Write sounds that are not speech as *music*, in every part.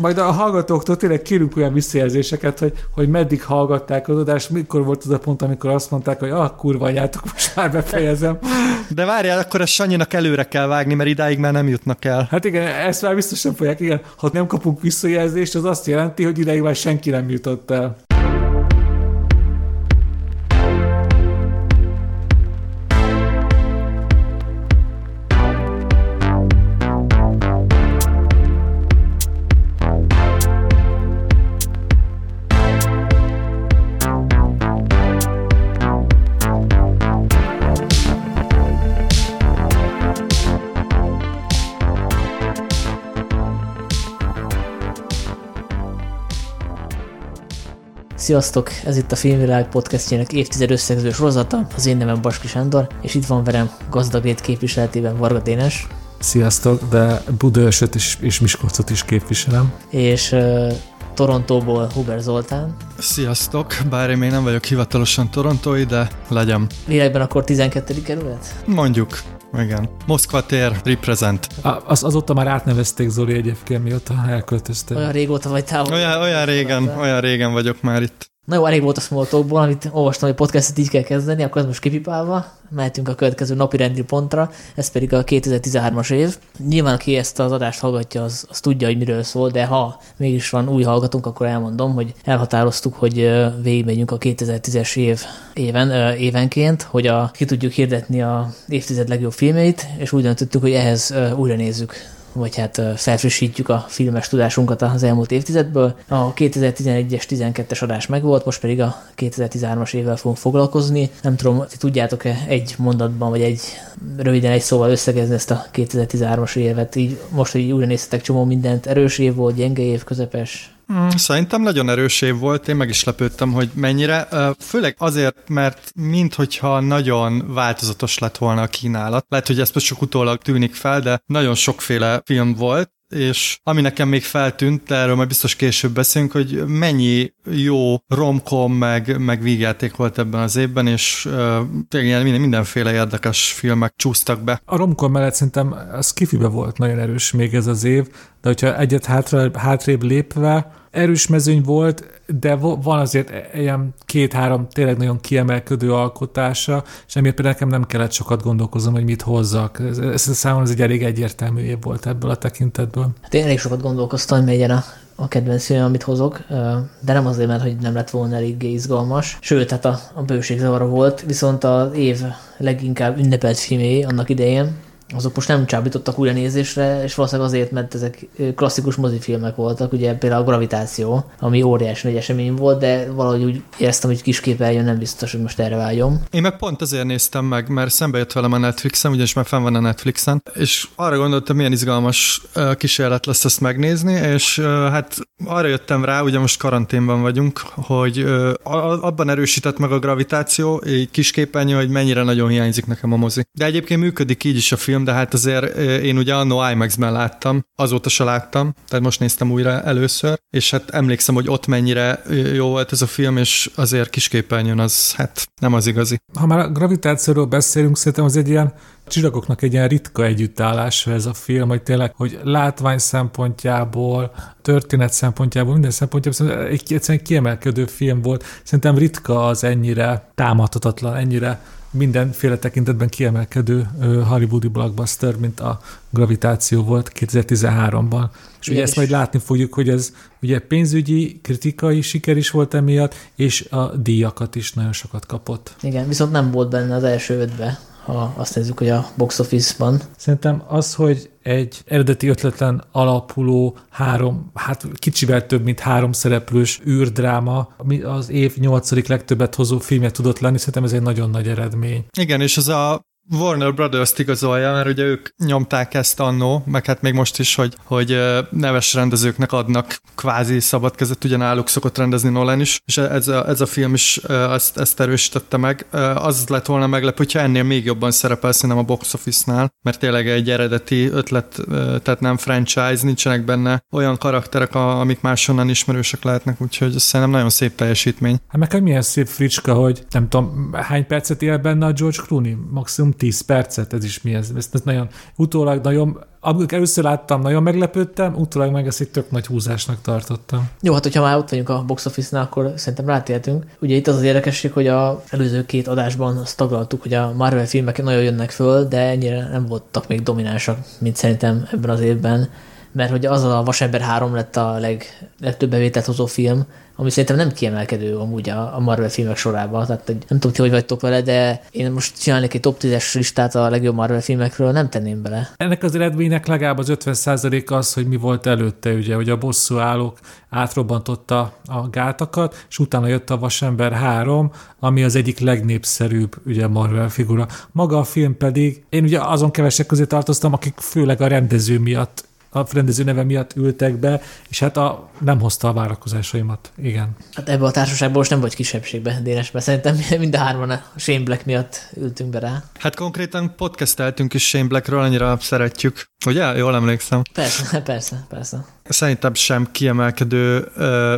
Majd a hallgatóktól tényleg kérünk olyan visszajelzéseket, hogy, hogy meddig hallgatták az adást, mikor volt az a pont, amikor azt mondták, hogy ah, kurva anyátok, most már befejezem. De várjál, akkor a Sanyinak előre kell vágni, mert idáig már nem jutnak el. Hát igen, ezt már biztos nem fogják, igen. Ha nem kapunk visszajelzést, az azt jelenti, hogy ideig már senki nem jutott el. Sziasztok! Ez itt a Filmvilág podcastjének évtized összegző sorozata. Az én nevem Baski Sándor, és itt van velem gazdagét képviseletében Varga Dénes. Sziasztok, de Budaörsöt is, és Miskolcot is képviselem. És uh, Torontóból Huber Zoltán. Sziasztok, bár én még nem vagyok hivatalosan torontói, de legyen. Világban akkor 12. kerület? Mondjuk. Igen. Moszkva tér, represent. A, az, azóta már átnevezték Zoli egyébként, mióta elköltözte. Olyan régóta vagy távol. Olyan, olyan régen, olyan régen vagyok már itt. Na jó, elég volt a smalltalkból, amit olvastam, hogy podcastet így kell kezdeni, akkor ez most kipipálva. Mehetünk a következő napi rendi pontra, ez pedig a 2013-as év. Nyilván, aki ezt az adást hallgatja, az, az tudja, hogy miről szól, de ha mégis van új hallgatónk, akkor elmondom, hogy elhatároztuk, hogy végigmegyünk a 2010-es év éven, évenként, hogy a, ki tudjuk hirdetni a évtized legjobb filmeit, és úgy döntöttük, hogy ehhez újra nézzük vagy hát felfrissítjük a filmes tudásunkat az elmúlt évtizedből. A 2011-es, 12-es adás megvolt, most pedig a 2013-as évvel fogunk foglalkozni. Nem tudom, ti tudjátok-e egy mondatban, vagy egy röviden egy szóval összegezni ezt a 2013-as évet. Így most, hogy újra néztetek csomó mindent, erős év volt, gyenge év, közepes, szerintem nagyon erős év volt, én meg is lepődtem, hogy mennyire. Főleg azért, mert minthogyha nagyon változatos lett volna a kínálat. Lehet, hogy ez most csak utólag tűnik fel, de nagyon sokféle film volt, és ami nekem még feltűnt, de erről majd biztos később beszélünk, hogy mennyi jó romkom meg, meg vígjáték volt ebben az évben, és uh, tényleg minden, mindenféle érdekes filmek csúsztak be. A romkom mellett szerintem a skifibe volt nagyon erős még ez az év, de hogyha egyet hátra, hátrébb lépve, erős mezőny volt, de van azért ilyen két-három tényleg nagyon kiemelkedő alkotása, és emiatt például nekem nem kellett sokat gondolkoznom, hogy mit hozzak. Ez, ez számomra ez egy elég egyértelmű év volt ebből a tekintetből. Hát én elég sokat gondolkoztam, hogy megyen a a kedvenc film, amit hozok, de nem azért, mert hogy nem lett volna eléggé izgalmas. Sőt, hát a, a bőség zavara volt, viszont az év leginkább ünnepelt filmé annak idején, azok most nem csábítottak újra nézésre, és valószínűleg azért, mert ezek klasszikus mozifilmek voltak, ugye például a Gravitáció, ami óriási nagy esemény volt, de valahogy úgy éreztem, hogy kisképernyőn nem biztos, hogy most erre vágyom. Én meg pont azért néztem meg, mert szembe jött velem a Netflixen, ugyanis már fenn van a Netflixen, és arra gondoltam, milyen izgalmas kísérlet lesz ezt megnézni, és hát arra jöttem rá, ugye most karanténban vagyunk, hogy abban erősített meg a gravitáció, egy kisképernyő, hogy mennyire nagyon hiányzik nekem a mozi. De egyébként működik így is a film, film, de hát azért én ugye annó IMAX-ben láttam, azóta se láttam, tehát most néztem újra először, és hát emlékszem, hogy ott mennyire jó volt ez a film, és azért kisképernyőn az hát nem az igazi. Ha már a gravitációról beszélünk, szerintem az egy ilyen csillagoknak egy ilyen ritka együttállása ez a film, hogy tényleg, hogy látvány szempontjából, történet szempontjából, minden szempontjából egy egyszerűen kiemelkedő film volt. Szerintem ritka az ennyire támadhatatlan, ennyire mindenféle tekintetben kiemelkedő hollywoodi blockbuster, mint a Gravitáció volt 2013-ban. És ugye ezt majd látni fogjuk, hogy ez ugye pénzügyi, kritikai siker is volt emiatt, és a díjakat is nagyon sokat kapott. Igen, viszont nem volt benne az első ötbe ha azt nézzük, hogy a box office-ban. Szerintem az, hogy egy eredeti ötletlen alapuló három, hát kicsivel több, mint három szereplős űrdráma, ami az év nyolcadik legtöbbet hozó filmje tudott lenni, szerintem ez egy nagyon nagy eredmény. Igen, és az a Warner Brothers-t igazolja, mert ugye ők nyomták ezt annó, meg hát még most is, hogy, hogy neves rendezőknek adnak kvázi szabad kezet, ugye náluk szokott rendezni Nolan is, és ez a, ez a film is ezt, ezt erősítette meg. Az lett volna meglepő, hogyha ennél még jobban szerepel szerintem a box office-nál, mert tényleg egy eredeti ötlet, tehát nem franchise, nincsenek benne olyan karakterek, amik máshonnan ismerősek lehetnek, úgyhogy ez szerintem nagyon szép teljesítmény. Hát meg milyen szép fricska, hogy nem tudom, hány percet él benne a George Clooney? Maximum 10 percet, ez is mi ez. Ezt, ezt nagyon, utólag nagyon, amikor először láttam, nagyon meglepődtem, utólag meg ezt egy tök nagy húzásnak tartottam. Jó, hát hogyha már ott vagyunk a box office-nál, akkor szerintem rátértünk. Ugye itt az az érdekesség, hogy a előző két adásban azt taglaltuk, hogy a Marvel filmek nagyon jönnek föl, de ennyire nem voltak még dominánsak, mint szerintem ebben az évben mert hogy az a Vasember 3 lett a leg, legtöbb bevételt hozó film, ami szerintem nem kiemelkedő amúgy a, a Marvel filmek sorában, tehát hogy nem tudom, ti hogy vagytok vele, de én most csinálnék egy top 10-es listát a legjobb Marvel filmekről, nem tenném bele. Ennek az eredménynek legalább az 50 az, hogy mi volt előtte, ugye, hogy a bosszú állók átrobbantotta a gátakat, és utána jött a Vasember 3, ami az egyik legnépszerűbb ugye Marvel figura. Maga a film pedig, én ugye azon kevesek közé tartoztam, akik főleg a rendező miatt a rendező neve miatt ültek be, és hát a, nem hozta a várakozásaimat. Igen. Hát ebbe a társaságból most nem vagy kisebbségbe, Dénes, mert szerintem *laughs* mind a hárman a Shane Black miatt ültünk be rá. Hát konkrétan podcasteltünk is Shane Blackről, annyira szeretjük. Ugye? Jól emlékszem. Persze, *laughs* persze, persze. Szerintem sem kiemelkedő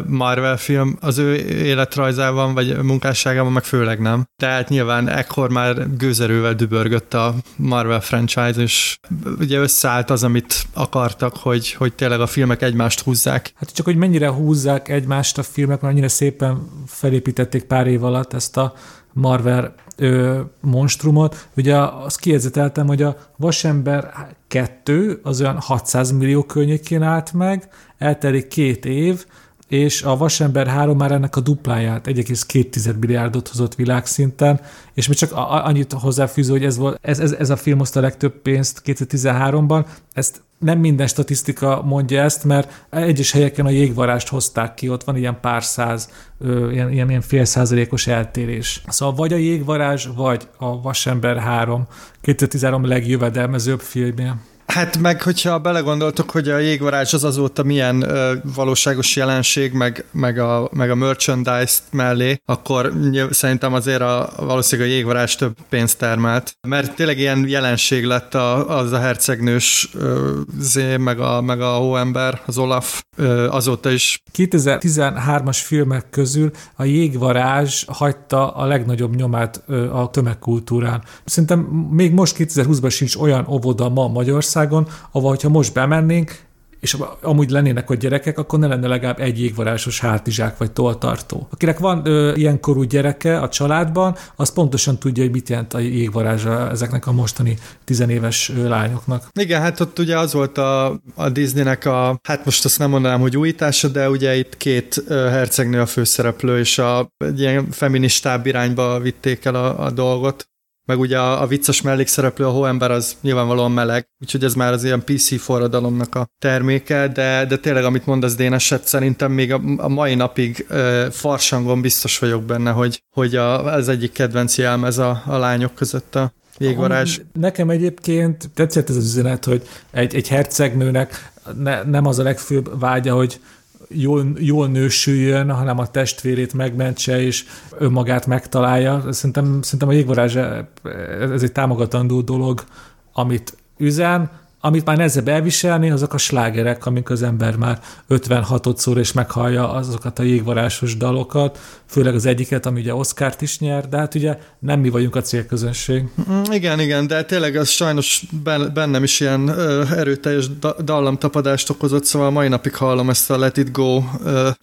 Marvel film az ő életrajzában, vagy munkásságában, meg főleg nem. Tehát nyilván ekkor már gőzerővel dübörgött a Marvel franchise, és ugye összeállt az, amit akartak, hogy, hogy tényleg a filmek egymást húzzák. Hát csak, hogy mennyire húzzák egymást a filmek, mert annyira szépen felépítették pár év alatt ezt a Marvel ö, monstrumot. Ugye azt kiérzeteltem, hogy a Vasember 2 az olyan 600 millió környékén állt meg, eltelik két év, és a Vasember 3 már ennek a dupláját, 1,2 milliárdot hozott világszinten, és még csak annyit hozzáfűző, hogy ez, volt, ez, ez, ez a film hozta a legtöbb pénzt 2013-ban, ezt nem minden statisztika mondja ezt, mert egyes helyeken a jégvarást hozták ki, ott van ilyen pár száz, ilyen, ilyen, ilyen fél százalékos eltérés. Szóval vagy a jégvarázs, vagy a Vasember 3 2013 legjövedelmezőbb filmje. Hát meg, hogyha belegondoltok, hogy a jégvarázs az azóta milyen ö, valóságos jelenség, meg, meg, a, meg a merchandise mellé, akkor szerintem azért a, valószínűleg a jégvarázs több pénzt termelt. Mert tényleg ilyen jelenség lett a, az a hercegnős ö, zé, meg a, meg a hóember, az Olaf ö, azóta is. 2013-as filmek közül a jégvarázs hagyta a legnagyobb nyomát ö, a tömegkultúrán. Szerintem még most 2020-ban sincs olyan óvoda ma Magyarország, Magyarországon, ahol, hogyha most bemennénk, és amúgy lennének a gyerekek, akkor ne lenne legalább egy jégvarázsos hátizsák vagy toltartó. Akinek van ö, ilyen korú gyereke a családban, az pontosan tudja, hogy mit jelent a jégvarázs ezeknek a mostani tizenéves lányoknak. Igen, hát ott ugye az volt a, a Disneynek a, hát most azt nem mondanám, hogy újítása, de ugye itt két hercegnő a főszereplő, és a, egy ilyen feministább irányba vitték el a, a dolgot meg ugye a, a vicces mellékszereplő, a hóember az nyilvánvalóan meleg, úgyhogy ez már az ilyen PC forradalomnak a terméke, de, de tényleg, amit mondasz Déneset, szerintem még a, a mai napig e, farsangon biztos vagyok benne, hogy, hogy a, az egyik kedvenc jelmez a, a lányok között a jégvarázs. Nekem egyébként tetszett ez az üzenet, hogy egy, egy hercegnőnek ne, nem az a legfőbb vágya, hogy jól, jól nősüljön, hanem a testvérét megmentse és önmagát megtalálja. Szerintem, szerintem a jégvarázs ez egy támogatandó dolog, amit üzen, amit már nehezebb elviselni, azok a slágerek, amik az ember már 56-szor és meghallja azokat a jégvarásos dalokat, főleg az egyiket, ami ugye Oscárt is nyer, de hát ugye nem mi vagyunk a célközönség. Mm, igen, igen, de tényleg az sajnos bennem is ilyen erőteljes dallamtapadást okozott, szóval mai napig hallom ezt a Let It Go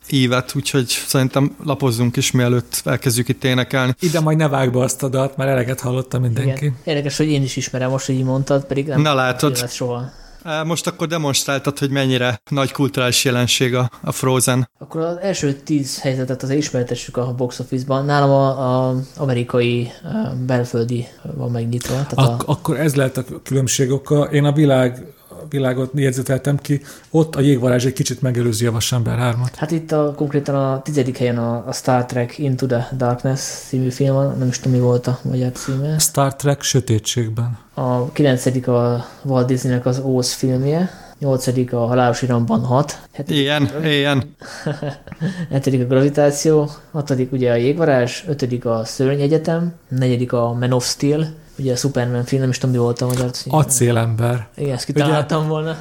ívet, úgyhogy szerintem lapozzunk is, mielőtt elkezdjük itt énekelni. Ide majd ne vágd be azt a dalt, mert eleget hallotta mindenki. Igen. Érdekes, hogy én is ismerem most, hogy így mondtad, pedig nem Na látod. Soha. Most akkor demonstráltad, hogy mennyire nagy kulturális jelenség a, a Frozen. Akkor az első tíz helyzetet azért ismertessük a box office-ban. Nálam a, a amerikai a belföldi van megnyitva. Tehát Ak- a... Akkor ez lehet a különbség oka. Én a világ világot jegyzeteltem ki, ott a jégvarázs egy kicsit megelőzi a Vasember 3-at. Hát itt a, konkrétan a tizedik helyen a, a Star Trek Into the Darkness című film van, nem is tudom mi volt a magyar címe. Star Trek Sötétségben. A kilencedik a Walt Disneynek az Oz filmje, nyolcadik a Halálos Iramban 6. Hetedik, ilyen, ilyen. *laughs* hetedik a Gravitáció, hatodik ugye a Jégvarázs, ötödik a Szörny Egyetem, negyedik a Man of Steel, ugye a Superman film, nem is tudom, mi volt a magyar cím. Acélember. Igen, ezt kitaláltam ugye, volna.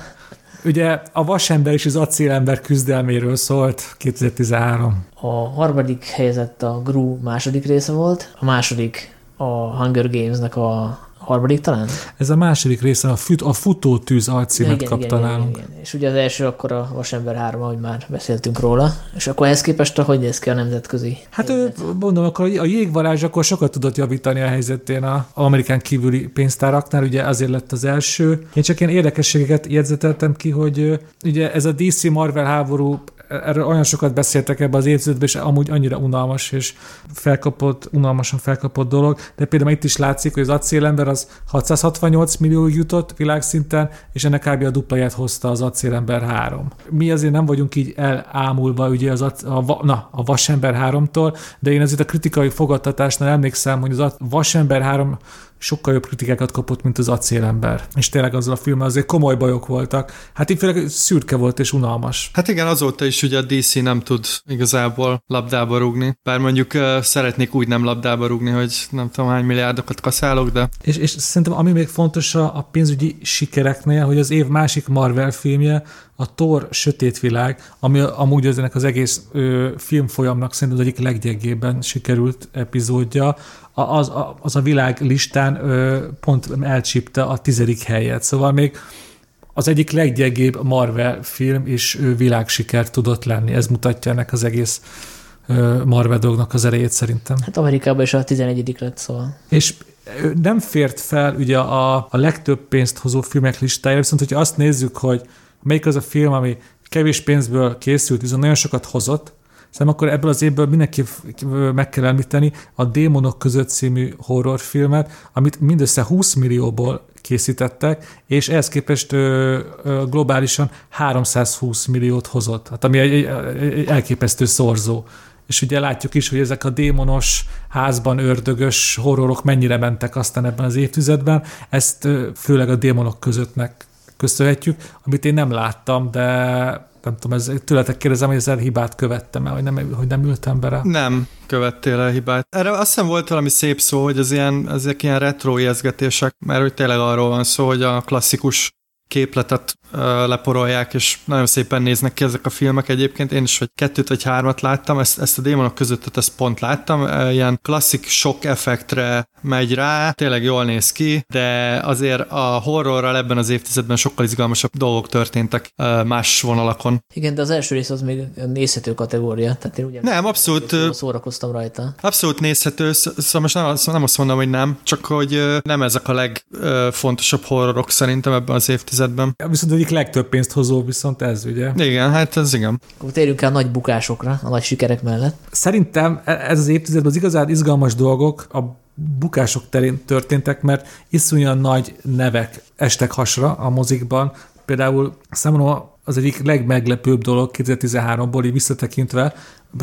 Ugye a Vasember és az acélember küzdelméről szólt 2013. A harmadik helyzet a Gru második része volt, a második a Hunger Games-nek a, harmadik talán? Ez a második része, a, fut, a futótűz alcímet igen, kapta igen, nálunk. Igen, igen. És ugye az első akkor a Vasember 3, ahogy már beszéltünk róla. És akkor ehhez képest, hogy néz ki a nemzetközi Hát ő, helyzet? mondom, akkor a jégvarázs akkor sokat tudott javítani a helyzetén a amerikán kívüli pénztáraknál, ugye azért lett az első. Én csak ilyen érdekességeket jegyzeteltem ki, hogy ugye ez a DC Marvel háború erről olyan sokat beszéltek ebbe az évtizedben, és amúgy annyira unalmas és felkapott, unalmasan felkapott dolog, de például itt is látszik, hogy az acélember az 668 millió jutott világszinten, és ennek kb. a dupláját hozta az acélember 3. Mi azért nem vagyunk így elámulva ugye az, ac- a, na, a vasember 3-tól, de én azért a kritikai fogadtatásnál emlékszem, hogy az vasember 3 sokkal jobb kritikákat kapott, mint az acélember. És tényleg azzal a filmmel azért komoly bajok voltak. Hát itt főleg szürke volt és unalmas. Hát igen, azóta is ugye a DC nem tud igazából labdába rúgni. Bár mondjuk uh, szeretnék úgy nem labdába rúgni, hogy nem tudom hány milliárdokat kaszálok, de És, és szerintem ami még fontos a, a pénzügyi sikereknél, hogy az év másik Marvel filmje, a Thor Sötét Világ, ami amúgy az ennek az egész ö, filmfolyamnak szerintem az egyik leggyengébben sikerült epizódja, a, az, a, az a világ listán ö, pont elcsípte a tizedik helyet. Szóval még az egyik leggyengébb Marvel film és világsiker tudott lenni. Ez mutatja ennek az egész Marvel dolognak az erejét szerintem. Hát Amerikában is a 11. lett, szóval. És nem fért fel ugye a, a legtöbb pénzt hozó filmek listájára, viszont hogyha azt nézzük, hogy melyik az a film, ami kevés pénzből készült, viszont nagyon sokat hozott, Szerintem akkor ebből az évből mindenképp meg kell említeni a Démonok között című horrorfilmet, amit mindössze 20 millióból készítettek, és ehhez képest ö, ö, globálisan 320 milliót hozott, hát ami egy, egy, egy elképesztő szorzó. És ugye látjuk is, hogy ezek a démonos, házban ördögös horrorok mennyire mentek aztán ebben az évtizedben. Ezt ö, főleg a démonok közöttnek köszönhetjük, amit én nem láttam, de nem tudom, ez, tőletek kérdezem, hogy ezzel hibát követtem el, hogy nem, hogy nem ültem be rá. nem követtél el hibát. Erre azt hiszem volt valami szép szó, hogy az ilyen, ezek ilyen retro ijeszgetések, mert hogy tényleg arról van szó, hogy a klasszikus képletet leporolják, és nagyon szépen néznek ki ezek a filmek egyébként. Én is, hogy kettőt vagy hármat láttam, ezt, ezt a démonok között ezt pont láttam, ilyen klasszik sok effektre megy rá, tényleg jól néz ki, de azért a horrorral ebben az évtizedben sokkal izgalmasabb dolgok történtek más vonalakon. Igen, de az első rész az még nézhető kategória, tehát én ugye Nem, abszolút, szórakoztam rajta. Abszolút nézhető, sz- szóval most nem, azt- nem azt mondom, hogy nem, csak hogy nem ezek a legfontosabb horrorok szerintem ebben az évtizedben. Viszont egyik legtöbb pénzt hozó viszont ez, ugye? Igen, hát ez igen. Akkor térjünk el a nagy bukásokra, a nagy sikerek mellett. Szerintem e- ez az évtizedben az igazán izgalmas dolgok a bukások terén történtek, mert iszonyan nagy nevek estek hasra a mozikban. Például számomra az egyik legmeglepőbb dolog 2013-ból így visszatekintve,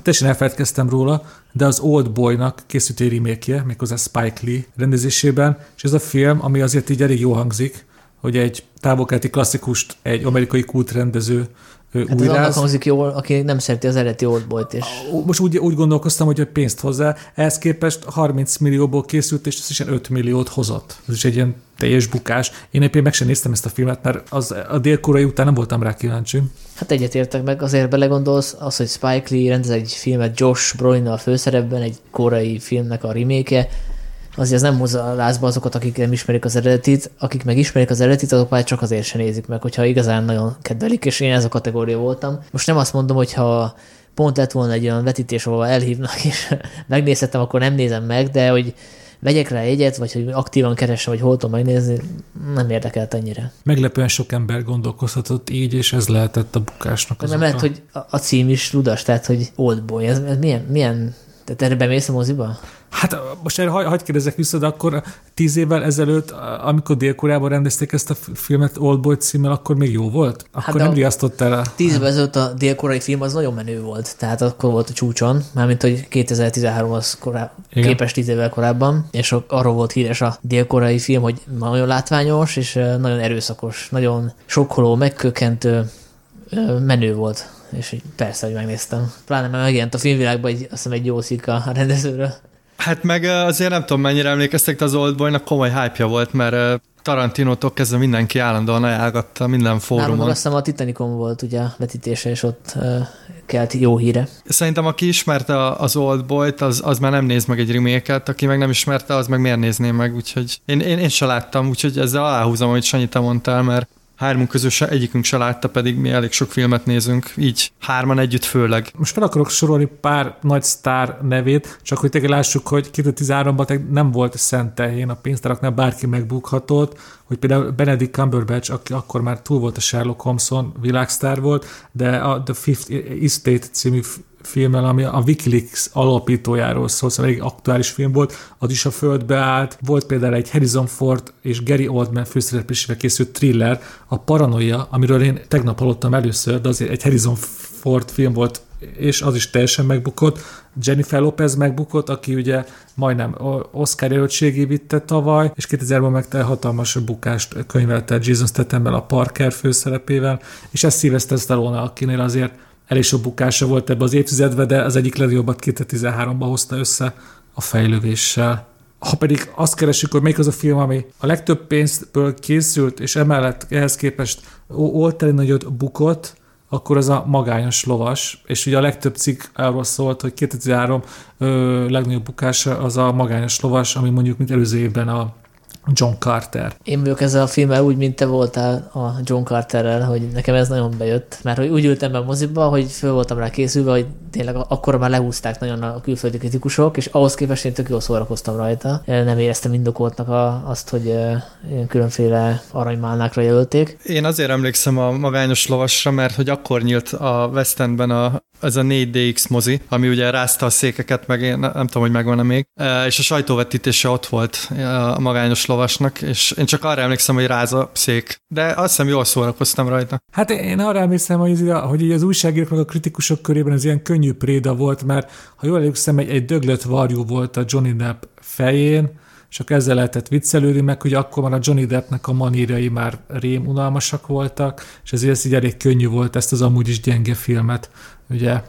teljesen elfeledkeztem róla, de az Old Boy-nak készült egy remake méghozzá Spike Lee rendezésében, és ez a film, ami azért így elég jó hangzik, hogy egy távolkeleti klasszikust egy amerikai kultrendező Hát ez annak hangzik jól, aki nem szereti az eredeti oldboyt, és Most úgy, úgy gondolkoztam, hogy pénzt hozzá, ehhez képest 30 millióból készült, és ilyen 5 milliót hozott. Ez is egy ilyen teljes bukás. Én éppen meg sem néztem ezt a filmet, mert az, a délkorai után nem voltam rá kíváncsi. hát egyetértek meg, azért belegondolsz, az, hogy Spike Lee rendez egy filmet Josh Brolin a főszerepben, egy korai filmnek a remake azért ez nem hozza lázba azokat, akik nem ismerik az eredetit, akik meg ismerik az eredetit, azok már csak azért se nézik meg, hogyha igazán nagyon kedvelik, és én ez a kategória voltam. Most nem azt mondom, hogy ha pont lett volna egy olyan vetítés, ahol elhívnak, és *laughs* megnézhetem, akkor nem nézem meg, de hogy vegyek rá egyet, vagy hogy aktívan keressem, hogy hol tudom megnézni, nem érdekelt ennyire. Meglepően sok ember gondolkozhatott így, és ez lehetett a bukásnak az Nem lehet, hogy a, cím is ludas, tehát hogy Oldboy, ez, ez milyen, milyen tehát erre bemész a moziba? Hát most erre hagy, hagy kérdezek vissza, de akkor tíz évvel ezelőtt, amikor Dél-Koreában rendezték ezt a filmet Oldboy címmel, akkor még jó volt? Akkor Hát nem riasztott el a... Tíz évvel ezelőtt a dél-koreai film az nagyon menő volt, tehát akkor volt a csúcson, mármint hogy 2013 az koráb, Igen. képes tíz évvel korábban, és arról volt híres a dél-koreai film, hogy nagyon látványos, és nagyon erőszakos, nagyon sokkoló, megkökkentő, ö, menő volt. És így persze, hogy megnéztem. Pláne mert megjelent a filmvilágban egy, azt hiszem egy jó cikk a rendezőről. Hát meg azért nem tudom, mennyire emlékeztek, de az Oldboynak komoly hype volt, mert Tarantinótól kezdve mindenki állandóan ajánlgatta minden Nálunk fórumon. azt hiszem a Titanicon volt ugye vetítése, és ott uh, kelt jó híre. Szerintem aki ismerte az Old Boy-t, az, az már nem néz meg egy remake aki meg nem ismerte, az meg miért nézné meg, úgyhogy én, én, én se láttam, úgyhogy ezzel aláhúzom, hogy Sanyi te mondtál, mert hármunk közül se, egyikünk se látta, pedig mi elég sok filmet nézünk, így hárman együtt főleg. Most fel akarok sorolni pár nagy sztár nevét, csak hogy tényleg lássuk, hogy 2013-ban nem volt szent tehén a pénztáraknál, bárki megbukhatott, hogy például Benedict Cumberbatch, aki akkor már túl volt a Sherlock Holmeson, világsztár volt, de a The Fifth Estate című filmmel, ami a Wikileaks alapítójáról szól, szóval egy aktuális film volt, az is a földbe állt. Volt például egy Harrison Ford és Gary Oldman főszereplésével készült thriller, a Paranoia, amiről én tegnap hallottam először, de azért egy Harrison Ford film volt, és az is teljesen megbukott. Jennifer Lopez megbukott, aki ugye majdnem Oscar jelöltségé vitte tavaly, és 2000-ben meg hatalmas bukást könyvelte Jason statham a Parker főszerepével, és ez Sylvester Stallone, akinél azért elég sok bukása volt ebbe az évtizedbe, de az egyik legjobbat 2013-ban hozta össze a fejlővéssel. Ha pedig azt keresünk, hogy melyik az a film, ami a legtöbb pénzből készült, és emellett ehhez képest olteli nagyot bukott, akkor az a magányos lovas, és ugye a legtöbb cikk arról szólt, hogy 2003 ö, legnagyobb bukása az a magányos lovas, ami mondjuk mint előző évben a John Carter. Én vagyok ezzel a filmmel úgy, mint te voltál a John Carterrel, hogy nekem ez nagyon bejött, mert hogy úgy ültem be a moziba, hogy föl voltam rá készülve, hogy tényleg akkor már lehúzták nagyon a külföldi kritikusok, és ahhoz képest én tök jól szórakoztam rajta. Nem éreztem indokoltnak a, azt, hogy ilyen különféle aranymálnákra jelölték. Én azért emlékszem a magányos lovasra, mert hogy akkor nyílt a West Endben a, ez a 4DX mozi, ami ugye rázta a székeket, meg én nem tudom, hogy megvan-e még, és a sajtóvetítése ott volt a magányos lovasnak, és én csak arra emlékszem, hogy ráz a szék, de azt hiszem jól szórakoztam rajta. Hát én arra emlékszem, hogy, az, hogy így az újságírók meg a kritikusok körében ez ilyen könnyű préda volt, mert ha jól emlékszem, egy, egy döglött varjú volt a Johnny Depp fején, akkor ezzel lehetett viccelődni, meg hogy akkor már a Johnny Deppnek a manírjai már rém unalmasak voltak, és ezért ez így elég könnyű volt ezt az amúgy is gyenge filmet, ugye,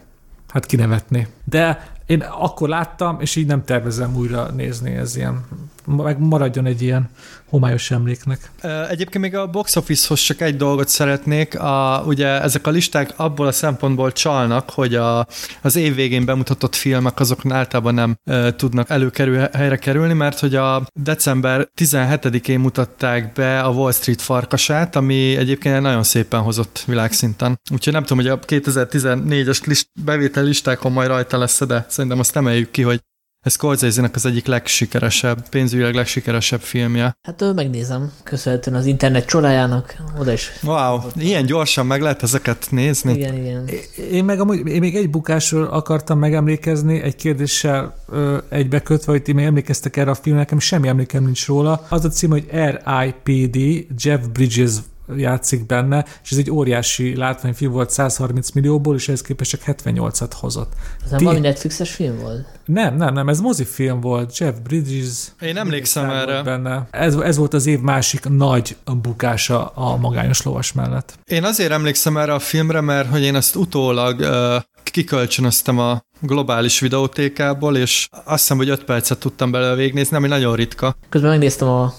hát kinevetni. De én akkor láttam, és így nem tervezem újra nézni, ez ilyen, meg maradjon egy ilyen homályos emléknek. Egyébként még a box office-hoz csak egy dolgot szeretnék. A, ugye ezek a listák abból a szempontból csalnak, hogy a, az év végén bemutatott filmek azok általában nem e, tudnak előkerül, helyre kerülni, mert hogy a december 17-én mutatták be a Wall Street farkasát, ami egyébként nagyon szépen hozott világszinten. Úgyhogy nem tudom, hogy a 2014-es list, bevétel listákon majd rajta lesz, de szerintem azt emeljük ki, hogy ez scorsese az egyik legsikeresebb, pénzügyileg legsikeresebb filmje. Hát ő megnézem, köszönhetően az internet csodájának, oda is. Wow, ilyen gyorsan meg lehet ezeket nézni? Igen, igen. Én meg amúgy, én még egy bukásról akartam megemlékezni, egy kérdéssel ö, egybekötve, hogy ti még emlékeztek erre a filmre, nekem semmi emlékem nincs róla. Az a cím, hogy R.I.P.D. Jeff Bridges játszik benne, és ez egy óriási látványfilm volt 130 millióból, és ehhez képest csak 78-at hozott. Ez nem Ti... valami Netflixes film volt? Nem, nem, nem, ez mozifilm volt, Jeff Bridges. Én emlékszem erre. Benne. Ez, ez volt az év másik nagy bukása a magányos lovas mellett. Én azért emlékszem erre a filmre, mert hogy én ezt utólag uh, kikölcsönöztem a globális videótékából, és azt hiszem, hogy 5 percet tudtam belőle végignézni, ami nagyon ritka. Közben megnéztem a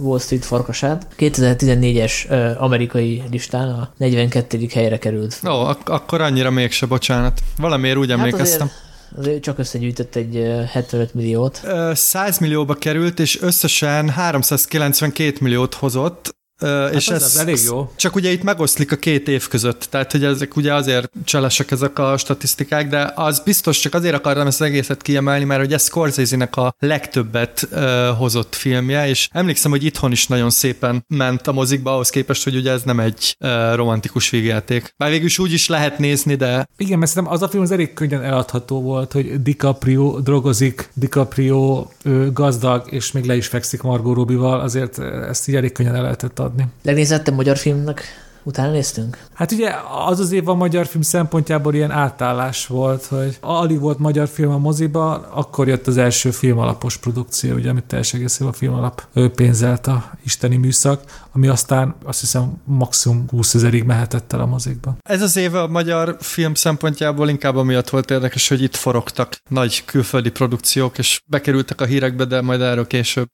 Wall Street farkasát. 2014-es uh, amerikai listán a 42. helyre került. Ó, ak- akkor annyira mégse, bocsánat. Valamiért úgy hát emlékeztem. Azért azért csak összegyűjtött egy 75 milliót. 100 millióba került, és összesen 392 milliót hozott, Hát és ez, ez elég jó. Csak ugye itt megoszlik a két év között, tehát hogy ezek ugye azért cselesek ezek a statisztikák, de az biztos csak azért akartam ezt az egészet kiemelni, mert ugye Scorsese-nek a legtöbbet uh, hozott filmje, és emlékszem, hogy itthon is nagyon szépen ment a mozikba, ahhoz képest, hogy ugye ez nem egy uh, romantikus végjáték. Bár végül is úgy is lehet nézni, de... Igen, mert szerintem az a film az elég könnyen eladható volt, hogy DiCaprio drogozik, DiCaprio ő, gazdag, és még le is fekszik Margot Robbie-val, azért ezt így elég könnyen el lehetett adni. Legnézettebb magyar filmnek utána néztünk? Hát ugye az az év a magyar film szempontjából ilyen átállás volt, hogy alig volt magyar film a moziba, akkor jött az első filmalapos produkció, ugye, amit teljes egészében a filmalap pénzelt a isteni műszak, ami aztán azt hiszem maximum 20 ezerig mehetett el a mozikba. Ez az év a magyar film szempontjából inkább amiatt volt érdekes, hogy itt forogtak nagy külföldi produkciók, és bekerültek a hírekbe, de majd erről később.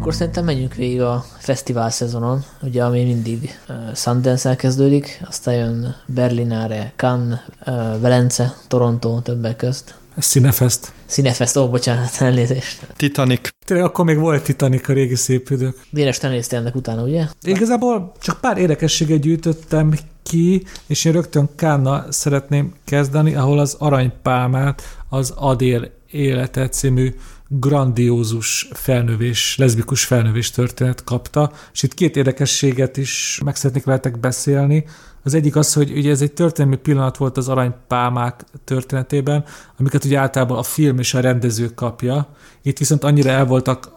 Akkor szerintem menjünk végig a fesztivál szezonon, ugye ami mindig uh, Sundance-el kezdődik, aztán jön Berlinare, Cannes, uh, Velence, Toronto többek közt. Cinefest. Cinefest, ó, bocsánat, elnézést. Titanic. Tényleg akkor még volt Titanic a régi szép idők. Véres, te néztél ennek utána, ugye? Igazából csak pár érdekességet gyűjtöttem ki, és én rögtön Kána szeretném kezdeni, ahol az aranypálmát az Adél élete című grandiózus felnövés, leszbikus felnövés történet kapta, és itt két érdekességet is meg szeretnék veletek beszélni. Az egyik az, hogy ugye ez egy történelmi pillanat volt az aranypálmák történetében, amiket ugye általában a film és a rendező kapja. Itt viszont annyira el, voltak,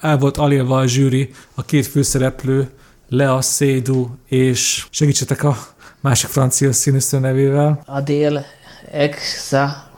el volt alélva a zsűri, a két főszereplő, Lea Seydoux és segítsetek a másik francia színűsző nevével. Adél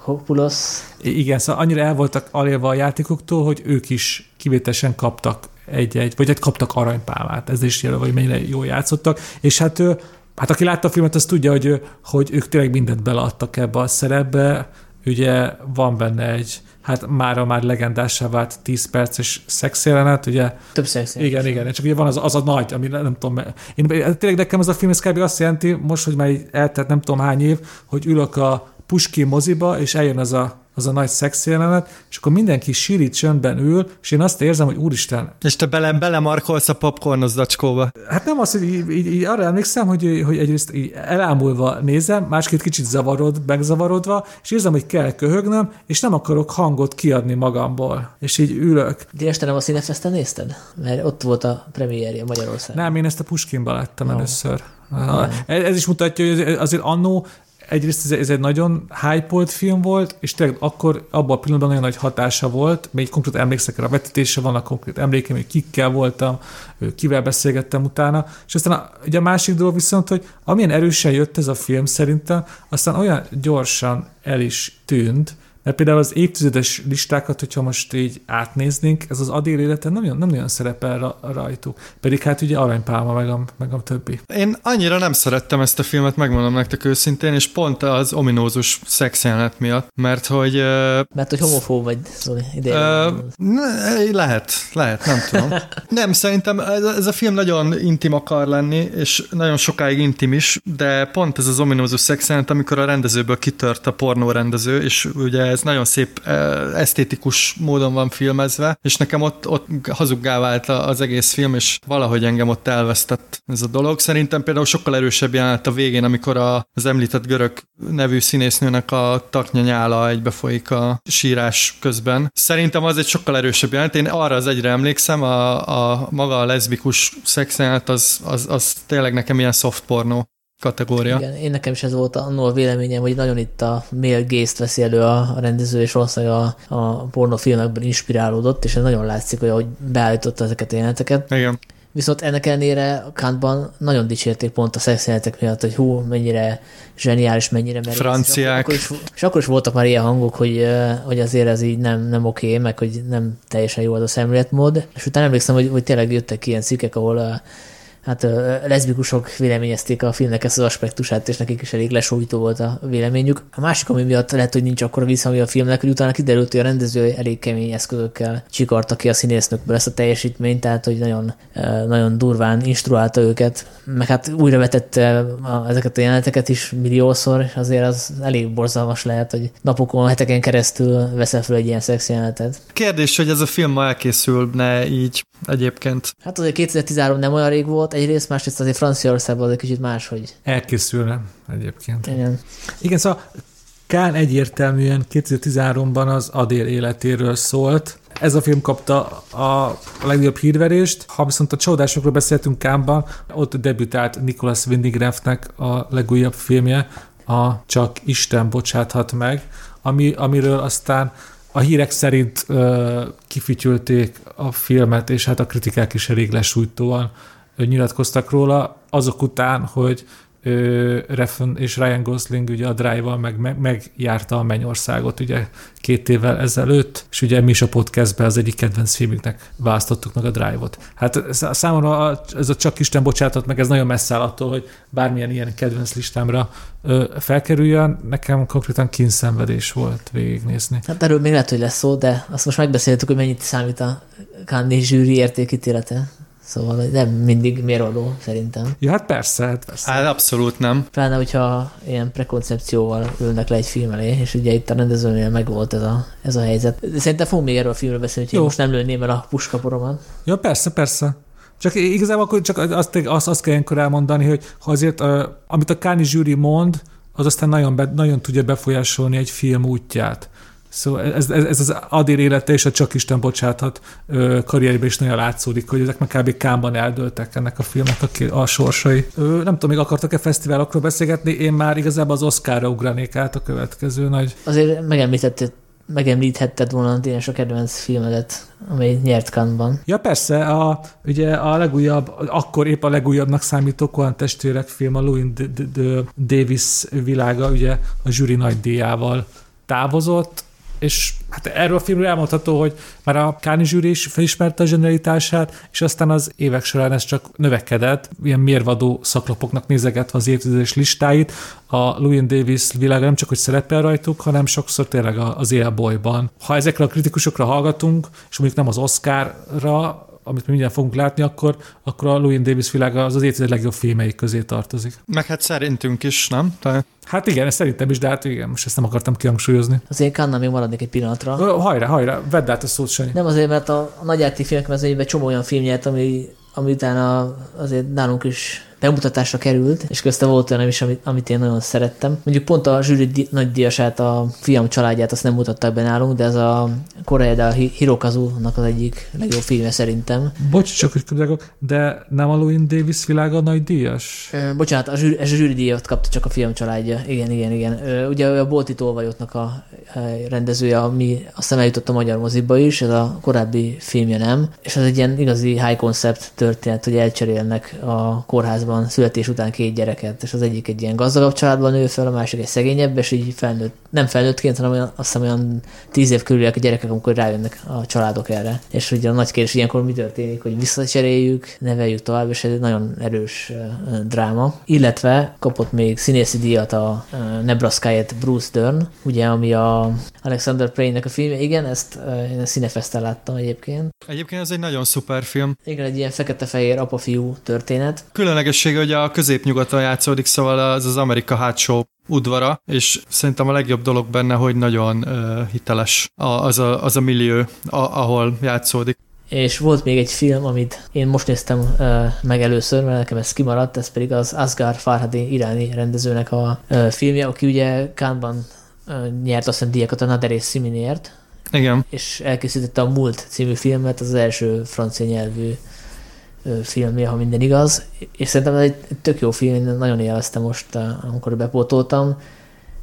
Exarchopoulos. Igen, szóval annyira el voltak alélva a játékoktól, hogy ők is kivételesen kaptak egy-egy, vagy egy kaptak aranypálmát. Ez is jelöl, hogy mennyire jól játszottak. És hát ő, hát aki látta a filmet, az tudja, hogy, hogy ők tényleg mindent beleadtak ebbe a szerepbe. Ugye van benne egy, hát mára már legendássá vált 10 perces szexjelenet, ugye? Több szexjelenet. Igen, igen, csak ugye van az, az a nagy, ami nem tudom, én, tényleg nekem ez a film ez kb. azt jelenti, most, hogy már eltelt nem tudom hány év, hogy ülök a Puskin moziba, és eljön az a az a nagy szex jelenet, és akkor mindenki síri csöndben ül, és én azt érzem, hogy úristen. És te bele, belemarkolsz a popcornos zacskóba. Hát nem az, hogy így, így, így arra emlékszem, hogy, hogy egyrészt így elámulva nézem, másként kicsit zavarod, megzavarodva, és érzem, hogy kell köhögnöm, és nem akarok hangot kiadni magamból. És így ülök. De este nem a Színefesten nézted? Mert ott volt a premierje Magyarországon. Nem, én ezt a Puskinba láttam no. először. Ez, ez is mutatja, hogy azért annó egyrészt ez, ez egy nagyon hype film volt, és tényleg akkor abban a pillanatban nagyon nagy hatása volt, még konkrét emlékszek a vetítése, vannak konkrét emlékeim, hogy kikkel voltam, kivel beszélgettem utána, és aztán a, ugye a másik dolog viszont, hogy amilyen erősen jött ez a film szerintem, aztán olyan gyorsan el is tűnt, mert például az évtizedes listákat, hogyha most így átnéznénk, ez az Adél élete nem, nem nagyon szerepel rajtuk. Pedig hát ugye aranypálma meg a, meg a többi. Én annyira nem szerettem ezt a filmet, megmondom nektek őszintén, és pont az ominózus szexjelenet miatt, mert hogy... Uh, mert hogy homofób vagy, Zoli, uh, lehet, lehet, nem tudom. *laughs* nem, szerintem ez, ez a film nagyon intim akar lenni, és nagyon sokáig intim is, de pont ez az ominózus szexjelenet, amikor a rendezőből kitört a pornórendező, és ugye ez nagyon szép esztétikus módon van filmezve, és nekem ott, ott hazuggá vált az egész film, és valahogy engem ott elvesztett ez a dolog. Szerintem például sokkal erősebb jelenet a végén, amikor a, az említett görög nevű színésznőnek a taknya nyála egybefolyik a sírás közben. Szerintem az egy sokkal erősebb jelenet. Én arra az egyre emlékszem, a, a maga a leszbikus szexjelenet az, az, az tényleg nekem ilyen soft pornó kategória. Igen, én nekem is ez volt annól a véleményem, hogy nagyon itt a male gaze veszi elő a, a rendező, és valószínűleg a, a pornofilmekben inspirálódott, és ez nagyon látszik, hogy ahogy beállította ezeket a jeleneteket. Igen. Viszont ennek ellenére Kantban nagyon dicsérték pont a szexjelenetek miatt, hogy hú, mennyire zseniális, mennyire merész. Franciák. És akkor, is, és akkor is voltak már ilyen hangok, hogy, hogy azért ez így nem, nem oké, meg hogy nem teljesen jó az a szemléletmód. És utána emlékszem, hogy, hogy tényleg jöttek ilyen cikkek, ahol hát leszbikusok véleményezték a filmnek ezt az aspektusát, és nekik is elég lesújtó volt a véleményük. A másik, ami miatt lehet, hogy nincs akkor visszhangja a filmnek, hogy utána kiderült, hogy a rendező elég kemény eszközökkel csikarta ki a színésznökből ezt a teljesítményt, tehát hogy nagyon, nagyon durván instruálta őket, meg hát újra vetette ezeket a jeleneteket is milliószor, és azért az elég borzalmas lehet, hogy napokon, heteken keresztül veszel fel egy ilyen szex jelenetet. Kérdés, hogy ez a film ma elkészülne így egyébként. Hát azért 2013 nem olyan rég volt, egyrészt, másrészt azért Franciaországban egy kicsit máshogy. Elkészülne egyébként. Igen. Igen, szóval Kán egyértelműen 2013-ban az Adél életéről szólt. Ez a film kapta a legnagyobb hírverést. Ha viszont a csodásokról beszéltünk Kánban, ott debütált Nicholas Windigraftnek a legújabb filmje, a Csak Isten bocsáthat meg, ami, amiről aztán a hírek szerint ö, kifütyülték a filmet, és hát a kritikák is elég lesújtóan nyilatkoztak róla, azok után, hogy Refn és Ryan Gosling ugye a Drive-val meg, meg, megjárta a Mennyországot ugye két évvel ezelőtt, és ugye mi is a podcastben az egyik kedvenc filmünknek választottuk meg a Drive-ot. Hát számomra ez a csak Isten bocsátott meg, ez nagyon messze áll attól, hogy bármilyen ilyen kedvenc listámra felkerüljön, nekem konkrétan kínszenvedés volt végignézni. Hát erről még lehet, hogy lesz szó, de azt most megbeszéltük, hogy mennyit számít a Cannes zsűri értékítélete. Szóval nem mindig mérvadó, szerintem. Ja, hát persze, hát persze. Hát abszolút nem. Pláne, hogyha ilyen prekoncepcióval ülnek le egy film elé, és ugye itt a rendezőnél meg volt ez a, ez a helyzet. De szerintem fogunk még erről a filmről beszélni, hogy én most nem lőném el a puskaporomat. Ja, persze, persze. Csak igazából akkor csak azt, azt, azt kell ilyenkor elmondani, hogy ha azért, amit a Káni zsűri mond, az aztán nagyon, be, nagyon tudja befolyásolni egy film útját. Szóval ez, ez, ez az Adér élete és a Csak Isten bocsáthat karrierben is nagyon látszódik, hogy ezek meg kb. kámban eldőltek ennek a filmnek a, a sorsai. Ö, nem tudom, még akartak-e fesztiválokról beszélgetni, én már igazából az Oscarra ugranék át a következő nagy. Azért megemlítetted megemlíthetted volna a a kedvenc filmedet, amely nyert Cannes-ban. Ja persze, a, ugye a legújabb, akkor épp a legújabbnak számító Kohan testvérek film, a Louis Davis világa, ugye a zsűri nagy díjával távozott, és hát erről a filmről elmondható, hogy már a Káni zsűri is felismerte a zsenialitását, és aztán az évek során ez csak növekedett, ilyen mérvadó szaklapoknak nézegetve az évtizedes listáit. A Louis Davis világa nem csak, hogy szerepel rajtuk, hanem sokszor tényleg az élbolyban. Ha ezekre a kritikusokra hallgatunk, és mondjuk nem az Oscarra, amit mi mindjárt fogunk látni, akkor, akkor a Louis Davis világa az az évtized legjobb filmeik közé tartozik. Meg hát szerintünk is, nem? Te... Hát igen, ezt szerintem is, de hát igen, most ezt nem akartam kihangsúlyozni. Azért Kanna még maradnék egy pillanatra. Hajrá, hajrá, vedd át a szót, Sanyi. Nem azért, mert a, a nagyjáték filmek mezőnyében csomó olyan film nyert, ami, ami utána azért nálunk is bemutatásra került, és közte volt olyan is, amit, amit én nagyon szerettem. Mondjuk pont a zsűri di- nagy díjasát, a fiam családját azt nem mutattak be nálunk, de ez a Korea a Hirokazu-nak az egyik legjobb filmje szerintem. Bocs, csak hogy kérdezek, de nem a Louis Davis világa nagy díjas? Ö, bocsánat, a zsűri, a zsűri díjat kapta csak a fiam családja. Igen, igen, igen. Ö, ugye a Bolti Tolvajotnak a rendezője, ami aztán eljutott a magyar moziba is, ez a korábbi filmje nem, és ez egy ilyen igazi high concept történet, hogy elcserélnek a kórházban családban születés után két gyereket, és az egyik egy ilyen gazdagabb családban nő fel, a másik egy szegényebb, és így felnőtt, nem felnőttként, hanem olyan, azt hiszem olyan tíz év körüliek a gyerekek, amikor rájönnek a családok erre. És ugye a nagy kérdés ilyenkor mi történik, hogy visszacseréljük, neveljük tovább, és ez egy nagyon erős dráma. Illetve kapott még színészi díjat a nebraska Bruce Dern, ugye, ami a Alexander Payne-nek a filmje. Igen, ezt én a színefeszten láttam egyébként. Egyébként ez egy nagyon szuper film. Igen, egy ilyen fekete-fehér apa-fiú történet. Különleges érdekessége, hogy a középnyugaton játszódik, szóval az az Amerika hátsó udvara, és szerintem a legjobb dolog benne, hogy nagyon uh, hiteles az a, az a millió, a, ahol játszódik. És volt még egy film, amit én most néztem uh, meg először, mert nekem ez kimaradt, ez pedig az Asghar Farhadi iráni rendezőnek a uh, filmje, aki ugye Kánban uh, nyert azt a díjakat a Naderész Siminért. Igen. És elkészítette a Múlt című filmet, az első francia nyelvű filmje, ha minden igaz, és szerintem ez egy tök jó film, én nagyon élveztem most, amikor bepótoltam.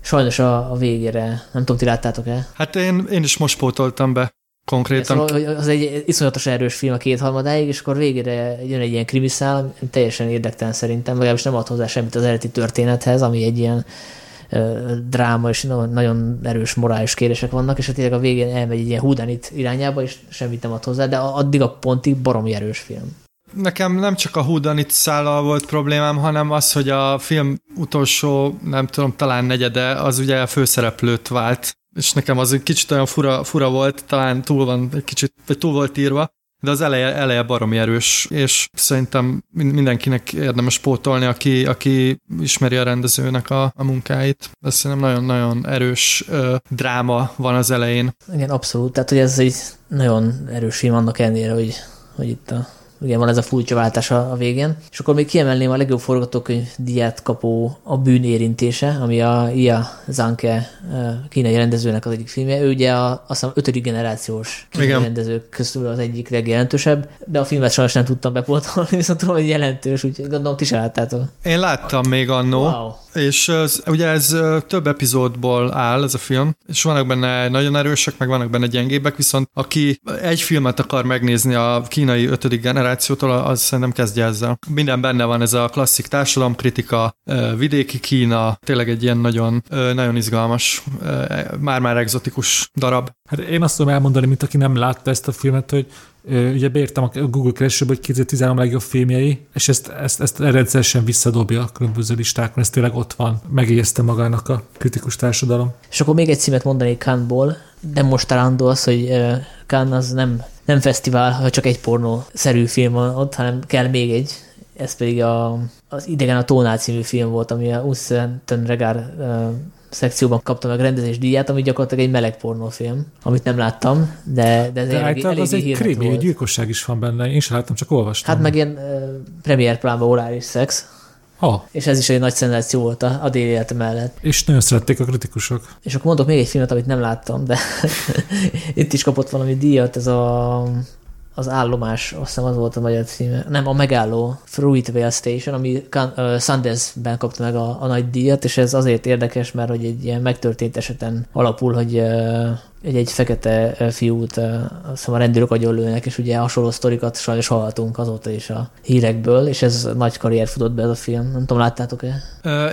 Sajnos a, a végére, nem tudom, ti láttátok-e? Hát én, én is most pótoltam be konkrétan. Szóval, az egy iszonyatos erős film a kétharmadáig, és akkor végére jön egy ilyen krimiszál, teljesen érdektelen szerintem, legalábbis nem ad hozzá semmit az eredeti történethez, ami egy ilyen dráma és nagyon erős morális kérések vannak, és hát tényleg a végén elmegy egy ilyen húdanit irányába, és semmit nem ad hozzá, de addig a pontig baromi erős film. Nekem nem csak a Houdanit szállal volt problémám, hanem az, hogy a film utolsó, nem tudom, talán negyede, az ugye a főszereplőt vált, és nekem az egy kicsit olyan fura, fura volt, talán túl van egy kicsit, vagy túl volt írva, de az eleje, eleje baromi erős, és szerintem mindenkinek érdemes pótolni, aki, aki ismeri a rendezőnek a, a munkáit. Ez szerintem nagyon-nagyon erős ö, dráma van az elején. Igen, abszolút. Tehát, hogy ez egy nagyon erős film annak ellenére, hogy, hogy itt a igen, van ez a furcsa váltás a, végén. És akkor még kiemelném a legjobb forgatókönyv diát kapó A bűn érintése, ami a Ia Zanke kínai rendezőnek az egyik filmje. Ő ugye a, azt hiszem ötödik generációs kínai Igen. rendezők közül az egyik legjelentősebb, de a filmet sajnos nem tudtam bepótolni, *laughs* viszont tudom, hogy jelentős, úgyhogy gondolom ti sem láttátok. Én láttam még annó, wow. és az, ugye ez több epizódból áll ez a film, és vannak benne nagyon erősek, meg vannak benne gyengébbek, viszont aki egy filmet akar megnézni a kínai ötödik generáció generációtól, az szerintem kezdje ezzel. Minden benne van, ez a klasszik társadalomkritika, vidéki Kína, tényleg egy ilyen nagyon, nagyon izgalmas, már-már egzotikus darab. Hát én azt tudom elmondani, mint aki nem látta ezt a filmet, hogy ugye beírtam a Google keresőbe, hogy 2013 legjobb filmjei, és ezt, ezt, ezt rendszeresen visszadobja a különböző listákon, ez tényleg ott van, megijeszte magának a kritikus társadalom. És akkor még egy címet mondani Cannes-ból, nem most talán az, hogy Cannes az nem, nem fesztivál, ha csak egy pornó-szerű film van ott, hanem kell még egy, ez pedig a, az Idegen a Tónál című film volt, ami a Uszenten Regár szekcióban kapta meg rendezés díját, ami gyakorlatilag egy meleg pornófilm, amit nem láttam, de, de ez de elég, elég az egy krimi, egy gyilkosság is van benne, én sem láttam, csak olvastam. Hát meg ilyen uh, premier plánban orális szex, Ha. És ez is egy nagy szenzáció volt a, a déli élet mellett. És nagyon szerették a kritikusok. És akkor mondok még egy filmet, amit nem láttam, de *laughs* itt is kapott valami díjat, ez a az állomás, azt hiszem az volt a magyar címe, nem, a megálló Fruitvale Station, ami uh, Sundance-ben kapta meg a, a nagy díjat, és ez azért érdekes, mert hogy egy ilyen megtörtént eseten alapul, hogy egy, egy fekete fiút azt a rendőrök agyonlőnek, és ugye hasonló sztorikat sajnos hallhatunk azóta is a hírekből, és ez nagy karrier futott be ez a film. Nem tudom, láttátok-e?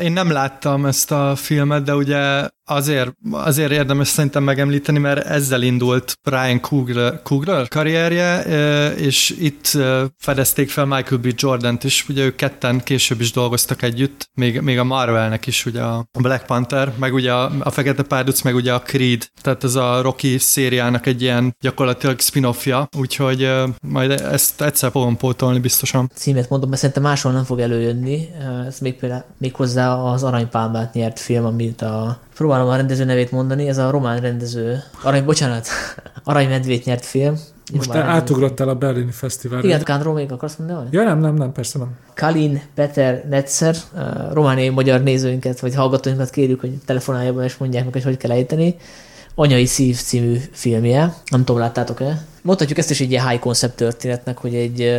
Én nem láttam ezt a filmet, de ugye azért, azért érdemes szerintem megemlíteni, mert ezzel indult Brian Coogler, Coogler karrierje, és itt fedezték fel Michael B. Jordan-t is, ugye ők ketten később is dolgoztak együtt, még, még a Marvelnek is, ugye a Black Panther, meg ugye a, a Fekete Párduc, meg ugye a Creed, tehát ez a Rocky szériának egy ilyen gyakorlatilag spin-offja, úgyhogy majd ezt egyszer fogom pótolni biztosan. Címet mondom, mert szerintem máshol nem fog előjönni. Ez még például még hozzá az Aranypálmát nyert film, amit a próbálom a rendező nevét mondani, ez a román rendező, arany, bocsánat, *laughs* Aranymedvét nyert film, most te átugrottál a Berlini Fesztiválra. Igen, Kánról még akarsz mondani? Ja, nem, nem, nem, persze nem. Kalin Peter Netzer, romániai magyar nézőinket, vagy hallgatóinkat kérjük, hogy telefonáljaban és mondják meg, hogy hogy kell ejteni. Anyai Szív című filmje. Nem tudom, láttátok-e? Mondhatjuk ezt is egy ilyen high concept történetnek, hogy egy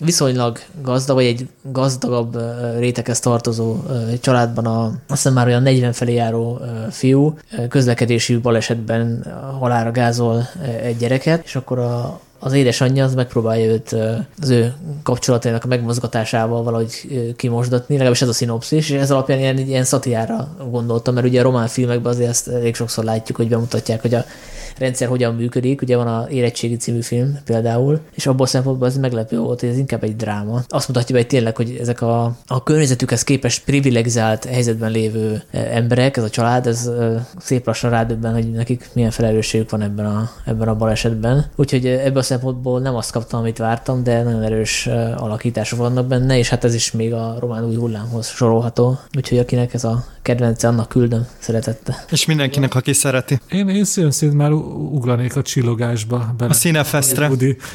viszonylag gazdag, vagy egy gazdagabb réteghez tartozó családban a, azt már olyan 40 felé járó fiú közlekedési balesetben halára gázol egy gyereket, és akkor a, az édesanyja az megpróbálja őt az ő kapcsolatainak a megmozgatásával valahogy kimosdatni, legalábbis ez a szinopszis, és ez alapján ilyen, ilyen szatiára gondoltam, mert ugye a román filmekben azért ezt elég sokszor látjuk, hogy bemutatják, hogy a rendszer hogyan működik. Ugye van a Érettségi című film például, és abból szempontból ez meglepő volt, hogy ez inkább egy dráma. Azt mutatja be, hogy tényleg, hogy ezek a, a környezetükhez képest privilegizált helyzetben lévő e, emberek, ez a család, ez e, szép lassan rádöbben, hogy nekik milyen felelősségük van ebben a, ebben a balesetben. Úgyhogy e, ebből a szempontból nem azt kaptam, amit vártam, de nagyon erős alakítások vannak benne, és hát ez is még a román új hullámhoz sorolható. Úgyhogy akinek ez a kedvence, annak küldöm szeretette. És mindenkinek, aki szereti. Én, én szívem már ugranék a csillogásba. Bele. A színefesztre.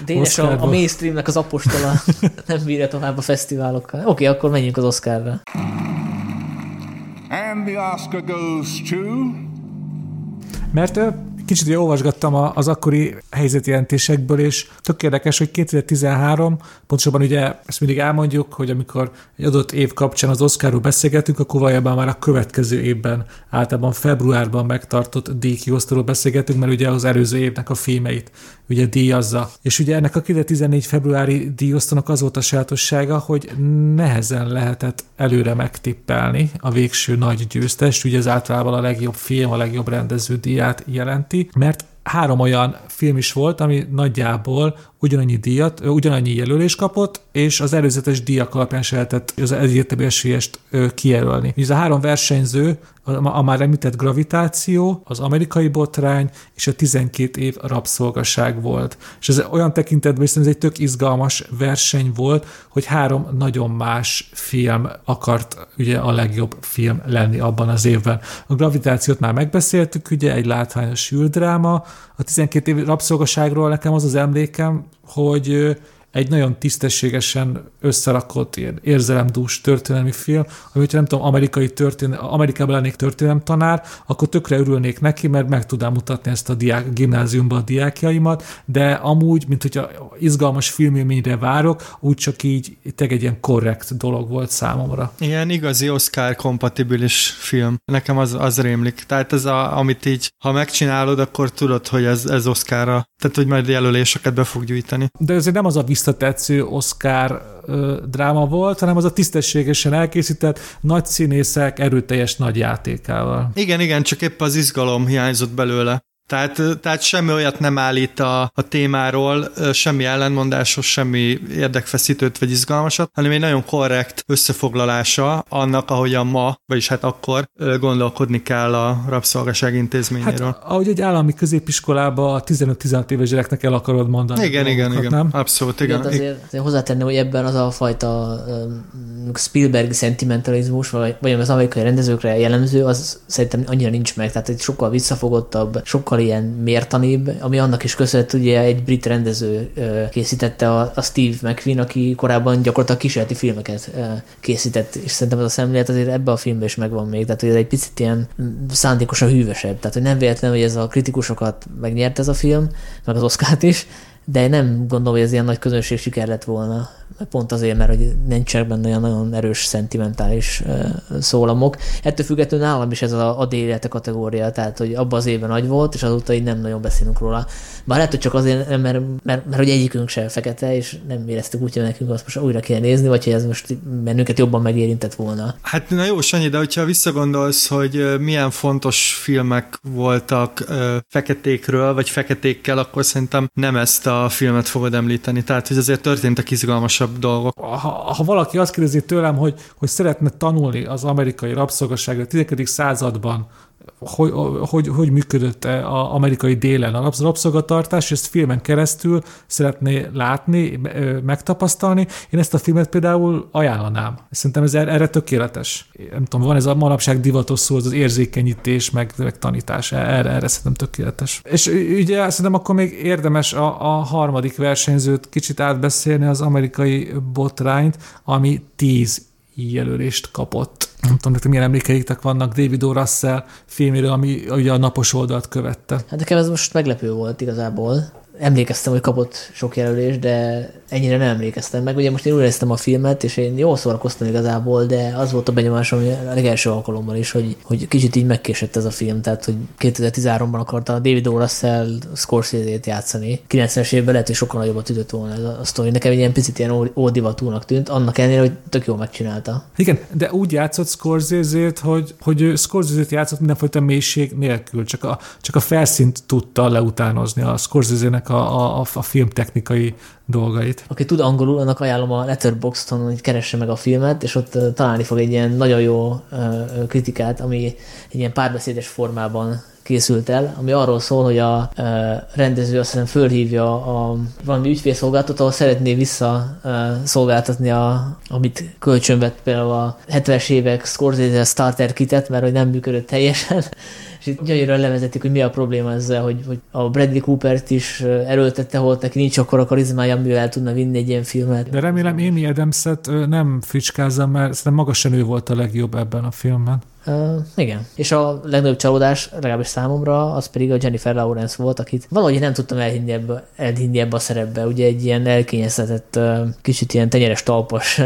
Dénes a, a mainstreamnek az apostola *laughs* nem bírja tovább a fesztiválokkal. Oké, okay, akkor menjünk az Oscarra. And the Oscar goes to... Mert kicsit olvasgattam az akkori helyzetjelentésekből, és tök érdekes, hogy 2013, pontosabban ugye ezt mindig elmondjuk, hogy amikor egy adott év kapcsán az Oscarról beszélgetünk, akkor valójában már a következő évben, általában februárban megtartott díjkiosztóról beszélgetünk, mert ugye az előző évnek a filmeit ugye díjazza. És ugye ennek a 2014 februári díjosztónak az volt a sajátossága, hogy nehezen lehetett előre megtippelni a végső nagy győztest, ugye ez általában a legjobb film, a legjobb rendező díját jelenti, mert három olyan film is volt, ami nagyjából ugyanannyi díjat, ugyanannyi jelölés kapott, és az előzetes díjak alapján se lehetett az egyértelmű esélyest kijelölni. Ez a három versenyző, a, már említett gravitáció, az amerikai botrány és a 12 év rabszolgaság volt. És ez olyan tekintetben viszont ez egy tök izgalmas verseny volt, hogy három nagyon más film akart ugye a legjobb film lenni abban az évben. A gravitációt már megbeszéltük, ugye egy látványos űrdráma, a 12 év rabszolgaságról nekem az az emlékem, hogy egy nagyon tisztességesen összerakott ilyen érzelemdús történelmi film, ami, hogyha nem tudom, amerikai történelem, Amerikában lennék történelem tanár, akkor tökre örülnék neki, mert meg tudnám mutatni ezt a diák, gimnáziumban a diákjaimat, de amúgy, mint hogyha izgalmas filmélményre várok, úgy csak így teg egy ilyen korrekt dolog volt számomra. Ilyen igazi Oscar kompatibilis film. Nekem az, az rémlik. Tehát ez a, amit így, ha megcsinálod, akkor tudod, hogy ez, ez Oscarra, tehát hogy majd jelöléseket be fog gyűjteni. De ez nem az a tiszta tetsző Oscar dráma volt, hanem az a tisztességesen elkészített, nagy színészek, erőteljes nagy játékával. Igen, igen, csak épp az izgalom hiányzott belőle. Tehát, tehát semmi olyat nem állít a, a témáról, semmi ellenmondásos, semmi érdekfeszítőt vagy izgalmasat, hanem egy nagyon korrekt összefoglalása annak, ahogyan ma, vagyis hát akkor gondolkodni kell a rabszolgaság intézményéről. Hát, ahogy egy állami középiskolába a 15-16 éves gyereknek el akarod mondani. Igen, igen, igen. Nem? Abszolút, igen. igen azért, azért hozzátenni, hogy ebben az a fajta Spielberg szentimentalizmus, vagy, vagy az amerikai rendezőkre jellemző, az szerintem annyira nincs meg. Tehát egy sokkal visszafogottabb, sokkal sokkal ilyen mértanibb, ami annak is köszönhető, ugye egy brit rendező készítette a, Steve McQueen, aki korábban gyakorlatilag kísérleti filmeket készített, és szerintem az a szemlélet azért ebbe a filmben is megvan még, tehát hogy ez egy picit ilyen szándékosan hűvösebb, tehát hogy nem véletlen, hogy ez a kritikusokat megnyert ez a film, meg az Oscar-t is, de nem gondolom, hogy ez ilyen nagy közönség siker lett volna. Pont azért, mert hogy nincsenek benne olyan nagyon erős szentimentális szólamok. Ettől függetlenül nálam is ez a, a délete kategória, tehát hogy abban az évben nagy volt, és azóta így nem nagyon beszélünk róla. Bár lehet, hogy csak azért, mert, mert, mert, mert hogy egyikünk sem fekete, és nem éreztük úgy, hogy nekünk azt most újra kell nézni, vagy hogy ez most bennünket jobban megérintett volna. Hát na jó, Sanyi, de hogyha visszagondolsz, hogy milyen fontos filmek voltak feketékről, vagy feketékkel, akkor szerintem nem ezt a filmet fogod említeni. Tehát, hogy azért történtek izgalmasabb dolgok. Ha, ha valaki azt kérdezi tőlem, hogy, hogy szeretne tanulni az amerikai rabszolgaságra a 10. században, hogy, hogy, hogy működött az amerikai délen a rabszolgatartás, és ezt filmen keresztül szeretné látni, megtapasztalni. Én ezt a filmet például ajánlanám. Szerintem ez er-, erre tökéletes. Nem tudom, van ez a manapság divatos szó, az, az érzékenyítés, meg, meg tanítás. Erre, erre szerintem tökéletes. És ugye szerintem akkor még érdemes a, a harmadik versenyzőt kicsit átbeszélni, az amerikai botrányt, ami tíz jelölést kapott. Nem tudom, nektek milyen emlékeitek vannak David O. Russell filméről, ami ugye a napos oldalt követte. Hát nekem ez most meglepő volt igazából. Emlékeztem, hogy kapott sok jelölést, de ennyire nem emlékeztem meg. Ugye most én újra a filmet, és én jól szórakoztam igazából, de az volt a benyomásom a legelső alkalommal is, hogy, hogy kicsit így megkésett ez a film, tehát hogy 2013-ban akarta David O. Russell Scorsese-t játszani. 90-es évben lehet, hogy sokkal nagyobbat ütött volna ez a sztori. Nekem egy ilyen picit ilyen ódivatúnak tűnt, annak ellenére, hogy tök jól megcsinálta. Igen, de úgy játszott Scorsese-t, hogy, hogy ő Scorsese-t játszott mindenfajta mélység nélkül, csak a, csak a felszínt tudta leutánozni a Scorsese-nek a, a, a, a filmtechnikai dolgait. Aki tud angolul, annak ajánlom a Letterboxdon, hogy keresse meg a filmet, és ott találni fog egy ilyen nagyon jó kritikát, ami egy ilyen párbeszédes formában készült el, ami arról szól, hogy a rendező azt hiszem fölhívja a valami ügyfélszolgáltató, ahol szeretné vissza szolgáltatni, a, amit kölcsönvett például a 70-es évek Scorsese starter kitet, mert hogy nem működött teljesen, és itt gyönyörűen levezetik, hogy mi a probléma ezzel, hogy, hogy a Bradley Coopert is erőltette, hogy neki nincs akkor a karizmája, amivel el tudna vinni egy ilyen filmet. De remélem Amy adams nem fricskázzam, mert szerintem maga sem ő volt a legjobb ebben a filmben. Uh, igen. És a legnagyobb csalódás, legalábbis számomra, az pedig a Jennifer Lawrence volt, akit valahogy nem tudtam elhinni ebbe, elhinni ebbe a szerepbe. Ugye egy ilyen elkényeztetett, kicsit ilyen tenyeres talpas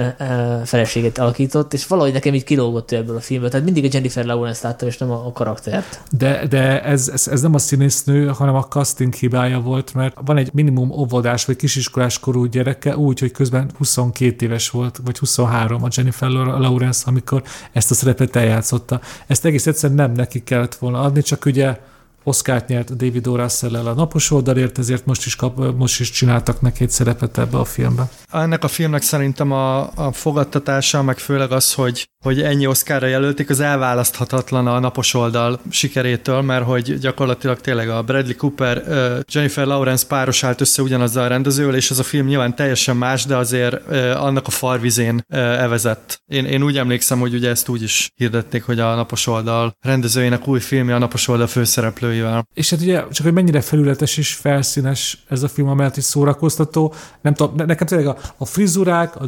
feleséget alakított, és valahogy nekem így kilógott ebből a filmből. Tehát mindig a Jennifer Lawrence láttam, és nem a, a karaktert. De, de ez, ez, ez, nem a színésznő, hanem a casting hibája volt, mert van egy minimum óvodás vagy kisiskolás korú gyereke, úgy, hogy közben 22 éves volt, vagy 23 a Jennifer Lawrence, amikor ezt a szerepet eljátszott játszotta. Ezt egész egyszerűen nem neki kellett volna adni, csak ugye Oszkárt nyert David O. russell a napos oldalért, ezért most is, kap, most is csináltak neki egy szerepet ebbe a filmbe. Ennek a filmnek szerintem a, a fogadtatása, meg főleg az, hogy, hogy ennyi Oszkára jelölték, az elválaszthatatlan a napos oldal sikerétől, mert hogy gyakorlatilag tényleg a Bradley Cooper, Jennifer Lawrence páros állt össze ugyanazzal a rendezővel, és ez a film nyilván teljesen más, de azért annak a farvizén evezett. Én, én úgy emlékszem, hogy ugye ezt úgy is hirdették, hogy a napos oldal rendezőjének új filmje a napos oldal főszereplői szereplőivel. És hát ugye csak, hogy mennyire felületes és felszínes ez a film, amellett is szórakoztató. Nem tudom, nekem tényleg a, a frizurák, a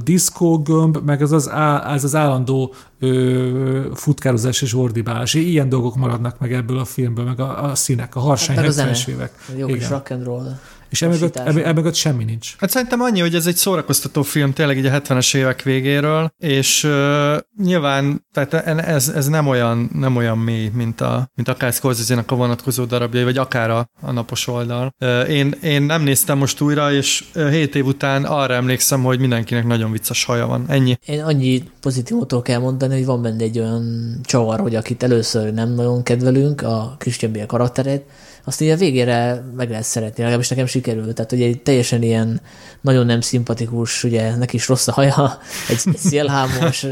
gömb, meg az az, á, az, az állandó ö, futkározás és ordibálás. Ilyen dolgok maradnak meg ebből a filmből, meg a, a színek, a harsány 70-es évek. Jó kis rock and roll. És emögött, emögött semmi nincs. Hát szerintem annyi, hogy ez egy szórakoztató film tényleg így a 70-es évek végéről, és uh, nyilván tehát ez, ez nem, olyan, nem olyan mély, mint, a, mint akár scorsese a vonatkozó darabjai, vagy akár a, a napos oldal. Uh, én, én nem néztem most újra, és uh, 7 év után arra emlékszem, hogy mindenkinek nagyon vicces haja van. Ennyi. Én annyi pozitívotól kell mondani, hogy van benne egy olyan csavar, hogy akit először nem nagyon kedvelünk, a Christian Bale karakterét, azt így a végére meg lehet szeretni, legalábbis nekem sikerült. Tehát ugye egy teljesen ilyen nagyon nem szimpatikus, ugye neki is rossz a haja, egy, egy szélhámos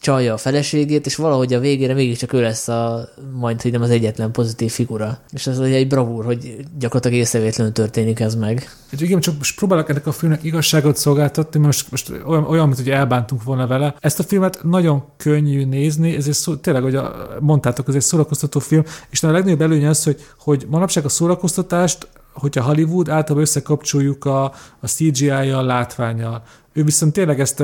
csalja a feleségét, és valahogy a végére mégiscsak ő lesz a, majd, hogy nem az egyetlen pozitív figura. És ez egy bravúr, hogy gyakorlatilag észrevétlenül történik ez meg. Hát igen, csak most próbálok ennek a filmnek igazságot szolgáltatni, most, most olyan, olyan, mint hogy elbántunk volna vele. Ezt a filmet nagyon könnyű nézni, ez egy szó, tényleg, hogy a, mondtátok, ez egy szórakoztató film, és a legnagyobb előnye az, hogy, hogy manapság a szórakoztatást hogyha Hollywood, általában összekapcsoljuk a, a CGI-jal, látványjal. Ő viszont tényleg ezt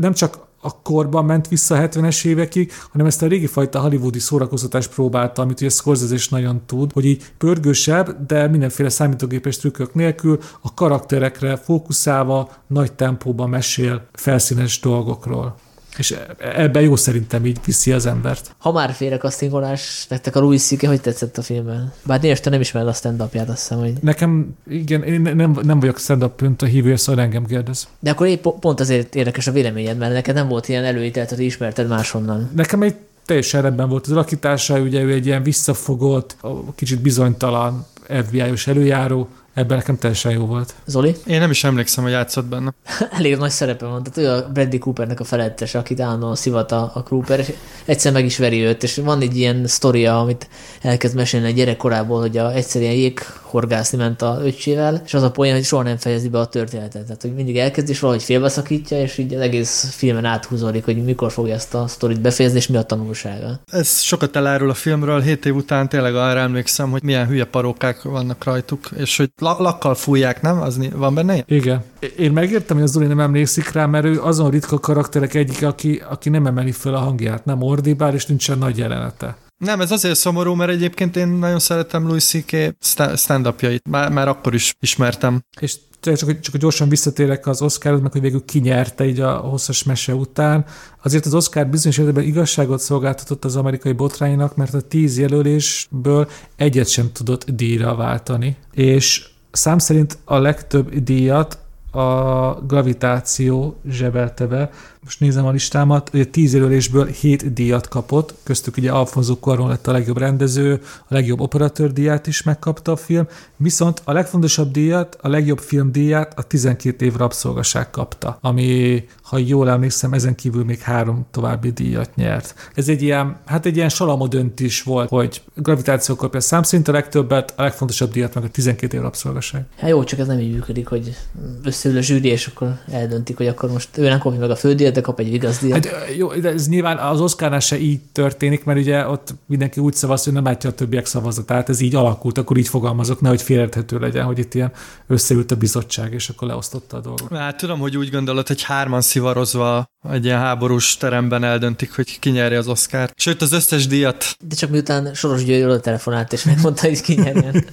nem csak a korban ment vissza a 70-es évekig, hanem ezt a régi fajta hollywoodi szórakoztatást próbálta, amit ugye Scorsese is nagyon tud, hogy így pörgősebb, de mindenféle számítógépes trükkök nélkül a karakterekre fókuszálva, nagy tempóban mesél felszínes dolgokról. És ebben jó szerintem így viszi az embert. Ha már félrekasztingolás, nektek a Louis C.K. hogy tetszett a filmben? Bár nézd, te nem ismered a stand azt hiszem, hogy... Nekem, igen, én nem, nem vagyok stand-up a hívő, szóval engem kérdez. De akkor épp pont azért érdekes a véleményed, mert neked nem volt ilyen előítelt, hogy ismerted máshonnan. Nekem egy teljesen rendben volt az alakítása, ugye ő egy ilyen visszafogott, kicsit bizonytalan FBI-os előjáró, Ebben nekem teljesen jó volt. Zoli? Én nem is emlékszem, hogy játszott benne. *laughs* Elég nagy szerepe van. Tehát ő a Bradley Coopernek a felettes, akit állandóan szivat a, a Cooper, és egyszer meg is veri őt, és van egy ilyen sztoria, amit elkezd mesélni a gyerekkorából, hogy a, egyszerűen jég horgászni ment a öccsével, és az a poén, hogy soha nem fejezi be a történetet. Tehát, hogy mindig elkezd, és valahogy félbeszakítja, és így az egész filmen áthúzódik, hogy mikor fogja ezt a sztorit befejezni, és mi a tanulsága. Ez sokat elárul a filmről, hét év után tényleg arra emlékszem, hogy milyen hülye parókák vannak rajtuk, és hogy lakkal fújják, nem? Az van benne ilyen? Igen. Én megértem, hogy az Zoli nem emlékszik rá, mert ő azon ritka karakterek egyik, aki, aki nem emeli fel a hangját, nem ordibál, és nincsen nagy jelenete. Nem, ez azért szomorú, mert egyébként én nagyon szeretem Louis C.K. stand-upjait. Már, már akkor is ismertem. És csak, csak gyorsan visszatérek az Oscarhoz, meg hogy végül kinyerte így a hosszas mese után. Azért az Oscar bizonyos esetben igazságot szolgáltatott az amerikai botránynak, mert a tíz jelölésből egyet sem tudott díjra váltani. És szám szerint a legtöbb díjat a gravitáció zsebelte be. Most nézem a listámat, ugye 10 jelölésből 7 díjat kapott, köztük ugye Alfonso Cuarón lett a legjobb rendező, a legjobb operatőr díját is megkapta a film, viszont a legfontosabb díjat, a legjobb film díját a 12 év rabszolgaság kapta, ami, ha jól emlékszem, ezen kívül még három további díjat nyert. Ez egy ilyen, hát egy ilyen salamodöntés volt, hogy gravitáció kapja a szám szerint a legtöbbet, a legfontosabb díjat meg a 12 év rabszolgaság. Hát jó, csak ez nem így működik, hogy összeül a zsűri, és akkor eldöntik, hogy akkor most ő nem kapja meg a fődíjat, de kap egy vigaszdiat. Hát, jó, de ez nyilván az Oscarnál se így történik, mert ugye ott mindenki úgy szavaz, hogy nem látja a többiek szavazatát, ez így alakult, akkor így fogalmazok, nehogy félrethető legyen, hogy itt ilyen összeült a bizottság, és akkor leosztotta a dolgot. Hát tudom, hogy úgy gondolod, hogy hárman szivarozva egy ilyen háborús teremben eldöntik, hogy ki nyeri az Oscar. Sőt, az összes díjat. De csak miután Soros György telefonált, és megmondta, hogy ki nyerjen.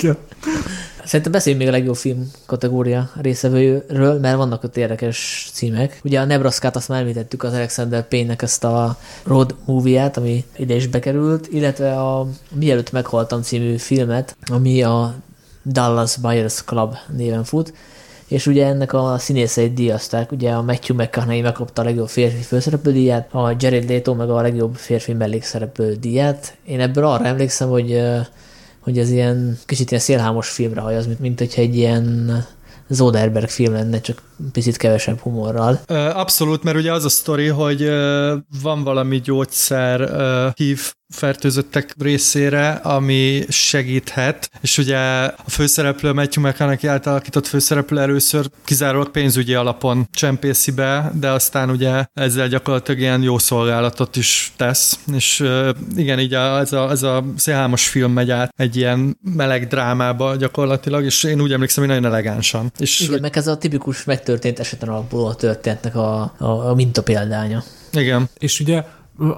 Szerintem beszéljünk még a legjobb film kategória részevőről, mert vannak ott érdekes címek. Ugye a Nebraska-t azt már említettük az Alexander Payne-nek ezt a road movie-ját, ami ide is bekerült, illetve a Mielőtt meghaltam című filmet, ami a Dallas Buyers Club néven fut, és ugye ennek a színészeit díjazták, ugye a Matthew McConaughey megkapta a legjobb férfi főszereplő díját, a Jared Leto meg a legjobb férfi mellékszereplő díját. Én ebből arra emlékszem, hogy hogy ez ilyen kicsit ilyen szélhámos filmre hajaz, mint, mint hogyha egy ilyen Zoderberg film lenne, csak picit kevesebb humorral. Abszolút, mert ugye az a sztori, hogy van valami gyógyszer, hív fertőzöttek részére, ami segíthet, és ugye a főszereplő Matthew McConaughey által alakított főszereplő először kizárólag pénzügyi alapon csempészi be, de aztán ugye ezzel gyakorlatilag ilyen jó szolgálatot is tesz, és igen, így a, ez, a, ez a szélhámos film megy át egy ilyen meleg drámába gyakorlatilag, és én úgy emlékszem, hogy nagyon elegánsan. És igen, meg ez a tipikus megtörtént eseten alapuló a történetnek a, a, a mintapéldánya. Igen. És ugye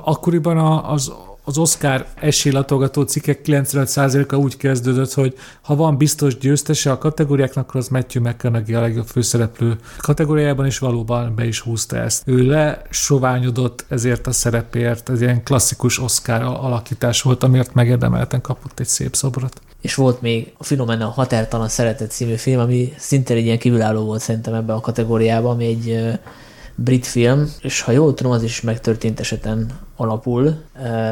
akkoriban az az Oscar esélylatolgató cikkek 95%-a úgy kezdődött, hogy ha van biztos győztese a kategóriáknak, akkor az Matthew McConaughey a legjobb főszereplő kategóriában, és valóban be is húzta ezt. Ő lesoványodott ezért a szerepért, ez ilyen klasszikus Oscar alakítás volt, amiért megérdemelten kapott egy szép szobrot. És volt még a Filomena Határtalan Szeretet című film, ami szintén egy ilyen kívülálló volt szerintem ebben a kategóriában, ami egy brit film, és ha jól tudom, az is megtörtént eseten alapul.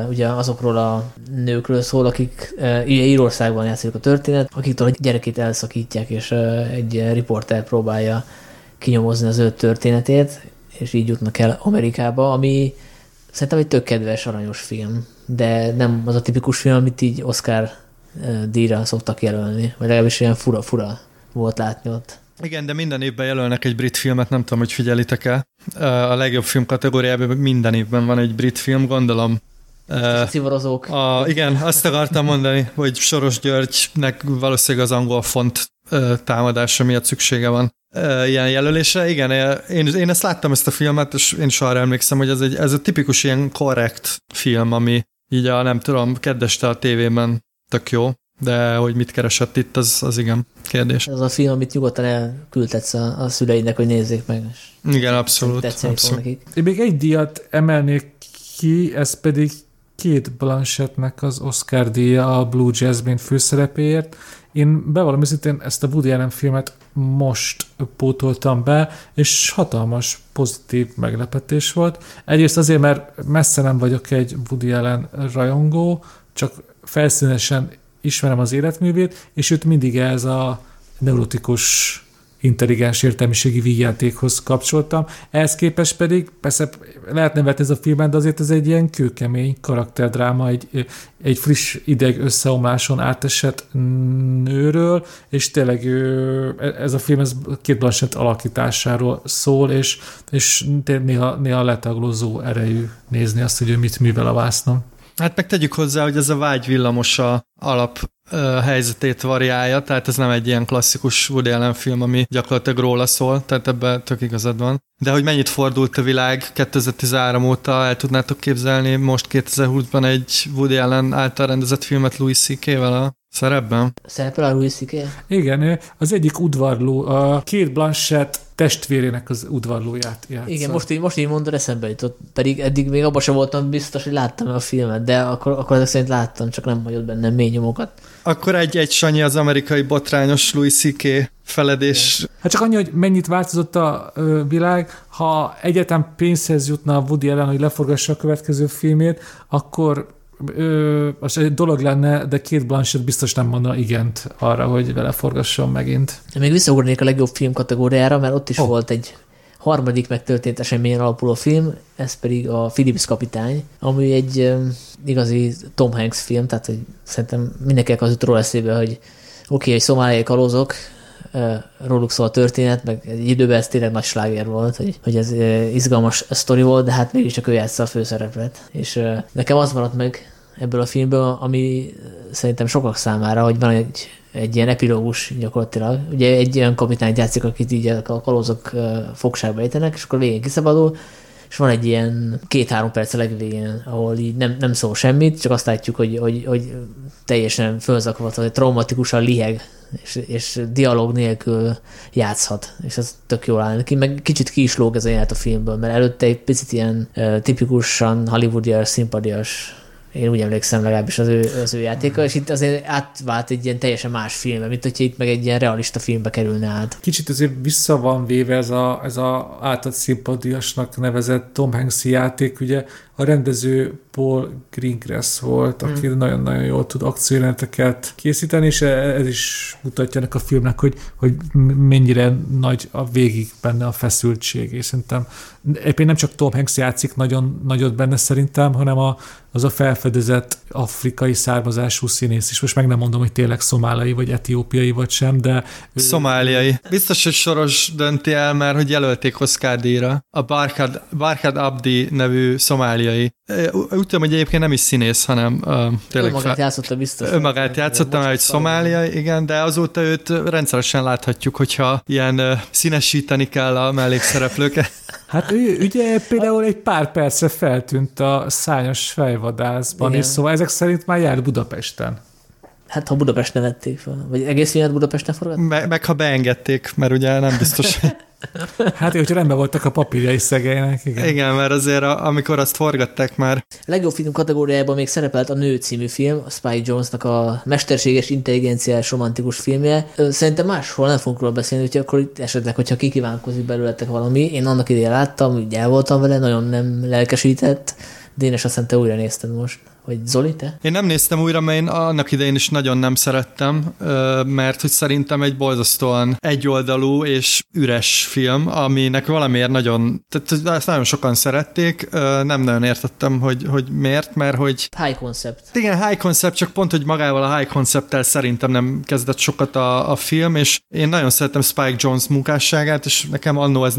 Ugye azokról a nőkről szól, akik ugye Írországban játszik a történet, akiktől a gyerekét elszakítják, és egy riporter próbálja kinyomozni az ő történetét, és így jutnak el Amerikába, ami szerintem egy tök kedves, aranyos film, de nem az a tipikus film, amit így Oscar díjra szoktak jelölni, vagy legalábbis ilyen fura-fura volt látni ott. Igen, de minden évben jelölnek egy brit filmet, nem tudom, hogy figyelitek el. A legjobb film kategóriában minden évben van egy brit film, gondolom. Szivarozók. A, igen, azt akartam mondani, hogy Soros Györgynek valószínűleg az angol font támadása miatt szüksége van ilyen jelölésre. Igen, én, én ezt láttam ezt a filmet, és én is arra emlékszem, hogy ez egy, ez egy tipikus ilyen korrekt film, ami így a, nem tudom, kedveste a tévében tök jó. De hogy mit keresett itt, az, az igen kérdés. Ez a film, amit nyugodtan elküldhetsz a, a szüleidnek, hogy nézzék meg. És igen, abszolút. abszolút. Nekik. Én még egy díjat emelnék ki, ez pedig két Blanchettnek az Oscar díja a Blue Jasmine főszerepéért. Én bevallom őszintén ezt a Woody Allen filmet most pótoltam be, és hatalmas pozitív meglepetés volt. Egyrészt azért, mert messze nem vagyok egy Woody Allen rajongó, csak felszínesen ismerem az életművét, és őt mindig ez a neurotikus intelligens értelmiségi vígjátékhoz kapcsoltam. Ehhez képest pedig, persze lehet nevet ez a filmben, de azért ez egy ilyen kőkemény karakterdráma, egy, egy friss ideg összeomláson átesett nőről, és tényleg ez a film ez két Blanchett alakításáról szól, és, és néha, néha letaglózó erejű nézni azt, hogy ő mit művel a vásznon. Hát meg tegyük hozzá, hogy ez a vágy villamosa alap ö, helyzetét variálja, tehát ez nem egy ilyen klasszikus Woody Allen film, ami gyakorlatilag róla szól, tehát ebben tök igazad van. De hogy mennyit fordult a világ 2013 óta, el tudnátok képzelni most 2020-ban egy Woody Allen által rendezett filmet Louis C.K.-vel a szerepben? Szerepel a Louis C.K.? Igen, az egyik udvarló, a két Blanchett testvérének az udvarlóját játsza. Igen, most így, most így mondod, eszembe jutott. Pedig eddig még abban sem voltam biztos, hogy láttam a filmet, de akkor, akkor ezek szerint láttam, csak nem hagyott bennem mély nyomokat. Akkor egy-egy Sanyi az amerikai botrányos Louis C.K. feledés. Igen. Hát csak annyi, hogy mennyit változott a ö, világ, ha egyetem pénzhez jutna a Woody Allen, hogy leforgassa a következő filmét, akkor ö, az egy dolog lenne, de két Blanchett biztos nem mondna igent arra, hogy vele forgasson megint. Még visszaugornék a legjobb film kategóriára, mert ott is oh. volt egy harmadik megtörtént eseményen alapuló film, ez pedig a Philips kapitány, ami egy um, igazi Tom Hanks film, tehát hogy szerintem mindenkinek az jut róla eszébe, hogy oké, okay, hogy szomáliai kalózok, róluk szól a történet, meg egy időben ez tényleg nagy sláger volt, hogy, hogy ez izgalmas sztori volt, de hát mégiscsak ő játsza a főszerepet. És nekem az maradt meg ebből a filmből, ami szerintem sokak számára, hogy van egy, egy ilyen epilógus gyakorlatilag. Ugye egy olyan kapitány játszik, akit így a kalózok fogságba ejtenek, és akkor végén kiszabadul, és van egy ilyen két-három perc a legvégén, ahol így nem, nem szól semmit, csak azt látjuk, hogy, hogy, hogy teljesen fölzakvat, hogy traumatikusan liheg és, és dialóg nélkül játszhat, és ez tök jól áll neki, meg kicsit ki is lóg ez a ját a filmből, mert előtte egy picit ilyen uh, tipikusan hollywoodias, szimpadias én úgy emlékszem legalábbis az ő, az ő játéka, és itt azért átvált egy ilyen teljesen más filmbe, mint hogyha itt meg egy ilyen realista filmbe kerülne át. Kicsit azért vissza van véve ez a, ez a által szimpadiasnak nevezett Tom hanks játék, ugye a rendező Paul Greengrass volt, aki mm. nagyon-nagyon jól tud akciójeleneteket készíteni, és ez is mutatja ennek a filmnek, hogy, hogy mennyire nagy a végig benne a feszültség, és szerintem éppen nem csak Tom Hanks játszik nagyon nagyot benne szerintem, hanem a, az a felfedezett afrikai származású színész is. Most meg nem mondom, hogy tényleg szomálai, vagy etiópiai, vagy sem, de... Szomáliai. Biztos, hogy Soros dönti el, mert hogy jelölték Oscar díjra. A Barkad, Barkad Abdi nevű szomáliai szomáliai. Úgy tudom, hogy egyébként nem is színész, hanem uh, tényleg... Önmagát fel... játszotta biztos. Önmagát játszotta, mert egy szomáliai, igen, de azóta őt rendszeresen láthatjuk, hogyha ilyen uh, színesíteni kell a mellékszereplőket. *laughs* Hát ő ugye például egy pár percre feltűnt a szányos fejvadászban, és szóval ezek szerint már jár Budapesten. Hát ha Budapesten vették fel, vagy egész filmet Budapesten forgatták? Me- meg ha beengedték, mert ugye nem biztos. *laughs* hát, hogy rendben voltak a papírjai szegénynek, igen. Igen, mert azért a, amikor azt forgatták már. A legjobb film kategóriában még szerepelt a Nő című film, a Spike Jonesnak a mesterséges intelligenciás romantikus filmje. Szerintem máshol nem fogunk róla beszélni, úgyhogy akkor itt esetleg, hogyha kikívánkozik belőletek valami. Én annak idején láttam, úgy el voltam vele, nagyon nem lelkesített. Dénes, azt te újra nézted most. Vagy Zoli, te? Én nem néztem újra, mert én annak idején is nagyon nem szerettem, mert hogy szerintem egy borzasztóan egyoldalú és üres film, aminek valamiért nagyon, tehát ezt nagyon sokan szerették, nem nagyon értettem, hogy, hogy miért, mert hogy... High concept. Igen, high concept, csak pont, hogy magával a high concept szerintem nem kezdett sokat a, a film, és én nagyon szerettem Spike Jones munkásságát, és nekem annó ez,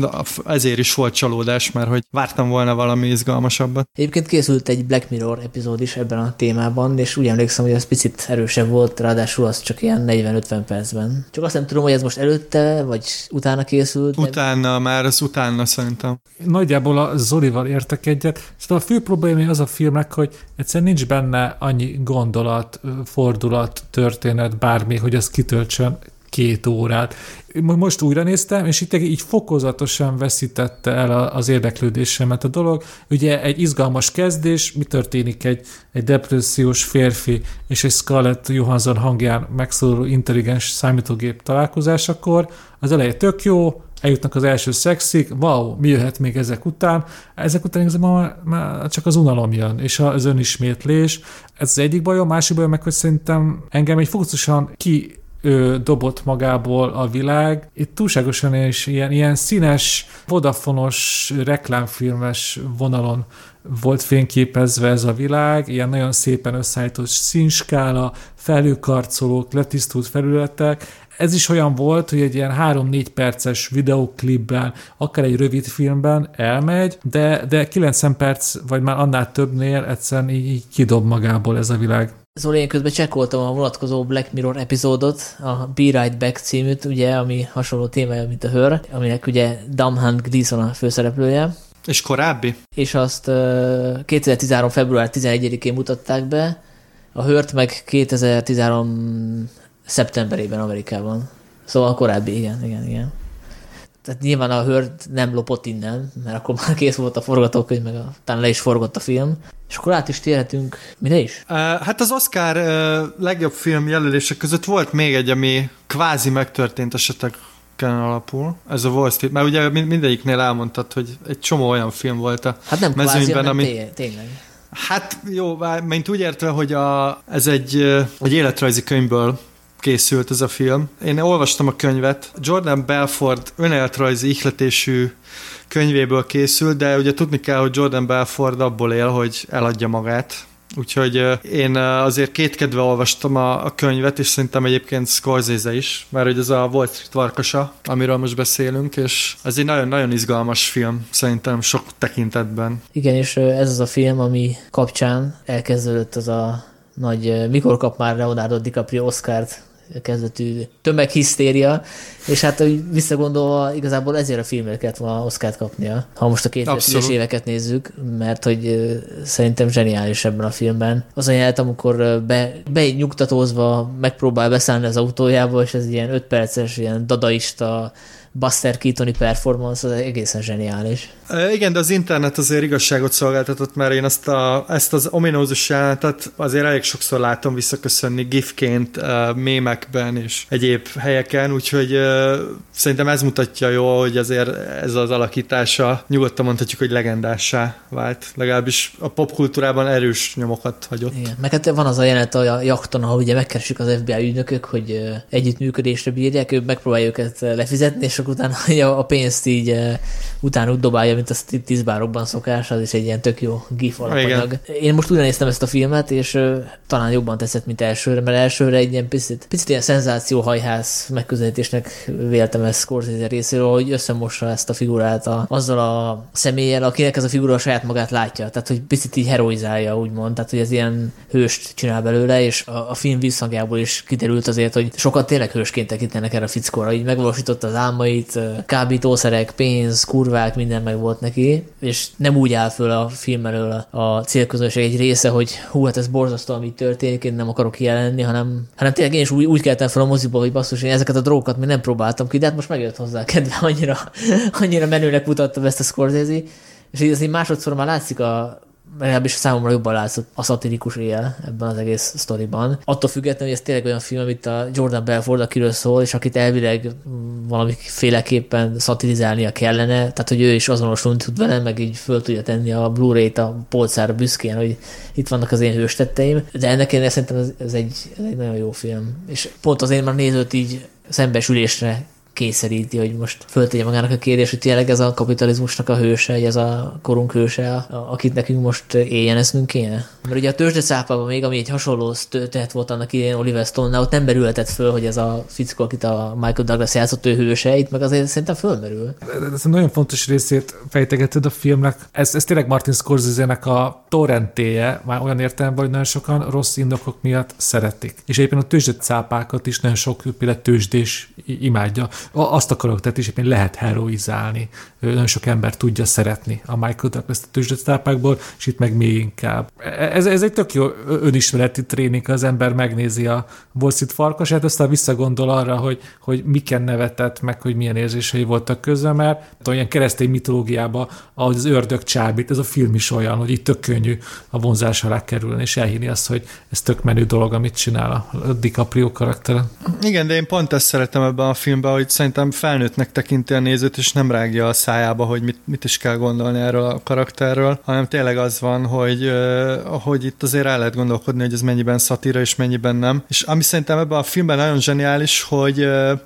ezért is volt csalódás, mert hogy vártam volna valami izgalmasabbat. Egyébként készült egy Black Mirror epizód is ebben a témában, és úgy emlékszem, hogy ez picit erősebb volt, ráadásul az csak ilyen 40-50 percben. Csak azt nem tudom, hogy ez most előtte, vagy utána készült. Utána, meg... már az utána szerintem. Nagyjából a Zolival értek egyet. Szóval a fő probléma az a filmnek, hogy egyszerűen nincs benne annyi gondolat, fordulat, történet, bármi, hogy az kitöltsön két órát. Most újra néztem, és itt így fokozatosan veszítette el az érdeklődésemet a dolog. Ugye egy izgalmas kezdés, mi történik egy, egy depressziós férfi és egy Scarlett Johansson hangján megszólaló intelligens számítógép találkozásakor. Az eleje tök jó, eljutnak az első szexik, wow, mi jöhet még ezek után? Ezek után igazából már, már csak az unalom jön, és az önismétlés. Ez az egyik bajom, másik bajom meg, hogy szerintem engem egy fokozatosan ki ő dobott magából a világ. Itt túlságosan is ilyen, ilyen színes, vodafonos, reklámfilmes vonalon volt fényképezve ez a világ, ilyen nagyon szépen összeállított színskála, felőkarcolók, letisztult felületek. Ez is olyan volt, hogy egy ilyen 3-4 perces videoklipben, akár egy rövid filmben elmegy, de, de 90 perc, vagy már annál többnél egyszerűen így, így kidob magából ez a világ. Zoli, én közben csekkoltam a vonatkozó Black Mirror epizódot, a Be Right Back címűt, ugye, ami hasonló témája, mint a Hör, aminek ugye Damhan Gleason a főszereplője. És korábbi? És azt uh, 2013. február 11-én mutatták be, a Hört meg 2013 szeptemberében Amerikában. Szóval korábbi, igen, igen, igen tehát nyilván a Hört nem lopott innen, mert akkor már kész volt a forgatókönyv, meg a, talán le is forgott a film. És akkor át is térhetünk, mire is? Uh, hát az Oscar uh, legjobb film jelölések között volt még egy, ami kvázi megtörtént esetek alapul. Ez a Wall Street, mert ugye mindegyiknél elmondtad, hogy egy csomó olyan film volt a hát nem mezőnyben, kvázi, ami... tényleg. Hát jó, mint úgy értve, hogy a, ez egy, egy életrajzi könyvből készült ez a film. Én olvastam a könyvet. Jordan Belford önéletrajzi ihletésű könyvéből készült, de ugye tudni kell, hogy Jordan Belford abból él, hogy eladja magát. Úgyhogy én azért kétkedve olvastam a, a könyvet, és szerintem egyébként Scorsese is, mert hogy ez a Wall Street Varkasa, amiről most beszélünk, és ez egy nagyon-nagyon izgalmas film, szerintem sok tekintetben. Igen, és ez az a film, ami kapcsán elkezdődött az a nagy, mikor kap már Leonardo DiCaprio Oscárt kezdetű tömeghisztéria, és hát hogy visszagondolva igazából ezért a filmért kellett volna Oszkárt kapnia, ha most a 2010-es éveket nézzük, mert hogy szerintem zseniális ebben a filmben. Az a jelent, amikor be, benyugtatózva megpróbál beszállni az autójába, és ez ilyen 5 perces, ilyen dadaista Buster Keatoni performance az egészen zseniális. Igen, de az internet azért igazságot szolgáltatott, mert én azt a, ezt az ominózus jelentet azért elég sokszor látom visszaköszönni gifként, mémekben és egyéb helyeken, úgyhogy szerintem ez mutatja jó, hogy azért ez az alakítása nyugodtan mondhatjuk, hogy legendássá vált. Legalábbis a popkultúrában erős nyomokat hagyott. Igen. Meg hát van az a jelenet a jakton, ahol ugye megkeresik az FBI ügynökök, hogy együttműködésre bírják, ők megpróbálják őket lefizetni, és kiállítások után *laughs* hogy a pénzt így után úgy dobálja, mint a tíz bárokban szokás, az is egy ilyen tök jó gif alapanyag. Én most újra néztem ezt a filmet, és talán jobban tetszett, mint elsőre, mert elsőre egy ilyen picit, picit ilyen szenzációhajház megközelítésnek véltem ezt Scorsese részéről, hogy összemossa ezt a figurát a, azzal a személlyel, akinek ez a figura a saját magát látja. Tehát, hogy picit így heroizálja, úgymond. Tehát, hogy ez ilyen hőst csinál belőle, és a, a film visszhangjából is kiderült azért, hogy sokat tényleg hősként tekintenek erre a fickóra. Így megvalósította az álmait, kábítószerek, pénz, kurvák, minden meg volt neki, és nem úgy áll föl a film elől a célközönség egy része, hogy hú, hát ez borzasztó, ami történik, én nem akarok kijelenni, hanem, hanem tényleg én is úgy, úgy keltem fel a moziba, hogy basszus, én ezeket a drogokat még nem próbáltam ki, de hát most megjött hozzá kedve, annyira, *laughs* annyira menőnek mutattam ezt a Scorsese, és így azért másodszor már látszik a, legalábbis számomra jobban látszott a szatirikus él ebben az egész sztoriban. Attól függetlenül, hogy ez tényleg olyan film, amit a Jordan Belford, akiről szól, és akit elvileg valamiféleképpen szatirizálnia kellene, tehát hogy ő is azonosulni tud vele, meg így föl tudja tenni a Blu-ray-t a polcára büszkén, hogy itt vannak az én hőstetteim, de ennek én szerintem ez, ez, egy, ez egy nagyon jó film. És pont azért már nézőt így szembesülésre kényszeríti, hogy most föltegye magának a kérdés, hogy tényleg ez a kapitalizmusnak a hőse, ez a korunk hőse, akit nekünk most éljen eszünk kéne. Mert ugye a tőzsdecápában még, ami egy hasonló történet volt annak idején Oliver stone ott nem merülhetett föl, hogy ez a fickó, akit a Michael Douglas játszott, ő hőse, itt meg azért szerintem fölmerül. Ez egy nagyon fontos részét fejtegeted a filmnek. Ez, ez tényleg Martin Scorsese-nek a torrentéje, már olyan értelemben, hogy nagyon sokan rossz indokok miatt szeretik. És éppen a tőzsdecápákat is nagyon sok tőzsdés imádja azt akarok, tehát is éppen lehet heroizálni. Nagyon sok ember tudja szeretni a Michael Douglas a és itt meg még inkább. Ez, ez egy tök jó önismereti tréning, az ember megnézi a Wall Street farkasát, aztán visszagondol arra, hogy, hogy miken nevetett, meg hogy milyen érzései voltak közben, mert olyan keresztény mitológiában, ahogy az ördög csábít, ez a film is olyan, hogy itt tök könnyű a vonzás alá kerülni, és elhinni azt, hogy ez tök menő dolog, amit csinál a DiCaprio karaktere. Igen, de én pont ezt szeretem ebben a filmben, hogy szerintem felnőttnek tekinti a nézőt, és nem rágja a szájába, hogy mit, mit is kell gondolni erről a karakterről, hanem tényleg az van, hogy, hogy itt azért el lehet gondolkodni, hogy ez mennyiben szatíra és mennyiben nem. És ami szerintem ebben a filmben nagyon zseniális, hogy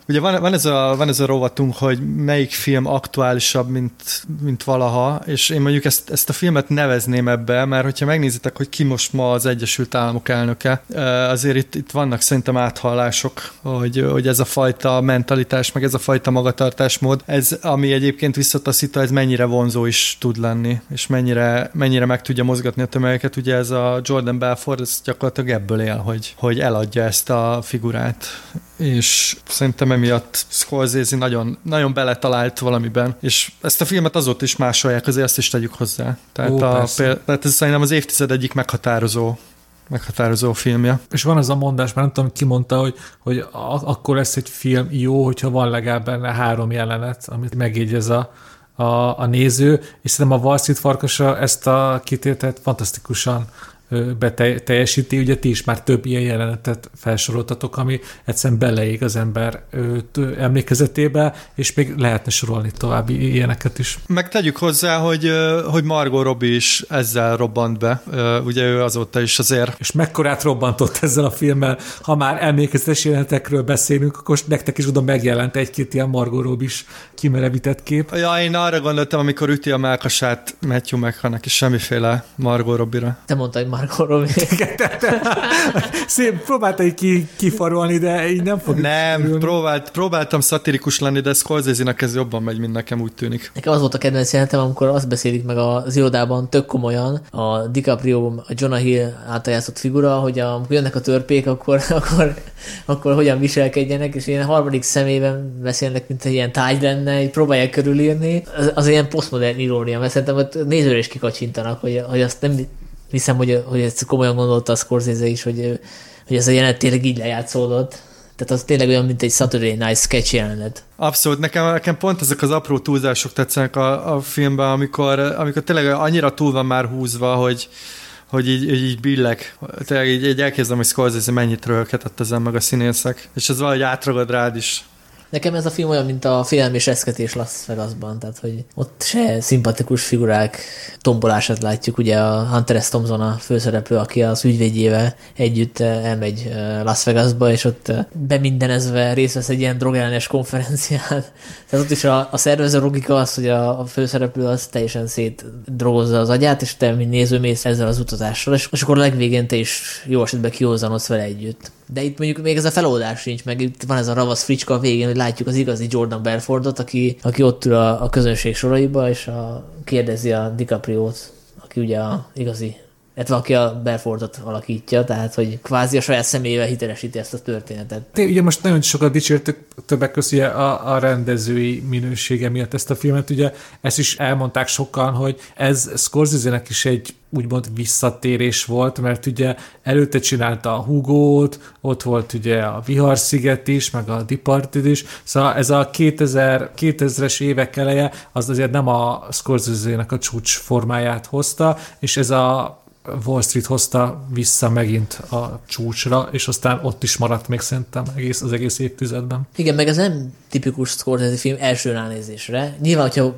ugye van, van, ez a, van ez a rovatunk, hogy melyik film aktuálisabb, mint, mint valaha, és én mondjuk ezt, ezt a filmet nevezném ebbe, mert hogyha megnézitek, hogy ki most ma az Egyesült Államok elnöke, azért itt, itt vannak szerintem áthallások, hogy, hogy ez a fajta mentalitás, meg ez a fajta magatartásmód, ez, ami egyébként visszataszítva, ez mennyire vonzó is tud lenni, és mennyire, mennyire meg tudja mozgatni a tömegeket. Ugye ez a Jordan Belfort, ez gyakorlatilag ebből él, hogy, hogy eladja ezt a figurát, és szerintem emiatt Scorsese nagyon, nagyon beletalált valamiben, és ezt a filmet azóta is másolják, azért azt is tegyük hozzá. Tehát, Ó, a, például, tehát ez szerintem az évtized egyik meghatározó meghatározó filmje. És van az a mondás, már nem tudom, ki mondta, hogy, hogy akkor lesz egy film jó, hogyha van legalább benne három jelenet, amit megjegyez a, a, a néző, és szerintem a Wall Street farkasa ezt a kitételt fantasztikusan beteljesíti. Ugye ti is már több ilyen jelenetet felsoroltatok, ami egyszerűen beleég az ember emlékezetébe, és még lehetne sorolni további ilyeneket is. Meg tegyük hozzá, hogy, hogy Margot Robbie is ezzel robbant be. Ugye ő azóta is azért. És mekkorát robbantott ezzel a filmmel? Ha már emlékezetes jelenetekről beszélünk, akkor nektek is oda megjelent egy-két ilyen Margot Robbie is kimerevített kép. Ja, én arra gondoltam, amikor üti a melkasát Matthew McConaughey, semmiféle Margot Robbie-ra. Te mondtad, hogy Margot Robbie. *laughs* Szép, próbálta ki, kifarolni, de így nem fog. Nem, próbált, próbáltam szatirikus lenni, de Scorsese-nek ez jobban megy, mint nekem úgy tűnik. Nekem az volt a kedvenc jelentem, amikor azt beszélik meg az irodában tök komolyan, a DiCaprio, a Jonah Hill által játszott figura, hogy amikor jönnek a törpék, akkor, *laughs* akkor, akkor hogyan viselkedjenek, és ilyen a harmadik szemében beszélnek, mint egy ilyen táj lenne, így próbálják körülírni. Az, az ilyen posztmodern irónia, mert szerintem ott nézőre is kikacsintanak, hogy, hogy azt nem hiszem, hogy, hogy ezt komolyan gondolta a Scorsese is, hogy, hogy ez a jelenet tényleg így lejátszódott. Tehát az tényleg olyan, mint egy Saturday Night sketch jelenet. Abszolút, nekem, nekem pont ezek az apró túlzások tetszenek a, a filmben, amikor, amikor tényleg annyira túl van már húzva, hogy, hogy így, így, így billeg. Tényleg így, így elkezdem, hogy Scorsese mennyit rölketett ezen meg a színészek. És ez valahogy átragad rád is. Nekem ez a film olyan, mint a film és eszketés Las Vegasban, tehát hogy ott se szimpatikus figurák tombolását látjuk, ugye a Hunter S. Thompson a főszereplő, aki az ügyvédjével együtt eh, elmegy eh, Las Vegasba, és ott eh, bemindenezve részt vesz egy ilyen drogellenes konferencián. *laughs* Tehát ott is a, a szervező logika az, hogy a, a főszereplő az teljesen szétdrogozza az agyát, és te, mint néző, mész ezzel az utazással, és, és akkor legvégén te is jó esetben kihozzanodsz vele együtt. De itt mondjuk még ez a feloldás sincs, meg itt van ez a ravasz fricska a végén, hogy látjuk az igazi Jordan Belfordot, aki, aki ott ül a, a közönség soraiba, és a, kérdezi a DiCaprio-t, aki ugye a igazi illetve aki a Belfordot alakítja, tehát hogy kvázi a saját személyével hitelesíti ezt a történetet. Te, ugye most nagyon sokat dicsértük többek között a, a rendezői minősége miatt ezt a filmet, ugye ezt is elmondták sokan, hogy ez Scorsese-nek is egy úgymond visszatérés volt, mert ugye előtte csinálta a Hugo-t, ott volt ugye a Viharsziget is, meg a Departed is, szóval ez a 2000, 2000-es évek eleje az azért nem a Scorsese-nek a csúcs formáját hozta, és ez a Wall Street hozta vissza megint a csúcsra, és aztán ott is maradt még szerintem egész, az egész évtizedben. Igen, meg ez nem tipikus Scorsese film első ránézésre. Nyilván, hogyha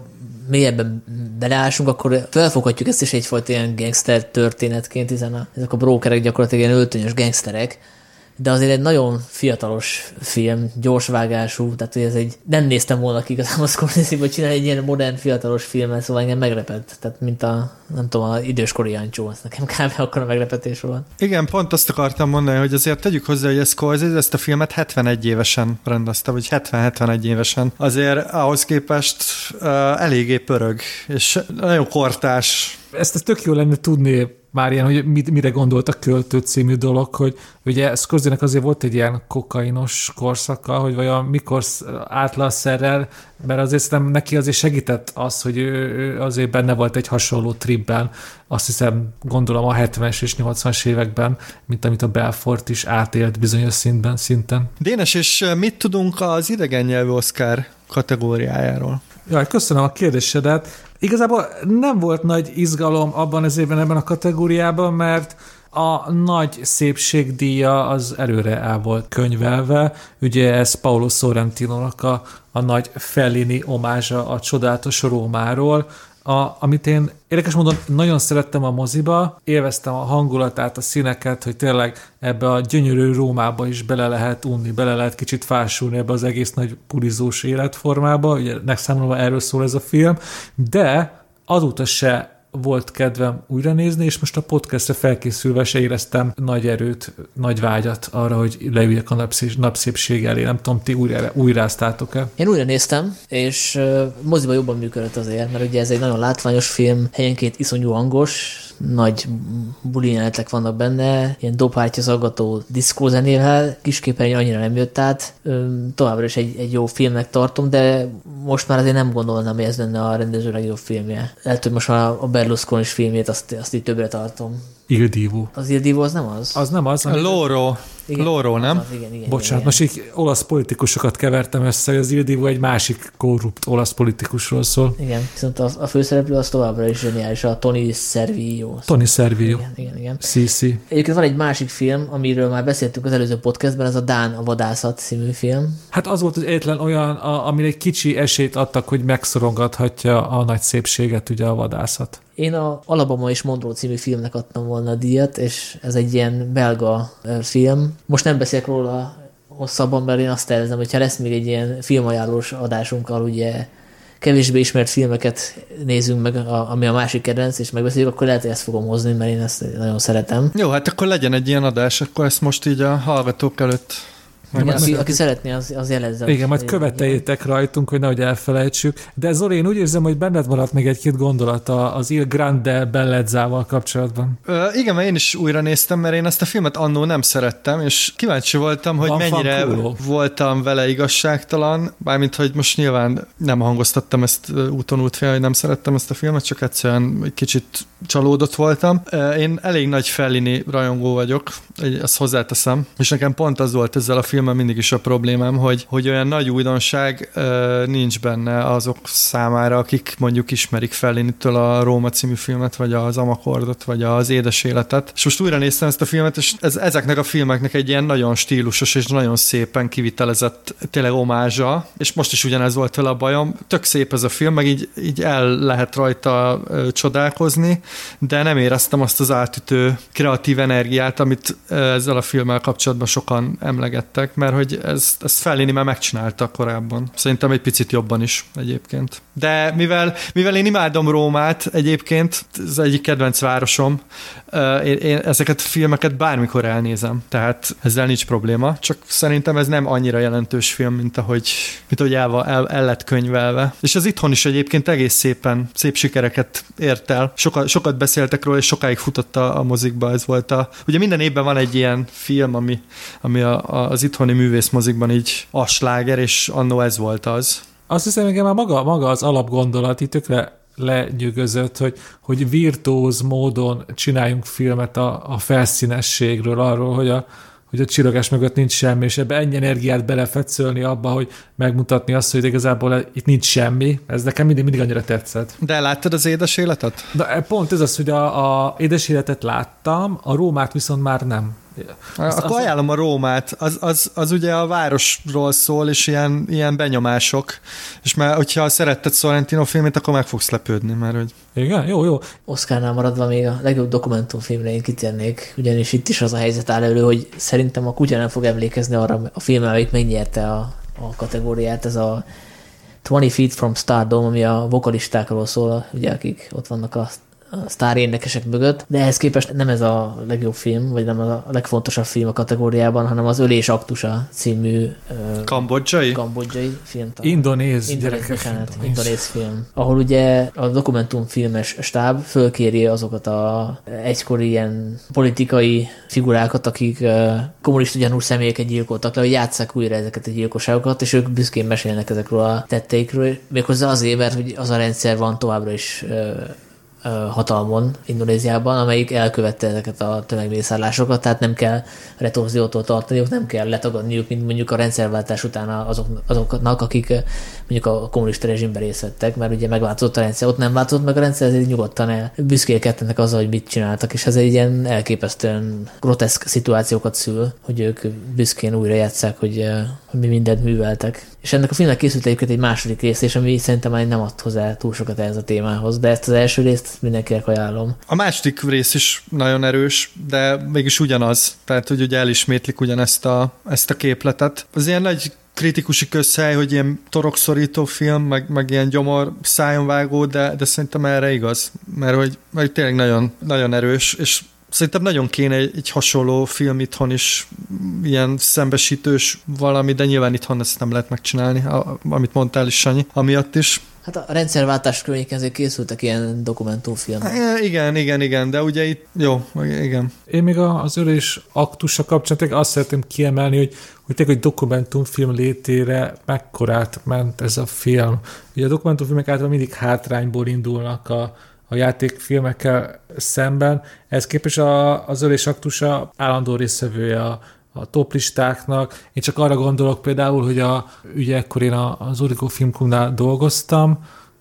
mélyebben beleásunk, akkor felfoghatjuk ezt is egyfajta ilyen gangster történetként, hiszen a, ezek a brókerek gyakorlatilag ilyen öltönyös gangsterek, de azért egy nagyon fiatalos film, gyorsvágású, tehát hogy ez egy, nem néztem volna ki igazából Scorsese, hogy csinálni egy ilyen modern, fiatalos filmet, szóval engem meglepett, tehát mint a, nem tudom, az időskori Jancsó, ez nekem *laughs* kb. akkor a meglepetés volt. Igen, pont azt akartam mondani, hogy azért tegyük hozzá, hogy ez Scorsese ezt a filmet 71 évesen rendezte, vagy 70-71 évesen. Azért ahhoz képest uh, eléggé pörög, és nagyon kortás. Ezt, ezt tök jó lenne tudni már ilyen, hogy mit, mire gondolt a költő című dolog, hogy ugye scorsese azért volt egy ilyen kokainos korszaka, hogy vajon mikor állt le a szerrel, mert azért szerintem neki azért segített az, hogy ő, ő azért benne volt egy hasonló tripben, azt hiszem gondolom a 70-es és 80-as években, mint amit a Belfort is átélt bizonyos szintben, szinten. Dénes, és mit tudunk az idegen nyelvű Oscar kategóriájáról? Jaj, köszönöm a kérdésedet. Igazából nem volt nagy izgalom abban az évben ebben a kategóriában, mert a nagy szépségdíja az előre el volt könyvelve. Ugye ez Paulo Sorrentino-nak a, a nagy Fellini omázsa a csodálatos Rómáról, a, amit én érdekes módon nagyon szerettem a moziba, élveztem a hangulatát, a színeket, hogy tényleg ebbe a gyönyörű Rómába is bele lehet unni, bele lehet kicsit fásulni ebbe az egész nagy pulizós életformába, ugye megszámolva erről szól ez a film, de azóta se volt kedvem újra nézni, és most a podcastre felkészülve se éreztem nagy erőt, nagy vágyat arra, hogy leüljek a napszép, napszépség elé. Nem tudom, ti újra, újráztátok-e? Én újra néztem, és moziba jobban működött azért, mert ugye ez egy nagyon látványos film, helyenként iszonyú hangos, nagy bulineletek vannak benne, ilyen dobhártya zaggató diszkózenével, kisképernyő annyira nem jött át, továbbra is egy, egy jó filmnek tartom, de most már azért nem gondolnám, hogy ez lenne a rendező legjobb filmje. Lehet, hogy most már a Berlusconi filmjét azt, azt így többre tartom. Il Divo. Az Il Divo az nem az? Az nem az. Ami... Loro. Igen, Loro, nem? Az, igen, igen, Bocsánat, igen, most így olasz politikusokat kevertem össze, hogy az Il Divo egy másik korrupt olasz politikusról szól. Igen, viszont a, a főszereplő az továbbra is zseniális, a Tony Servillo. Tony Servillo. Igen, igen, igen. Sisi. Egyébként van egy másik film, amiről már beszéltünk az előző podcastben, ez a Dán a vadászat című film. Hát az volt az egyetlen olyan, a, amire egy kicsi esélyt adtak, hogy megszorongathatja a nagy szépséget ugye a vadászat. Én a Alabama és Monroe című filmnek adtam volna a díjat, és ez egy ilyen belga film. Most nem beszélek róla hosszabban, mert én azt tervezem, hogyha lesz még egy ilyen filmajánlós adásunkkal, ugye kevésbé ismert filmeket nézünk meg, ami a másik kedvenc, és megbeszéljük, akkor lehet, hogy ezt fogom hozni, mert én ezt nagyon szeretem. Jó, hát akkor legyen egy ilyen adás, akkor ezt most így a hallgatók előtt igen, aki, aki szeretné, az, az jelezze. Igen, majd követeljétek rajtunk, hogy nehogy elfelejtsük. De Zoli, én úgy érzem, hogy benned maradt még egy-két gondolata az Il Grande Bellezzával kapcsolatban. Ö, igen, mert én is újra néztem, mert én ezt a filmet annó nem szerettem, és kíváncsi voltam, hogy Van mennyire voltam vele igazságtalan, bármint, hogy most nyilván nem hangoztattam ezt úton útfél, hogy nem szerettem ezt a filmet, csak egyszerűen egy kicsit csalódott voltam. Én elég nagy Fellini rajongó vagyok, ezt hozzáteszem, és nekem pont az volt ezzel a film filmmel mindig is a problémám, hogy, hogy olyan nagy újdonság uh, nincs benne azok számára, akik mondjuk ismerik Fellinitől a Róma című filmet, vagy az Amakordot, vagy az Édes Életet. És most újra néztem ezt a filmet, és ez, ezeknek a filmeknek egy ilyen nagyon stílusos és nagyon szépen kivitelezett tényleg omázsa, és most is ugyanez volt vele a bajom. Tök szép ez a film, meg így, így el lehet rajta uh, csodálkozni, de nem éreztem azt az átütő kreatív energiát, amit ezzel a filmmel kapcsolatban sokan emlegettek, mert hogy ezt, ezt Fellini már megcsinálta korábban. Szerintem egy picit jobban is egyébként. De mivel, mivel én imádom Rómát egyébként, ez egyik kedvenc városom, én, én ezeket a filmeket bármikor elnézem, tehát ezzel nincs probléma, csak szerintem ez nem annyira jelentős film, mint ahogy, mint ahogy el, el, el lett könyvelve. És az itthon is egyébként egész szépen, szép sikereket ért el. Soka, sokat beszéltek róla, és sokáig futott a, a mozikba, ez volt a... Ugye minden évben van egy ilyen film, ami, ami a, a, az itthoni művészmozikban így a sláger, és annó ez volt az. Azt hiszem, hogy már maga, maga az alapgondolat itt tökre lenyűgözött, hogy, hogy virtuóz módon csináljunk filmet a, a felszínességről, arról, hogy a, hogy a csillagás mögött nincs semmi, és ebbe ennyi energiát belefetszölni abba, hogy megmutatni azt, hogy igazából itt nincs semmi. Ez nekem mindig, mindig annyira tetszett. De láttad az édes életet? De pont ez az, hogy a, a édes életet láttam, a Rómát viszont már nem. Azt, Akkor az... ajánlom a Rómát, az, az, az ugye a városról szól, és ilyen, ilyen benyomások, és már, hogyha szeretted Sorrentino filmét, akkor meg fogsz lepődni, mert hogy... Igen, jó, jó. Oscarnál maradva még a legjobb dokumentumfilmre én kitérnék, ugyanis itt is az a helyzet áll elő, hogy szerintem a kutya nem fog emlékezni arra a filmre, amelyik megnyerte a, a kategóriát, ez a 20 Feet from Stardom, ami a vokalistákról szól, ugye, akik ott vannak a a sztár énekesek mögött, de ehhez képest nem ez a legjobb film, vagy nem a legfontosabb film a kategóriában, hanem az Ölés aktusa című kambodzsai? kambodzsai film. Indonéz, indonéz gyerekek. Indonéz film. Ahol ugye a dokumentumfilmes stáb fölkéri azokat a egykori ilyen politikai figurákat, akik kommunista gyanús személyeket gyilkoltak le, hogy játsszák újra ezeket a gyilkosságokat, és ők büszkén mesélnek ezekről a tetteikről, méghozzá azért, mert hogy az a rendszer van továbbra is hatalmon Indonéziában, amelyik elkövette ezeket a tömegmészárlásokat, tehát nem kell retorziótól tartaniuk, nem kell letagadniuk, mint mondjuk a rendszerváltás után azok, azoknak, akik mondjuk a kommunista rezsimben részt vettek, mert ugye megváltozott a rendszer, ott nem változott meg a rendszer, ezért nyugodtan el büszkélkednek azzal, hogy mit csináltak, és ez egy ilyen elképesztően groteszk szituációkat szül, hogy ők büszkén újra játszák, hogy, hogy mi mindent műveltek. És ennek a filmnek készült egyébként egy második rész, és ami szerintem már nem ad hozzá túl sokat ehhez a témához, de ezt az első részt mindenkinek ajánlom. A második rész is nagyon erős, de mégis ugyanaz. Tehát, hogy ugye elismétlik ugyanezt a, ezt a képletet. Az ilyen nagy kritikusi közhely, hogy ilyen torokszorító film, meg, meg ilyen gyomor szájonvágó, de, de szerintem erre igaz, mert hogy, mert tényleg nagyon, nagyon erős, és Szerintem nagyon kéne egy, egy hasonló film itthon is, ilyen szembesítős valami, de nyilván itthon ezt nem lehet megcsinálni, amit mondtál is, Sanyi, amiatt is. Hát a rendszerváltás környéken azért készültek ilyen dokumentumfilmek. É, igen, igen, igen, de ugye itt, jó, igen. Én még az ölés aktusa kapcsán azt szeretném kiemelni, hogy, hogy tényleg egy dokumentumfilm létére mekkorát ment ez a film. Ugye a dokumentumfilmek általában mindig hátrányból indulnak a, a játékfilmekkel szemben. Ez képes a, az ölés aktusa állandó részvevője a, a toplistáknak. Én csak arra gondolok például, hogy a, ugye ekkor én az Origo Filmklubnál dolgoztam,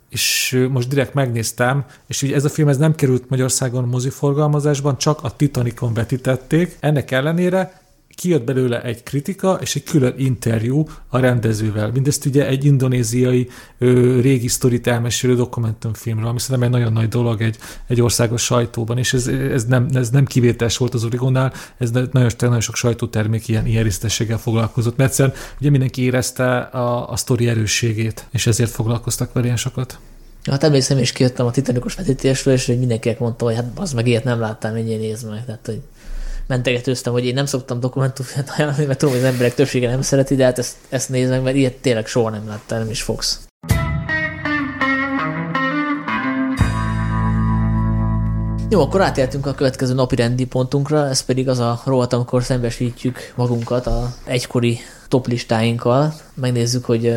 és most direkt megnéztem, és ugye ez a film ez nem került Magyarországon moziforgalmazásban, csak a Titanicon vetítették. Ennek ellenére kijött belőle egy kritika és egy külön interjú a rendezővel. Mindezt ugye egy indonéziai ö, régi sztorit elmesélő dokumentumfilmről, ami szerintem egy nagyon nagy dolog egy, egy országos sajtóban, és ez, ez, nem, ez nem kivételes volt az Origonnál, ez nagyon, nagyon sok sajtótermék ilyen, ilyen résztességgel foglalkozott, mert egyszerűen ugye mindenki érezte a, a sztori erősségét, és ezért foglalkoztak vele ilyen sokat. Hát emlékszem, és kijöttem a titanikos vetítésről, és hogy mindenkinek mondta, hogy hát az meg ilyet nem láttam, mennyire nézd meg. Tehát, hogy mentegetőztem, hogy én nem szoktam dokumentumfilmet ajánlani, mert tudom, hogy az emberek többsége nem szereti, de hát ezt, ezt nézd meg, mert ilyet tényleg soha nem láttál, nem is fogsz. Jó, akkor átértünk a következő napi rendi pontunkra, ez pedig az a rovat, amikor szembesítjük magunkat a egykori toplistáinkkal. Megnézzük, hogy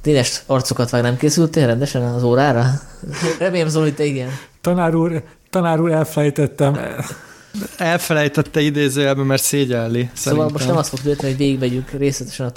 tényes arcokat vág nem készültél rendesen az órára? *laughs* Remélem, Zoli, te igen. Tanár úr, tanár úr, elfelejtettem Elfelejtette idézőjelben, mert szégyelli. Szóval szerintem. most nem azt fog történni, hogy végigmegyünk részletesen a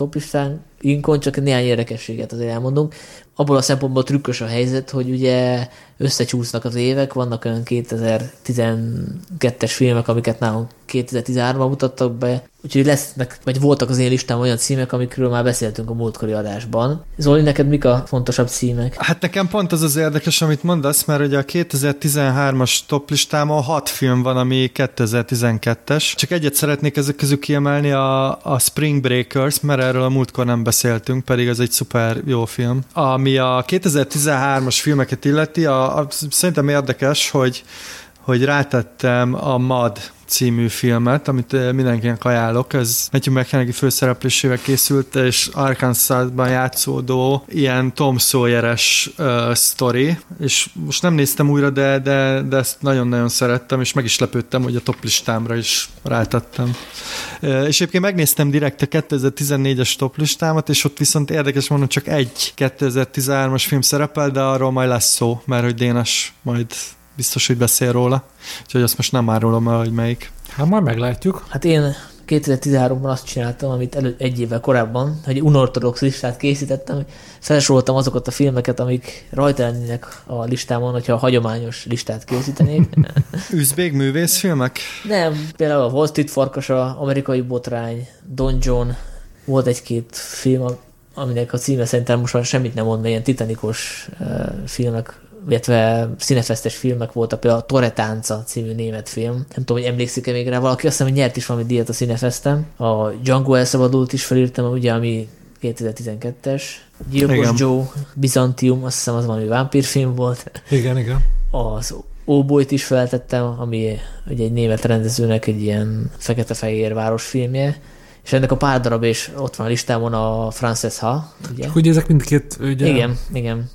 topistánkon, csak néhány érdekességet azért elmondunk. Abból a szempontból trükkös a helyzet, hogy ugye összecsúsznak az évek, vannak olyan 2012-es filmek, amiket nálunk 2013-ban mutattak be, úgyhogy lesznek, vagy voltak az én listám olyan címek, amikről már beszéltünk a múltkori adásban. Zoli, neked mik a fontosabb címek? Hát nekem pont az az érdekes, amit mondasz, mert ugye a 2013-as top listámon hat film van, ami 2012-es. Csak egyet szeretnék ezek közül kiemelni, a, a Spring Breakers, mert erről a múltkor nem beszéltünk, pedig ez egy szuper jó film. Ami a 2013-as filmeket illeti, a, a, szerintem érdekes, hogy hogy rátettem a MAD című filmet, amit eh, mindenkinek ajánlok. Ez Matthew McConaughey főszereplésével készült, és Arkansasban játszódó ilyen Tom Sawyer-es uh, sztori, és most nem néztem újra, de, de, de ezt nagyon-nagyon szerettem, és meg is lepődtem, hogy a top listámra is rátettem. Uh, és egyébként megnéztem direkt a 2014-es top listámat, és ott viszont érdekes mondom, csak egy 2013-as film szerepel, de arról majd lesz szó, mert hogy Dénes majd biztos, hogy beszél róla. Úgyhogy azt most nem árulom el, hogy melyik. Hát majd meglátjuk. Hát én 2013-ban azt csináltam, amit elő, egy évvel korábban, hogy unortodox listát készítettem, hogy felsoroltam azokat a filmeket, amik rajta lennének a listámon, hogyha a hagyományos listát készítenék. *laughs* Üzbég művészfilmek? Nem, például a Wall Street farkasa, amerikai botrány, Don John, volt egy-két film, aminek a címe szerintem most már semmit nem mond, mert ilyen titanikos uh, filmek illetve színefesztes filmek voltak, például a Torre Tánca című német film. Nem tudom, hogy emlékszik-e még rá valaki, azt hiszem, hogy nyert is valami díjat a színefesztem. A Django elszabadult is felírtam, ugye, ami 2012-es. Gyilkos igen. Joe, Byzantium, azt hiszem az valami vámpírfilm volt. Igen, igen. Az Óbolyt is feltettem, ami ugye egy német rendezőnek egy ilyen fekete-fehér városfilmje, és ennek a pár darab, és ott van a listámon a Frances Ha, ugye? Csak ugye ezek mindkét, ugye? Igen, igen.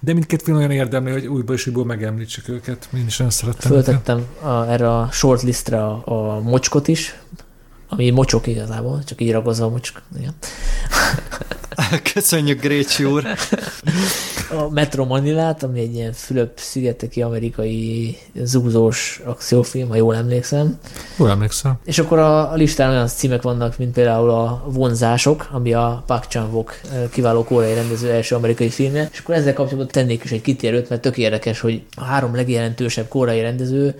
De mindkét film olyan érdemli, hogy újból és újból megemlítsük őket. Én is olyan szerettem. Föltettem a, erre a shortlistre a, a mocskot is, ami mocsok igazából, csak így ragozva a mocsk. Igen. *laughs* Köszönjük, Grécsi úr! A Metro Manilát, ami egy ilyen Fülöp-szigeteki amerikai zúzós akciófilm, ha jól emlékszem. Jól emlékszem. És akkor a, a listán olyan címek vannak, mint például a Vonzások, ami a Park chan kiváló koreai rendező első amerikai filmje. És akkor ezzel kapcsolatban tennék is egy kitérőt, mert tök érdekes, hogy a három legjelentősebb koreai rendező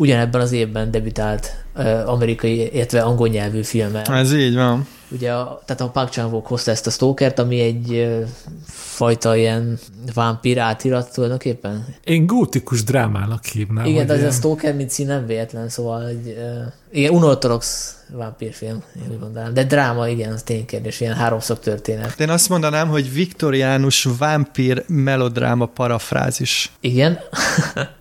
ugyanebben az évben debütált amerikai, illetve angol nyelvű filmmel. Ez így van. Ugye, a, tehát a Park chan hozta ezt a Stalkert, ami egy fajta ilyen vámpír átirat tulajdonképpen. Én gótikus drámának hívnám. Igen, de ez ilyen... a Stalker, mint szín nem véletlen, szóval egy, igen, unortodox vámpírfilm, én úgy mondanám. De dráma, igen, az ténykérdés, ilyen háromszor történet. Én azt mondanám, hogy viktoriánus vámpír melodráma parafrázis. Igen. *laughs*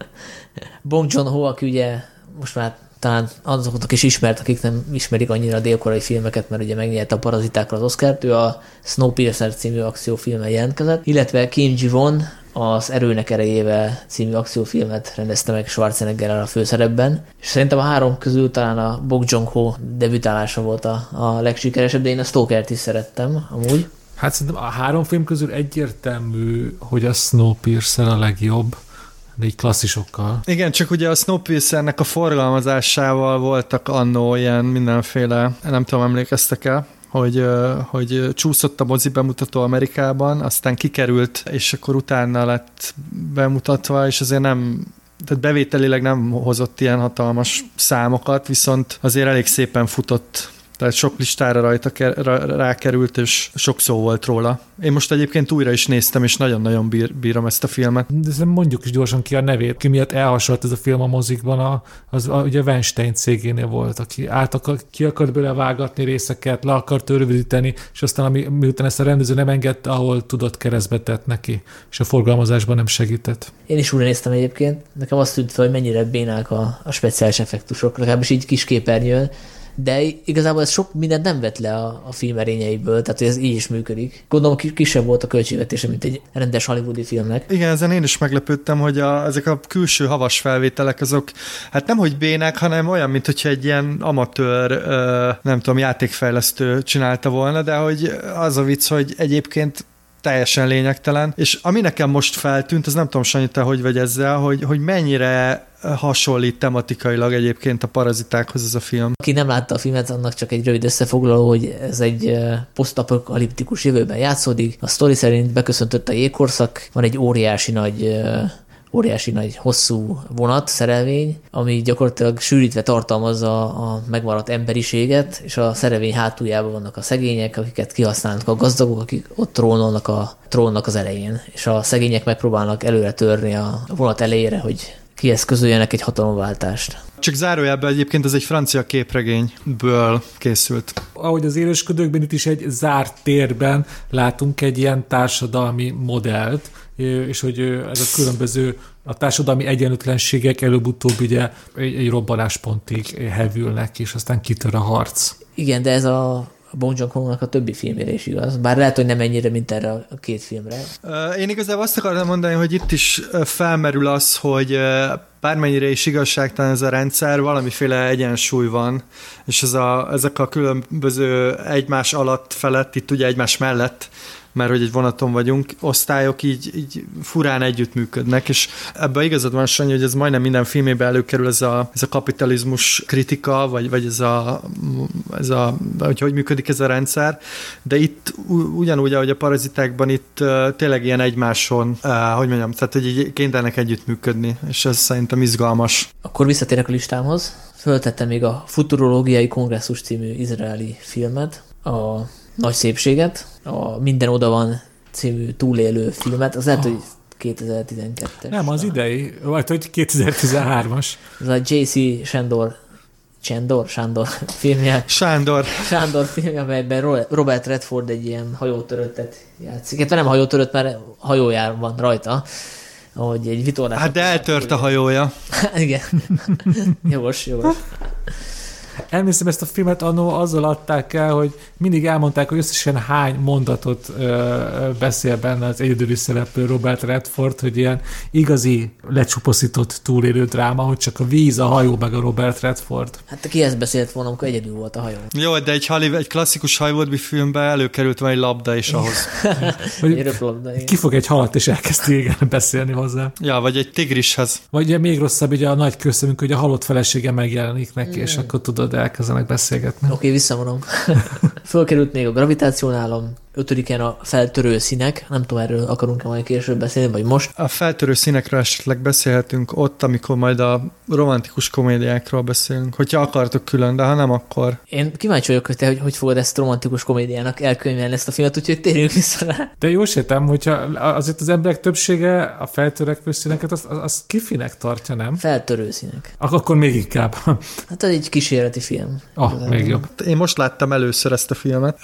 Bong Joon-ho, aki ugye most már talán azoknak is ismert, akik nem ismerik annyira a délkorai filmeket, mert ugye megnyerte a parazitákra az Oscar-t, ő a Snowpiercer című akciófilmmel jelentkezett, illetve Kim Ji-won az Erőnek erejével című akciófilmet rendezte meg Schwarzeneggerrel a főszerepben, és szerintem a három közül talán a Bong Joon-ho debütálása volt a, a legsikeresebb, de én a Stalkert is szerettem amúgy. Hát szerintem a három film közül egyértelmű, hogy a Snowpiercer a legjobb így klasszisokkal. Igen, csak ugye a Snowpiercernek a forgalmazásával voltak annó ilyen mindenféle, nem tudom, emlékeztek el, hogy, hogy csúszott a mozi bemutató Amerikában, aztán kikerült, és akkor utána lett bemutatva, és azért nem tehát bevételileg nem hozott ilyen hatalmas számokat, viszont azért elég szépen futott tehát sok listára rajta rákerült, és sok szó volt róla. Én most egyébként újra is néztem, és nagyon-nagyon bír, bírom ezt a filmet. De mondjuk is gyorsan ki a nevét, ki miatt elhasonlott ez a film a mozikban, a, az a, ugye Weinstein cégénél volt, aki át akar, ki akart bele vágatni részeket, le akart rövidíteni, és aztán ami, miután ezt a rendező nem engedte, ahol tudott keresztbe tett neki, és a forgalmazásban nem segített. Én is újra néztem egyébként, nekem azt tűnt hogy mennyire bénák a, a speciális effektusok, legalábbis így kis képernyőn, de igazából ez sok mindent nem vett le a, a film erényeiből, tehát ez így is működik. Gondolom kisebb volt a költségvetése, mint egy rendes hollywoodi filmnek. Igen, ezen én is meglepődtem, hogy a, ezek a külső havas felvételek azok, hát nem hogy bének, hanem olyan, mint hogyha egy ilyen amatőr, nem tudom, játékfejlesztő csinálta volna, de hogy az a vicc, hogy egyébként teljesen lényegtelen, és ami nekem most feltűnt, az nem tudom, Sanyi, te hogy vagy ezzel, hogy, hogy mennyire hasonlít tematikailag egyébként a parazitákhoz ez a film. Aki nem látta a filmet, annak csak egy rövid összefoglaló, hogy ez egy posztapokaliptikus jövőben játszódik. A sztori szerint beköszöntött a jégkorszak, van egy óriási nagy óriási nagy hosszú vonat, szerelvény, ami gyakorlatilag sűrítve tartalmazza a megmaradt emberiséget, és a szerelvény hátuljában vannak a szegények, akiket kihasználnak a gazdagok, akik ott trónolnak a trónnak az elején, és a szegények megpróbálnak előre törni a vonat elejére, hogy kieszközöljenek egy hatalomváltást. Csak zárójelben egyébként ez egy francia képregényből készült. Ahogy az élősködőkben itt is egy zárt térben látunk egy ilyen társadalmi modellt, és hogy ez a különböző a társadalmi egyenlőtlenségek előbb-utóbb ugye egy, egy robbanáspontig hevülnek, és aztán kitör a harc. Igen, de ez a Bong joon a többi filmére is igaz. Bár lehet, hogy nem ennyire, mint erre a két filmre. Én igazából azt akartam mondani, hogy itt is felmerül az, hogy bármennyire is igazságtalan ez a rendszer, valamiféle egyensúly van, és ez a, ezek a különböző egymás alatt felett, itt ugye egymás mellett mert hogy egy vonaton vagyunk, osztályok így, így furán együttműködnek, és ebben igazad van, Sanyi, hogy ez majdnem minden filmében előkerül ez a, ez a kapitalizmus kritika, vagy, vagy ez a, ez a hogy hogy működik ez a rendszer, de itt ugyanúgy, ahogy a parazitákban itt tényleg ilyen egymáson, hogy mondjam, tehát hogy így kénytelenek együttműködni, és ez szerintem izgalmas. Akkor visszatérek a listámhoz. Föltettem még a Futurológiai Kongresszus című izraeli filmet, a nagy szépséget, a Minden oda van című túlélő filmet, az lehet, oh. hogy 2012-es. Nem, az idei, vagy hogy 2013-as. Ez a J.C. Sandor Csendor, Sándor filmje. Sándor. Sándor filmje, amelyben Robert Redford egy ilyen hajótöröttet játszik. Hát nem hajótörött, mert hajójár van rajta, ahogy egy vitorlás. Hát de eltört a hajója. *laughs* Igen. jogos, jogos. Emlékszem, ezt a filmet annó azzal adták el, hogy mindig elmondták, hogy összesen hány mondatot ö, beszél benne az egyedüli szereplő Robert Redford, hogy ilyen igazi lecsupaszított túlélő dráma, hogy csak a víz, a hajó meg a Robert Redford. Hát ki ezt beszélt volna, amikor egyedül volt a hajó. Jó, de egy, Hollywood, egy klasszikus Hollywoodbi filmben előkerült van egy labda is ahhoz. *laughs* labda, ki fog egy halat, és elkezd igen beszélni hozzá. Ja, vagy egy tigrishez. Vagy ugye még rosszabb, ugye a nagy köszönünk, hogy a halott felesége megjelenik neki, mm. és akkor tudod, elkezdenek beszélgetni. Oké, okay, visszavonom. *laughs* Fölkerült még a gravitációnálom, ötödiken a feltörő színek, nem tudom, erről akarunk-e majd később beszélni, vagy most. A feltörő színekről esetleg beszélhetünk ott, amikor majd a romantikus komédiákról beszélünk, hogyha akartok külön, de ha nem, akkor... Én kíváncsi vagyok, hogy te hogy, hogy fogod ezt romantikus komédiának elkönyvelni ezt a filmet, úgyhogy térjünk vissza rá. De jó értem, hogyha azért az emberek többsége a feltörekvő színeket, azt, azt kifinek tartja, nem? Feltörő színek. Akkor még inkább. Hát ez egy kísérleti film. Ah, még jobb. Én most láttam először ezt a filmet,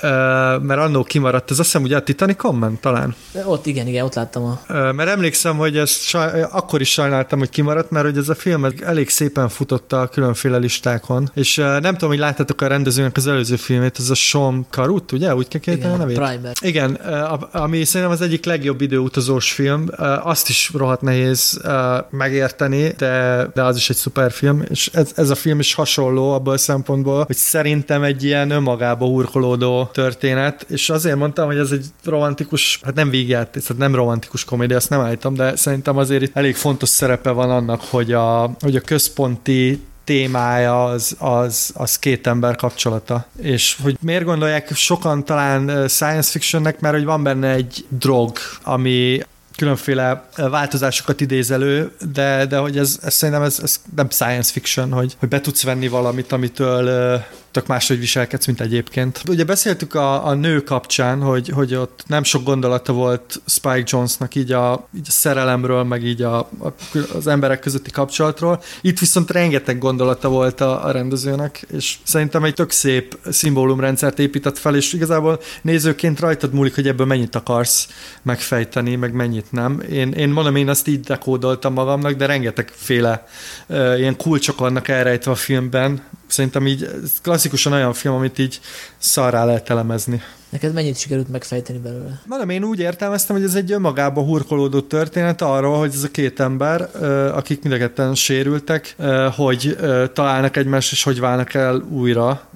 mert annó kimaradt maradt, ez azt hiszem ugye a Titanic Comment talán? Ott igen, igen, ott láttam a... Mert emlékszem, hogy ezt saj, akkor is sajnáltam, hogy kimaradt, mert hogy ez a film elég szépen futott a különféle listákon, és nem tudom, hogy láttátok a rendezőnek az előző filmét, ez a Sean Carut, ugye? Úgy kell a nevét? Primer. Igen, ami szerintem az egyik legjobb időutazós film, azt is rohadt nehéz megérteni, de, de az is egy szuper film, és ez, ez a film is hasonló abból a szempontból, hogy szerintem egy ilyen önmagába urkolódó történet, és azért mondtam, hogy ez egy romantikus, hát nem végjáték, tehát nem romantikus komédia, azt nem állítom, de szerintem azért itt elég fontos szerepe van annak, hogy a, hogy a központi témája az, az, az két ember kapcsolata. És hogy miért gondolják sokan talán science fictionnek, mert hogy van benne egy drog, ami különféle változásokat idéz elő, de, de hogy ez, ez szerintem ez, ez nem science fiction, hogy, hogy be tudsz venni valamit, amitől tök máshogy viselkedsz, mint egyébként. Ugye beszéltük a, a nő kapcsán, hogy, hogy ott nem sok gondolata volt Spike Jonesnak így a, így a szerelemről, meg így a, a, az emberek közötti kapcsolatról. Itt viszont rengeteg gondolata volt a, a rendezőnek, és szerintem egy tök szép szimbólumrendszert épített fel, és igazából nézőként rajtad múlik, hogy ebből mennyit akarsz megfejteni, meg mennyit nem. Én, én mondom, én azt így dekódoltam magamnak, de rengeteg féle uh, ilyen kulcsok vannak elrejtve a filmben. Szerintem így klasszikusan olyan film, amit így szarrá lehet elemezni. Neked mennyit sikerült megfejteni belőle? Na nem, én úgy értelmeztem, hogy ez egy önmagába hurkolódó történet arról, hogy ez a két ember, akik mind a ketten sérültek, hogy találnak egymást, és hogy válnak el újra.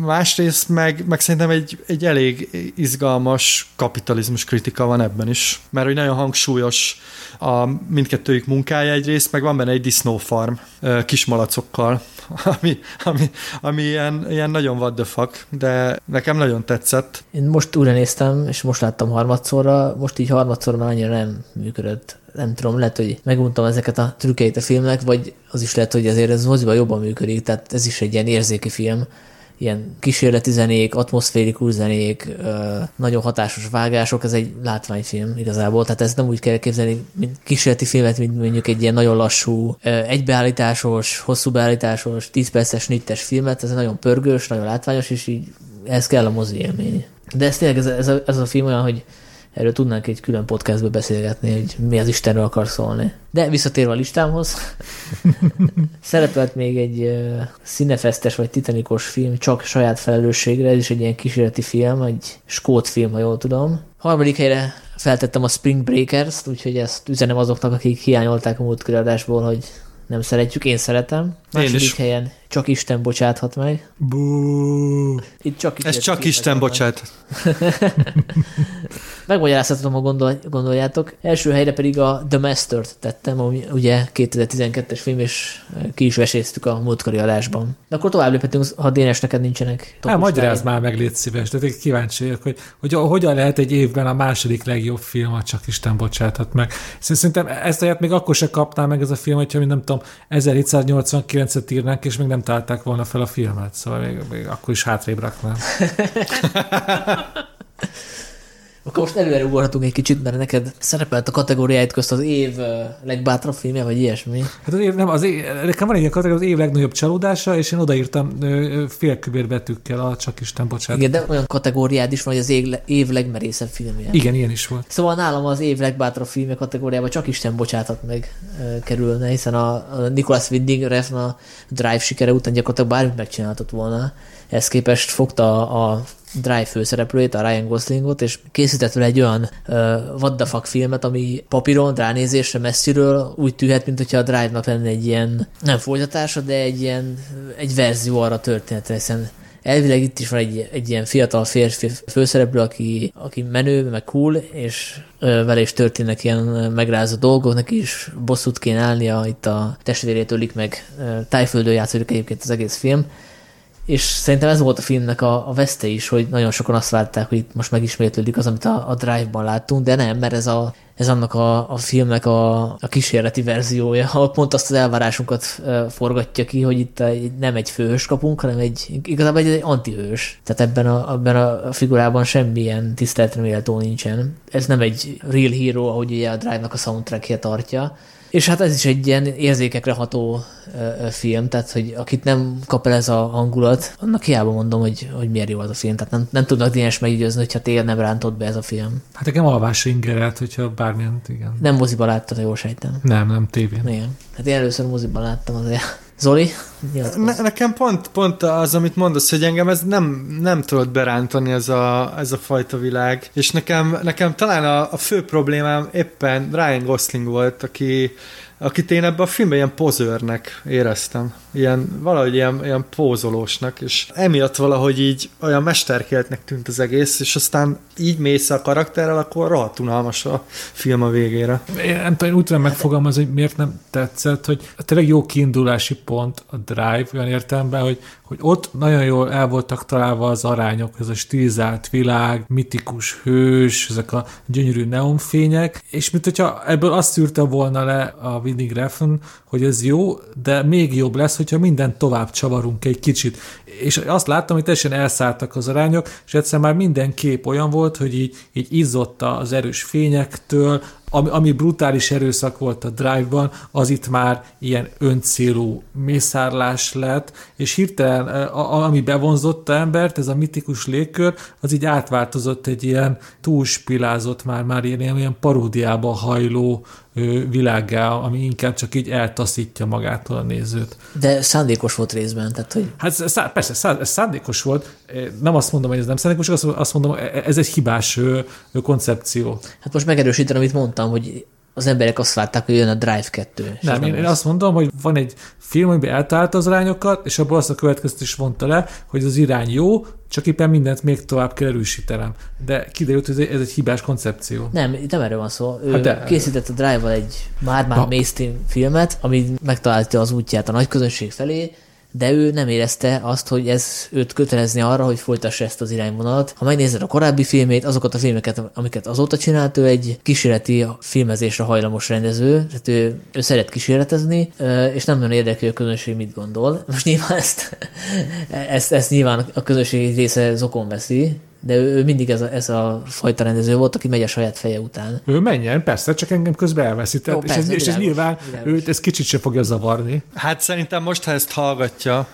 Másrészt meg, meg szerintem egy, egy elég izgalmas kapitalizmus kritika van ebben is, mert hogy nagyon hangsúlyos a mindkettőjük munkája egyrészt, meg van benne egy disznófarm kismalacokkal, *laughs* ami, ami, ami ilyen, ilyen nagyon what the fuck, de nekem nagyon tetszett. Én most újra néztem, és most láttam harmadszorra, most így harmadszor már annyira nem működött. Nem tudom, lehet, hogy meguntam ezeket a trükkeit a filmnek, vagy az is lehet, hogy azért ez moziban jobban működik, tehát ez is egy ilyen érzéki film, ilyen kísérleti zenék, atmoszférikus zenék, nagyon hatásos vágások, ez egy látványfilm igazából, tehát ez nem úgy kell képzelni, mint kísérleti filmet, mint mondjuk egy ilyen nagyon lassú, egybeállításos, hosszú beállításos, 10 perces, nittes filmet, ez nagyon pörgős, nagyon látványos, és így ez kell a mozi élmény. De ez tényleg ez, ez, a, ez a film olyan, hogy Erről tudnánk egy külön podcastbe beszélgetni, hogy mi az Istenről akar szólni. De visszatérve a listámhoz, *laughs* szerepelt még egy színefesztes vagy titanikos film, csak saját felelősségre, ez is egy ilyen kísérleti film, egy skót film, ha jól tudom. Harmadik helyre feltettem a Spring Breakers-t, úgyhogy ezt üzenem azoknak, akik hiányolták a múlt adásból, hogy nem szeretjük, én szeretem. Második én is. helyen csak Isten bocsáthat meg. Bú. Itt csak Ez csak Isten bocsát. *laughs* Megmagyarázhatom, ha gondol, gondoljátok. Első helyre pedig a The Master-t tettem, ami ugye 2012-es film, és ki is veséztük a múltkori adásban. De akkor tovább léphetünk, ha Dénes neked nincsenek Hát magyarázd már meg, légy szíves, de kíváncsi vagyok, hogy, hogy hogyan lehet egy évben a második legjobb film, a Csak Isten bocsáthat meg. Szerintem ezt a még akkor se kapná meg ez a film, hogyha nem tudom, 1789-et írnánk, és még nem találták volna fel a filmet, szóval még, még akkor is hátrébb raknám. *laughs* Akkor most előre ugorhatunk egy kicsit, mert neked szerepelt a kategóriáit közt az év legbátrabb filmje, vagy ilyesmi. Hát az év, nem, az év, nekem van egy ilyen kategória, az év legnagyobb csalódása, és én odaírtam félkübér betűkkel a Csak Isten, bocsánat. Igen, de olyan kategóriád is van, hogy az év, év legmerészebb filmje. Igen, ilyen is volt. Szóval nálam az év legbátrabb filmje kategóriában Csak Isten bocsátat meg kerülne, hiszen a, Nicholas Winding Refn a Drive sikere után gyakorlatilag bármit megcsináltott volna. Ezt képest fogta a Drive főszereplőjét, a Ryan Goslingot, és készített vele egy olyan uh, what the fuck filmet, ami papíron, ránézésre messziről úgy tűhet, mint hogyha a Drive-nak lenne egy ilyen, nem folytatása, de egy ilyen, egy verzió arra történetre, hiszen elvileg itt is van egy, egy ilyen fiatal férfi főszereplő, aki, aki menő, meg cool, és vele is történnek ilyen megrázó dolgok, neki is bosszút kéne állnia, itt a testvérét ölik meg, tájföldön játszódik egyébként az egész film, és szerintem ez volt a filmnek a, a veszte is, hogy nagyon sokan azt várták, hogy itt most megismétlődik az, amit a, a Drive-ban láttunk, de nem, mert ez, a, ez annak a, a filmnek a, a kísérleti verziója, *laughs* ahol pont azt az elvárásunkat forgatja ki, hogy itt nem egy főhős kapunk, hanem egy, igazából egy, egy antihős. Tehát ebben a, ebben a figurában semmilyen tiszteletre méltó nincsen. Ez nem egy real hero, ahogy ugye a Drive-nak a soundtrackje tartja, és hát ez is egy ilyen érzékekre ható ö, film, tehát hogy akit nem kap el ez a hangulat, annak hiába mondom, hogy, hogy miért jó az a film. Tehát nem, nem tudnak DNS meggyőzni, hogyha tél nem rántott be ez a film. Hát nekem alvás ingerelt, hogyha bármilyen, igen. Nem moziba láttad, jól sejtem. Nem, nem tévén. Igen. Hát én először moziban láttam azért. Zoli? Ne, nekem pont, pont az, amit mondasz, hogy engem ez nem, nem tudod berántani ez a, ez a fajta világ, és nekem, nekem talán a, a fő problémám éppen Ryan Gosling volt, aki akit én ebben a filmben ilyen pozőrnek éreztem. Ilyen, valahogy ilyen, ilyen pózolósnak, és emiatt valahogy így olyan mesterkéltnek tűnt az egész, és aztán így mész a karakterrel, akkor rohadt unalmas a film a végére. Én nem tudom, úgy tudom megfogalmazni, hogy miért nem tetszett, hogy tényleg jó kiindulási pont a Drive olyan értelemben, hogy, hogy ott nagyon jól el voltak találva az arányok, ez a stilizált világ, mitikus hős, ezek a gyönyörű neonfények, és mint hogyha ebből azt szűrte volna le a Winning Refn, hogy ez jó, de még jobb lesz, hogyha minden tovább csavarunk egy kicsit. És azt láttam, hogy teljesen elszálltak az arányok, és egyszer már minden kép olyan volt, hogy így, így izzott az erős fényektől, ami, ami brutális erőszak volt a Drive-ban, az itt már ilyen öncélú mészárlás lett, és hirtelen, a, ami bevonzotta embert, ez a mitikus légkör, az így átváltozott egy ilyen túlspilázott már, már ilyen, ilyen paródiába hajló világgá, ami inkább csak így eltaszítja magától a nézőt. De szándékos volt részben, tehát hogy... Hát szá, persze, ez szándékos volt. Nem azt mondom, hogy ez nem szándékos, azt mondom, e, ez egy hibás koncepció. Hát most megerősítem, amit mondtam, hogy az emberek azt várták, hogy jön a Drive 2. Nem, én, én azt mondom, hogy van egy film, amiben eltalálta az irányokat, és abból azt a következtet is mondta le, hogy az irány jó, csak éppen mindent még tovább kell erősítenem. De kiderült, hogy ez egy hibás koncepció. Nem, nem erről van szó. Ő hát de... készített a Drive-val egy már-már mainstream filmet, ami megtalálta az útját a nagy közönség felé, de ő nem érezte azt, hogy ez őt kötelezni arra, hogy folytassa ezt az irányvonalat. Ha megnézed a korábbi filmét, azokat a filmeket, amiket azóta csinált, ő egy kísérleti filmezésre hajlamos rendező, tehát ő, ő szeret kísérletezni, és nem nagyon érdekli a közönség mit gondol. Most nyilván ezt, *laughs* ezt, ezt nyilván a közönség része zokon veszi, de ő, ő mindig ez a, ez a fajta rendező volt, aki megy a saját feje után. Ő menjen, persze, csak engem közben elveszített, Jó, persze, és, ez, és ez nyilván őt ez kicsit sem fogja zavarni. Hát szerintem most, ha ezt hallgatja,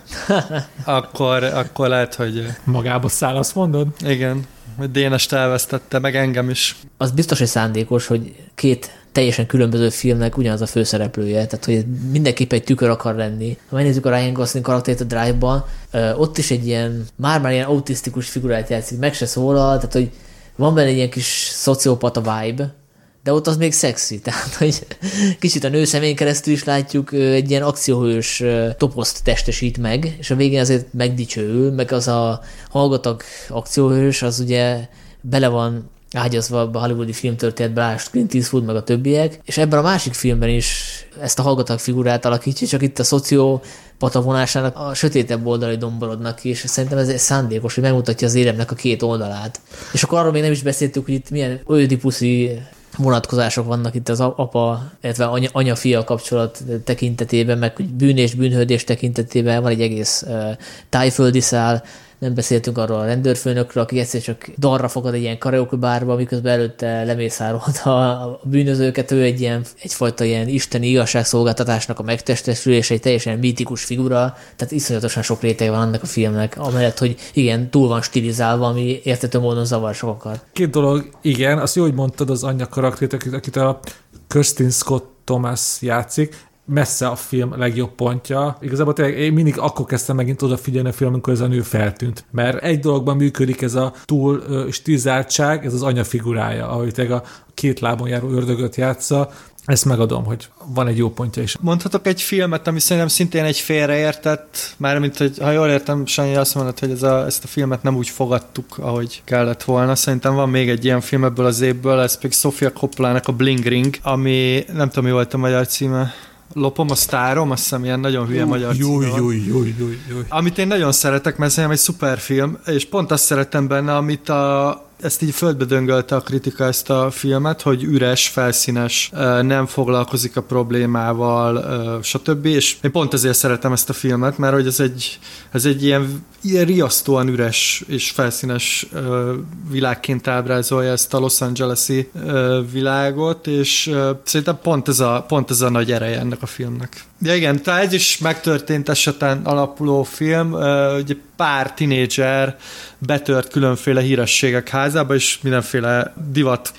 *laughs* akkor, akkor lehet, hogy... Magába száll, azt mondod? Igen, hogy Dénest elvesztette, meg engem is. Az biztos, hogy szándékos, hogy két teljesen különböző filmnek ugyanaz a főszereplője, tehát hogy mindenképp egy tükör akar lenni. Ha megnézzük a Ryan Gosling karakterét a Drive-ban, ott is egy ilyen, már-már ilyen autisztikus figurát játszik, meg se szólal, tehát hogy van benne egy ilyen kis szociopata vibe, de ott az még szexi, *laughs* tehát hogy kicsit a nő szemén keresztül is látjuk, egy ilyen akcióhős toposzt testesít meg, és a végén azért megdicsőül, meg az a hallgatag akcióhős, az ugye bele van ágyazva a hollywoodi filmtörténetbe, lásd Clint Eastwood, meg a többiek, és ebben a másik filmben is ezt a hallgatag figurát alakítja, csak itt a szoció patavonásának a sötétebb oldalai domborodnak ki, és szerintem ez szándékos, hogy megmutatja az éremnek a két oldalát. És akkor arról még nem is beszéltük, hogy itt milyen ödipuszi vonatkozások vannak itt az apa, illetve anya, anya-fia kapcsolat tekintetében, meg bűn és bűnhődés tekintetében van egy egész uh, tájföldi szál, nem beszéltünk arról a rendőrfőnökről, aki egyszer csak darra fogad egy ilyen karaoke bárba, miközben előtte lemészárolta a bűnözőket, ő egy ilyen, egyfajta ilyen isteni igazságszolgáltatásnak a megtestesülése, egy teljesen mítikus figura, tehát iszonyatosan sok réteg van annak a filmnek, amellett, hogy igen, túl van stilizálva, ami értető módon zavar sokakat. Két dolog, igen, azt jó, hogy mondtad az anyja karakterét, akit, akit a Kirsten Scott Thomas játszik, messze a film legjobb pontja. Igazából tényleg én mindig akkor kezdtem megint odafigyelni a film, amikor ez a nő feltűnt. Mert egy dologban működik ez a túl stilizáltság, ez az anya figurája, ahogy tényleg a két lábon járó ördögöt játsza, ezt megadom, hogy van egy jó pontja is. Mondhatok egy filmet, ami szerintem szintén egy félreértett, mármint, hogy ha jól értem, Sanyi azt mondod, hogy ez a, ezt a filmet nem úgy fogadtuk, ahogy kellett volna. Szerintem van még egy ilyen film ebből az évből, ez pedig Sofia Coppola-nak a Bling Ring, ami nem tudom, mi volt a magyar címe lopom a sztárom, azt hiszem ilyen nagyon hülye magyar jó, jó, jó, jó, jó. Amit én nagyon szeretek, mert szerintem egy szuper film, és pont azt szeretem benne, amit a ezt így földbe döngölte a kritika ezt a filmet, hogy üres, felszínes, nem foglalkozik a problémával, stb. És én pont ezért szeretem ezt a filmet, mert hogy ez egy, ez egy ilyen, ilyen riasztóan üres és felszínes világként ábrázolja ezt a Los Angeles-i világot, és szerintem pont ez, a, pont ez a nagy ereje ennek a filmnek. Ja igen, tehát ez is megtörtént eseten alapuló film, ugye pár tinédzser betört különféle hírességek házába, és mindenféle divat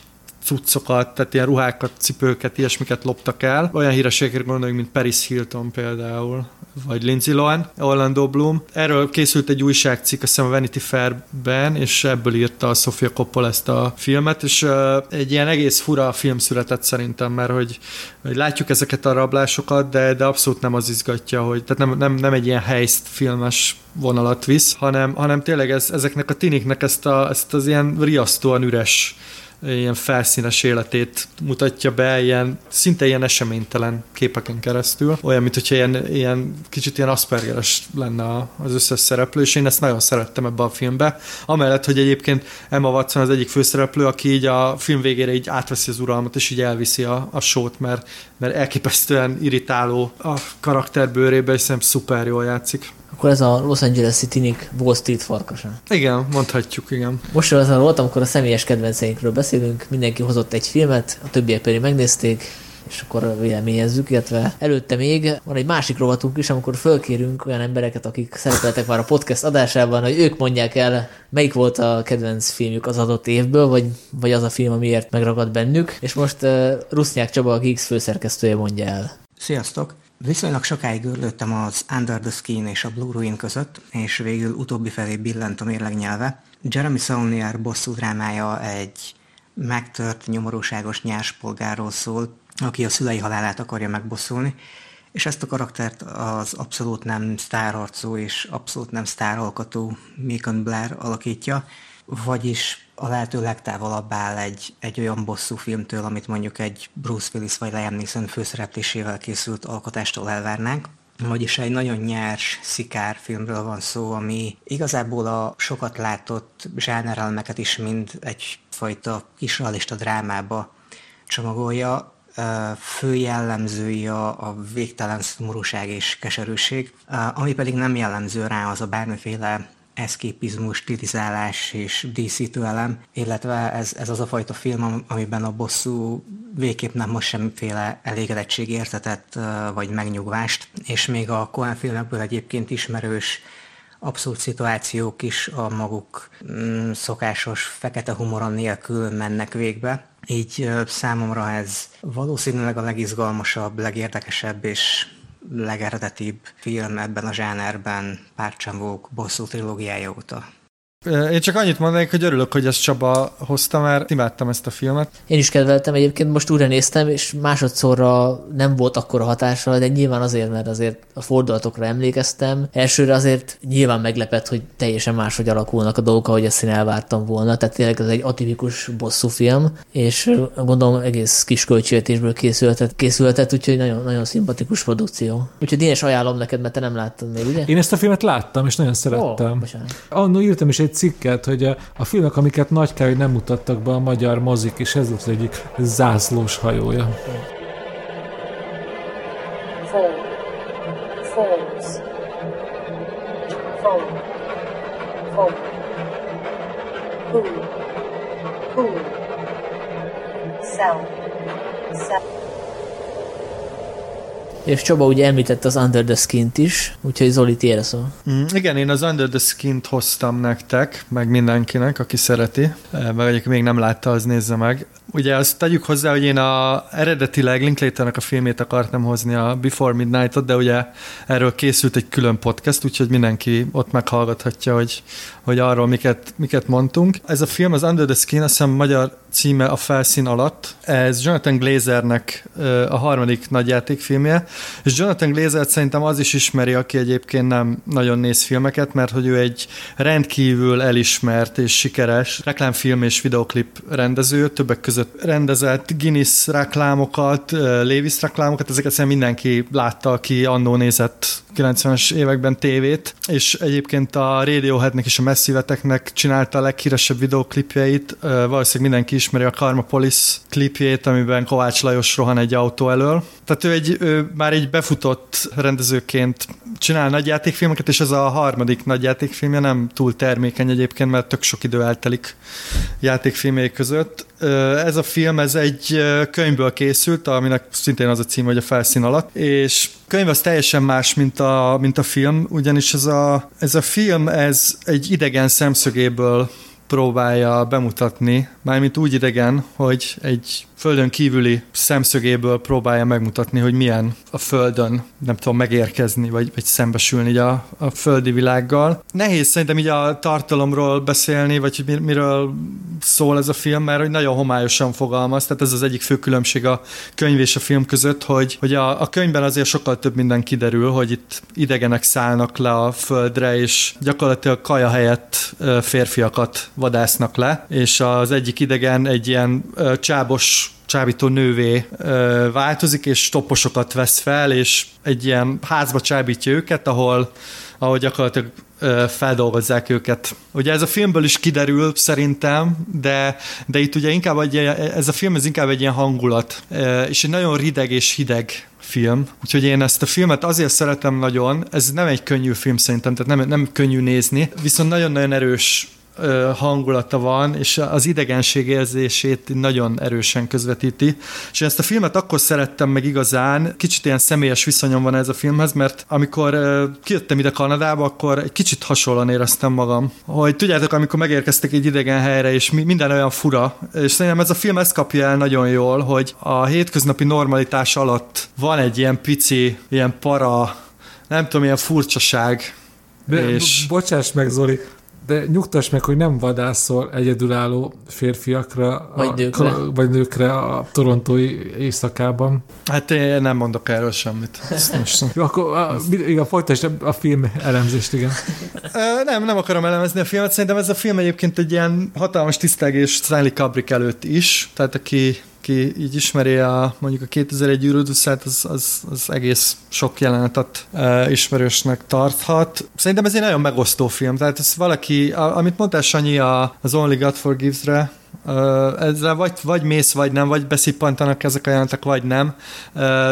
cuccokat, tehát ilyen ruhákat, cipőket, ilyesmiket loptak el. Olyan hírességekre gondoljunk, mint Paris Hilton például, vagy Lindsay Lohan, Orlando Bloom. Erről készült egy újságcikk, azt hiszem a Vanity Fair-ben, és ebből írta a Sofia Coppola ezt a filmet, és egy ilyen egész fura film született szerintem, mert hogy, hogy látjuk ezeket a rablásokat, de, de abszolút nem az izgatja, hogy tehát nem, nem, nem egy ilyen helyzt filmes vonalat visz, hanem, hanem tényleg ez, ezeknek a tiniknek ezt, a, ezt az ilyen riasztóan üres ilyen felszínes életét mutatja be, ilyen, szinte ilyen eseménytelen képeken keresztül. Olyan, mint hogyha ilyen, ilyen kicsit ilyen aspergeres lenne az összes szereplő, és én ezt nagyon szerettem ebbe a filmbe. Amellett, hogy egyébként Emma Watson az egyik főszereplő, aki így a film végére így átveszi az uralmat, és így elviszi a, a sót, mert, mert elképesztően irritáló a karakter bőrébe, és szerintem szuper jól játszik. Akkor ez a Los Angeles City-nik Wall Street farkasa. Igen, mondhatjuk, igen. Most az volt, amikor a személyes kedvenceinkről beszélünk, mindenki hozott egy filmet, a többiek pedig megnézték, és akkor véleményezzük, illetve előtte még van egy másik rovatunk is, amikor fölkérünk olyan embereket, akik szerepeltek már a podcast adásában, hogy ők mondják el, melyik volt a kedvenc filmjük az adott évből, vagy, vagy az a film, amiért megragad bennük. És most uh, Rusznyák Csaba, a Geeks főszerkesztője mondja el. Sziasztok! Viszonylag sokáig örlődtem az Under the Skin és a Blue Ruin között, és végül utóbbi felé billent a mérleg nyelve. Jeremy Saulnier bosszú drámája egy megtört, nyomorúságos nyárspolgárról szól, aki a szülei halálát akarja megbosszulni, és ezt a karaktert az abszolút nem sztárarcú és abszolút nem sztáralkatú Macon Blair alakítja, vagyis a lehető legtávolabb áll egy, egy olyan bosszú filmtől, amit mondjuk egy Bruce Willis vagy Liam Neeson főszereplésével készült alkotástól elvárnánk. Vagyis egy nagyon nyers, szikár filmről van szó, ami igazából a sokat látott zsánerelmeket is mind egyfajta kis realista drámába csomagolja, fő jellemzői a, a végtelen szomorúság és keserűség, ami pedig nem jellemző rá az a bármiféle eszképizmus, stilizálás és díszítő elem, illetve ez, ez az a fajta film, amiben a bosszú végképp nem most semmiféle elégedettség értetet vagy megnyugvást, és még a Cohen filmekből egyébként ismerős abszolút szituációk is a maguk mm, szokásos fekete humoron nélkül mennek végbe. Így számomra ez valószínűleg a legizgalmasabb, legérdekesebb és legeredetibb film ebben a zsánerben Párcsambók bosszú trilógiája óta. Én csak annyit mondanék, hogy örülök, hogy ezt Csaba hozta, mert imádtam ezt a filmet. Én is kedveltem, egyébként most újra néztem, és másodszorra nem volt akkora hatása, de nyilván azért, mert azért a fordulatokra emlékeztem. Elsőre azért nyilván meglepett, hogy teljesen máshogy alakulnak a dolgok, ahogy ezt én elvártam volna. Tehát tényleg ez egy atipikus bosszú film, és gondolom egész kis költségvetésből készültet, készültet úgyhogy nagyon, nagyon szimpatikus produkció. Úgyhogy én is ajánlom neked, mert te nem láttad még, ugye? Én ezt a filmet láttam, és nagyon szerettem. Oh, Annó írtam is egy cikket, hogy a, a filmek, amiket nagy kell, hogy nem mutattak be a magyar mozik, és ez az egyik zászlós hajója. Four. Pool. Cell. Cell. És Csaba ugye említett az Under the Skin-t is, úgyhogy Zoli, tiéd szó. Mm, igen, én az Under the Skin-t hoztam nektek, meg mindenkinek, aki szereti, meg eh, aki még nem látta, az nézze meg. Ugye azt tegyük hozzá, hogy én a, eredetileg Linklaternek a filmét akartam hozni a Before Midnight-ot, de ugye erről készült egy külön podcast, úgyhogy mindenki ott meghallgathatja, hogy, hogy arról miket, miket mondtunk. Ez a film, az Under the Skin, azt hiszem magyar címe a felszín alatt. Ez Jonathan Glazernek a harmadik nagyjátékfilmje, és Jonathan Glazer szerintem az is ismeri, aki egyébként nem nagyon néz filmeket, mert hogy ő egy rendkívül elismert és sikeres reklámfilm és videoklip rendező, többek között rendezett Guinness reklámokat, Levis reklámokat, ezeket szerintem mindenki látta, aki annó nézett 90-es években tévét, és egyébként a Radioheadnek és a Messziveteknek csinálta a leghíresebb videoklipjeit, valószínűleg mindenki ismeri a Karmapolis klipjét, amiben Kovács Lajos rohan egy autó elől. Tehát ő, egy, ő már egy befutott rendezőként csinál nagyjátékfilmeket, és ez a harmadik nagyjátékfilmje nem túl termékeny egyébként, mert tök sok idő eltelik játékfilmjei között. Ez a film, ez egy könyvből készült, aminek szintén az a cím, hogy a felszín alatt, és könyv az teljesen más, mint a, mint a film, ugyanis ez a, ez a film, ez egy idegen szemszögéből próbálja bemutatni, mármint úgy idegen, hogy egy földön kívüli szemszögéből próbálja megmutatni, hogy milyen a földön, nem tudom, megérkezni, vagy, vagy szembesülni a, a földi világgal. Nehéz szerintem így a tartalomról beszélni, vagy hogy miről szól ez a film, mert hogy nagyon homályosan fogalmaz, tehát ez az egyik fő különbség a könyv és a film között, hogy, hogy a, a könyvben azért sokkal több minden kiderül, hogy itt idegenek szállnak le a földre, és gyakorlatilag kaja helyett férfiakat vadásznak le, és az egyik idegen egy ilyen csábos csábító nővé változik, és toposokat vesz fel, és egy ilyen házba csábítja őket, ahol, ahol gyakorlatilag ö, feldolgozzák őket. Ugye ez a filmből is kiderül szerintem, de, de itt ugye inkább egy, ez a film ez inkább egy ilyen hangulat, és egy nagyon rideg és hideg film, úgyhogy én ezt a filmet azért szeretem nagyon, ez nem egy könnyű film szerintem, tehát nem, nem könnyű nézni, viszont nagyon-nagyon erős hangulata van, és az idegenség érzését nagyon erősen közvetíti. És ezt a filmet akkor szerettem meg igazán, kicsit ilyen személyes viszonyom van ez a filmhez, mert amikor kijöttem ide Kanadába, akkor egy kicsit hasonlóan éreztem magam. Hogy tudjátok, amikor megérkeztek egy idegen helyre, és minden olyan fura, és szerintem ez a film ezt kapja el nagyon jól, hogy a hétköznapi normalitás alatt van egy ilyen pici, ilyen para, nem tudom, ilyen furcsaság, de, és... Bocsáss meg, Zoli, de nyugtass meg, hogy nem vadászol egyedülálló férfiakra, vagy, a, nőkre. vagy nőkre a torontói éjszakában. Hát én nem mondok erről semmit. *laughs* Jó, akkor a, igen, folytasd a film elemzést, igen. nem, nem akarom elemezni a filmet. Szerintem ez a film egyébként egy ilyen hatalmas tisztelgés Stanley Kubrick előtt is. Tehát aki aki így ismeri a, mondjuk a 2001 űrűduszát, az, az, az egész sok jelenetet e, ismerősnek tarthat. Szerintem ez egy nagyon megosztó film, tehát ez valaki, a, amit mondtál Sanyi a, az Only God Forgives-re, ezzel vagy, vagy mész, vagy nem, vagy beszippantanak ezek a jelentek, vagy nem.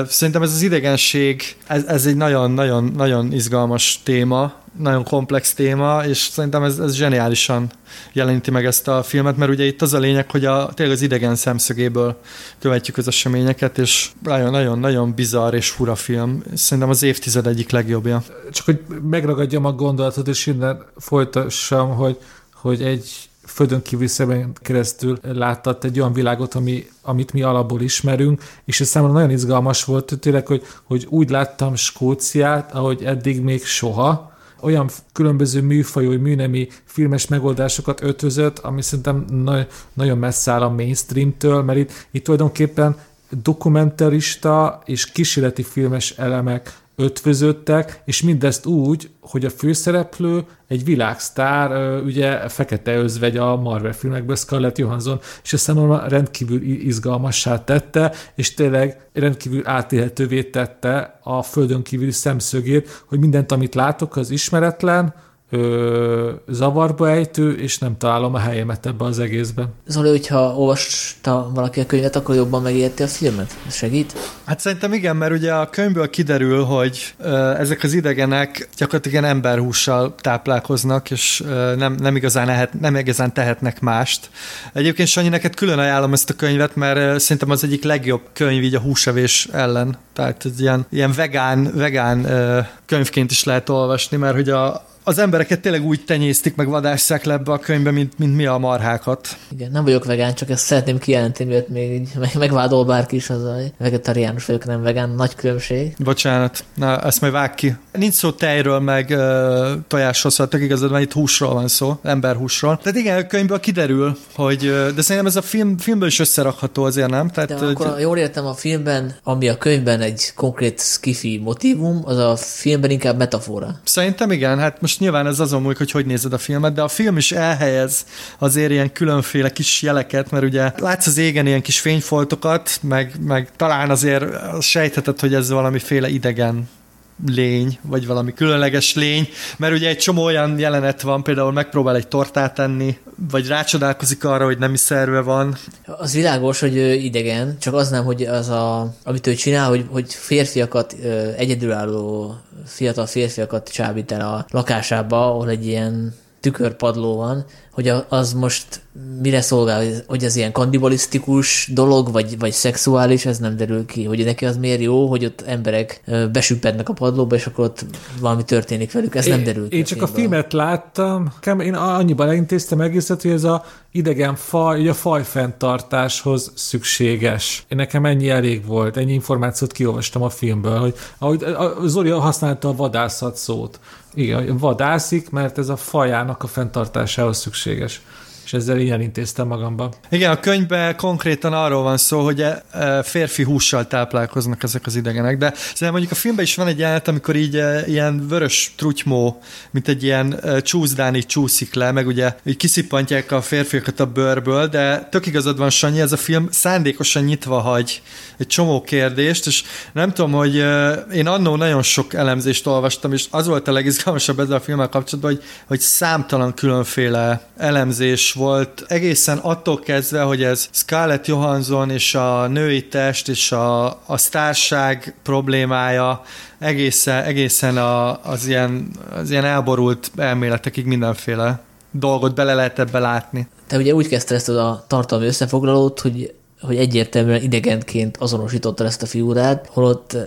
Szerintem ez az idegenség, ez, ez egy nagyon-nagyon-nagyon izgalmas téma, nagyon komplex téma, és szerintem ez, ez zseniálisan jeleníti meg ezt a filmet, mert ugye itt az a lényeg, hogy a, tényleg az idegen szemszögéből követjük az eseményeket, és nagyon-nagyon-nagyon bizarr és fura film. Szerintem az évtized egyik legjobbja. Csak hogy megragadjam a gondolatot, és innen folytassam, hogy, hogy egy földön kívül szemben keresztül láttad egy olyan világot, ami, amit mi alapból ismerünk, és ez számomra nagyon izgalmas volt, tényleg, hogy, hogy úgy láttam Skóciát, ahogy eddig még soha, olyan különböző műfajú, műnemi filmes megoldásokat ötvözött, ami szerintem na- nagyon messze áll a mainstreamtől, mert itt, itt tulajdonképpen dokumentarista és kísérleti filmes elemek ötvözöttek, és mindezt úgy, hogy a főszereplő egy világsztár, ugye fekete özvegy a Marvel filmekből, Scarlett Johansson, és ezt számomra rendkívül izgalmassá tette, és tényleg rendkívül átélhetővé tette a földön kívüli szemszögét, hogy mindent, amit látok, az ismeretlen, ö, zavarba ejtő, és nem találom a helyemet ebbe az egészben. Zoli, hogyha olvasta valaki a könyvet, akkor jobban megérti a filmet? Ez segít? Hát szerintem igen, mert ugye a könyvből kiderül, hogy ö, ezek az idegenek gyakorlatilag ilyen emberhússal táplálkoznak, és ö, nem, nem, igazán ehet, nem igazán tehetnek mást. Egyébként Sanyi, neked külön ajánlom ezt a könyvet, mert ö, szerintem az egyik legjobb könyv így a húsevés ellen. Tehát egy ilyen, ilyen vegán, vegán ö, könyvként is lehet olvasni, mert hogy a, az embereket tényleg úgy tenyésztik, meg vadásszák le ebbe a könyvbe, mint, mint mi a marhákat. Igen, nem vagyok vegán, csak ezt szeretném kijelenteni, mert még így megvádol bárki is az, a vegetariánus vagyok, nem vegán, nagy különbség. Bocsánat, na ezt majd vág ki. Nincs szó tejről, meg uh, tojásról, szóval tök igazad, mert itt húsról van szó, emberhúsról. Tehát igen, a könyvből kiderül, hogy, de szerintem ez a film, filmből is összerakható azért, nem? Tehát, de akkor, hogy... jól értem, a filmben, ami a könyvben egy konkrét skifi motivum, az a filmben inkább metafora. Szerintem igen, hát most most nyilván ez azon múlik, hogy hogy nézed a filmet, de a film is elhelyez azért ilyen különféle kis jeleket, mert ugye látsz az égen ilyen kis fényfoltokat, meg, meg talán azért sejtheted, hogy ez valamiféle idegen lény, vagy valami különleges lény, mert ugye egy csomó olyan jelenet van, például megpróbál egy tortát enni, vagy rácsodálkozik arra, hogy nem is szerve van. Az világos, hogy idegen, csak az nem, hogy az a, amit ő csinál, hogy, hogy férfiakat, egyedülálló fiatal férfiakat csábít el a lakásába, ahol egy ilyen tükörpadló van, hogy az most mire szolgál, hogy ez ilyen kandibalisztikus dolog, vagy, vagy szexuális, ez nem derül ki, hogy neki az miért jó, hogy ott emberek besüppednek a padlóba, és akkor ott valami történik velük, ez én, nem derül ki. Én a csak a filmet láttam, én annyiban elintéztem egészet, hogy ez a idegen faj, a fajfenntartáshoz szükséges. Én nekem ennyi elég volt, ennyi információt kiolvastam a filmből, hogy ahogy Zoli használta a vadászat szót. Igen, vadászik, mert ez a fajának a fenntartásához szükséges szükséges és ezzel ilyen intéztem magamba. Igen, a könyvben konkrétan arról van szó, hogy e, e, férfi hússal táplálkoznak ezek az idegenek, de szerintem mondjuk a filmben is van egy jelenet, amikor így e, ilyen vörös trutymó, mint egy ilyen csúszdán így csúszik le, meg ugye így kiszippantják a férfiakat a bőrből, de tök igazad van, Sanyi, ez a film szándékosan nyitva hagy egy csomó kérdést, és nem tudom, hogy én annó nagyon sok elemzést olvastam, és az volt a legizgalmasabb ezzel a filmmel kapcsolatban, hogy, hogy számtalan különféle elemzés volt, egészen attól kezdve, hogy ez Scarlett Johansson és a női test és a, a sztárság problémája, egészen, egészen a, az, ilyen, az ilyen elborult elméletekig mindenféle dolgot bele lehet ebbe látni. Te ugye úgy kezdted ezt a tartalmi összefoglalót, hogy hogy egyértelműen idegenként azonosította ezt a figurát, holott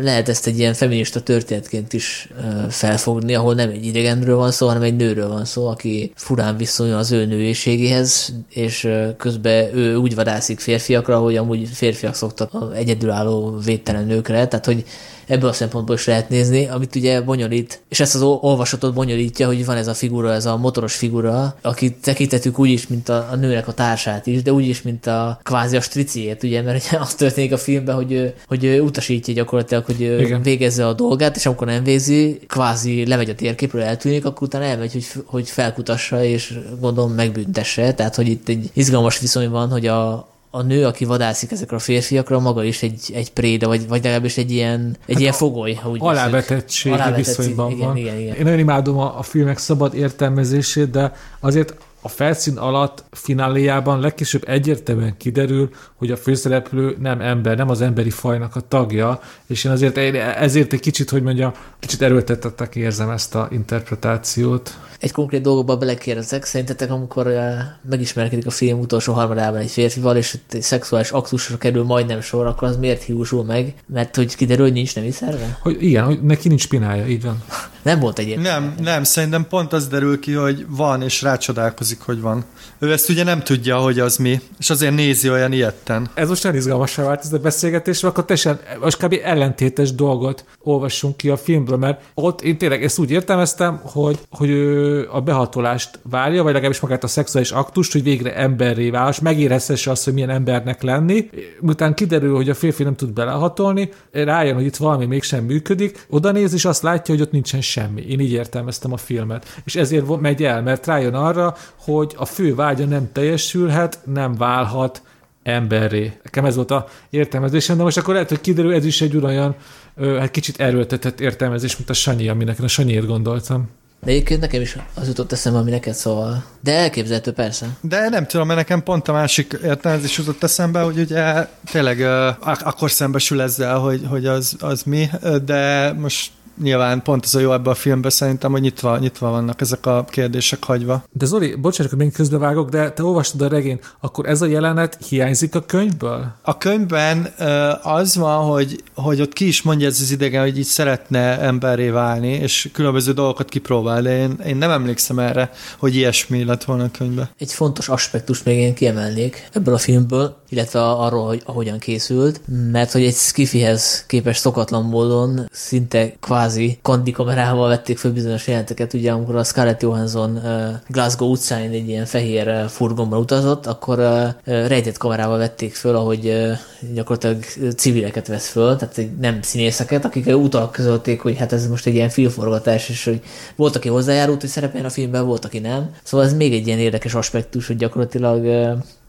lehet ezt egy ilyen feminista történetként is felfogni, ahol nem egy idegenről van szó, hanem egy nőről van szó, aki furán viszonyul az ő nőiségéhez, és közben ő úgy vadászik férfiakra, hogy amúgy férfiak szoktak egyedülálló védtelen nőkre, tehát hogy ebből a szempontból is lehet nézni, amit ugye bonyolít, és ezt az olvasatot bonyolítja, hogy van ez a figura, ez a motoros figura, akit tekintetük úgy is, mint a, a nőnek a társát is, de úgy is, mint a kvázi a striciét, ugye, mert ugye az történik a filmben, hogy, ő, hogy ő utasítja gyakorlatilag, hogy Igen. végezze a dolgát, és amikor nem végzi, kvázi lemegy a térképről, eltűnik, akkor utána elmegy, hogy, hogy felkutassa, és gondolom megbüntesse. Tehát, hogy itt egy izgalmas viszony van, hogy a, a nő, aki vadászik ezekre a férfiakra, maga is egy, egy préda, vagy, vagy legalábbis egy ilyen, egy hát ilyen fogoly. Úgy alávetettség viszonyban igen, van. Igen, igen. Én nagyon imádom a, a filmek szabad értelmezését, de azért a felszín alatt fináléjában legkésőbb egyértelműen kiderül, hogy a főszereplő nem ember, nem az emberi fajnak a tagja, és én azért ezért egy kicsit, hogy mondjam, kicsit erőltetettek érzem ezt a interpretációt egy konkrét dolgokba belekérdezek. Szerintetek, amikor uh, megismerkedik a film utolsó harmadában egy férfival, és egy szexuális aktusra kerül majdnem sor, akkor az miért hiúsul meg? Mert hogy kiderül, hogy nincs nemi szerve? Hogy igen, hogy neki nincs pinája, így van. nem volt egyébként. Nem, nem, szerintem pont az derül ki, hogy van, és rácsodálkozik, hogy van. Ő ezt ugye nem tudja, hogy az mi, és azért nézi olyan ilyetten. Ez most nem izgalmasá vált ez a beszélgetés, akkor teljesen, most kb. ellentétes dolgot olvassunk ki a filmből, mert ott én tényleg ezt úgy értelmeztem, hogy, hogy ő a behatolást várja, vagy legalábbis magát a szexuális aktust, hogy végre emberré válasz, megérezhesse azt, hogy milyen embernek lenni. Miután kiderül, hogy a férfi nem tud belehatolni, rájön, hogy itt valami mégsem működik, oda néz, és azt látja, hogy ott nincsen semmi. Én így értelmeztem a filmet. És ezért megy el, mert rájön arra, hogy a fő vágya nem teljesülhet, nem válhat emberré. Nekem ez volt a értelmezésem, de most akkor lehet, hogy kiderül, ez is egy olyan hát kicsit erőltetett értelmezés, mint a Sanyi, aminek a Sanyiért gondoltam. De egyébként nekem is az jutott eszembe, ami neked szóval. De elképzelhető persze. De nem tudom, mert nekem pont a másik értelmezés jutott eszembe, hogy ugye tényleg uh, akkor szembesül ezzel, hogy, hogy az, az mi, de most nyilván pont ez a jó ebbe a filmbe szerintem, hogy nyitva, nyitva vannak ezek a kérdések hagyva. De Zoli, bocsánat, hogy még közbevágok, de te olvastad a regényt, akkor ez a jelenet hiányzik a könyvből? A könyvben az van, hogy, hogy ott ki is mondja ez az idegen, hogy így szeretne emberré válni, és különböző dolgokat kipróbál, de én, én nem emlékszem erre, hogy ilyesmi lett volna a könyvben. Egy fontos aspektus még én kiemelnék ebből a filmből, illetve arról, hogy ahogyan készült, mert hogy egy skifihez képes szokatlan módon szinte kvázi kandi kamerával vették fel bizonyos jelenteket, ugye amikor a Scarlett Johansson Glasgow utcáin egy ilyen fehér furgonban utazott, akkor rejtett kamerával vették föl, ahogy gyakorlatilag civileket vesz föl, tehát nem színészeket, akik utal közölték, hogy hát ez most egy ilyen filmforgatás, és hogy volt, aki hozzájárult, hogy szerepeljen a filmben, volt, aki nem. Szóval ez még egy ilyen érdekes aspektus, hogy gyakorlatilag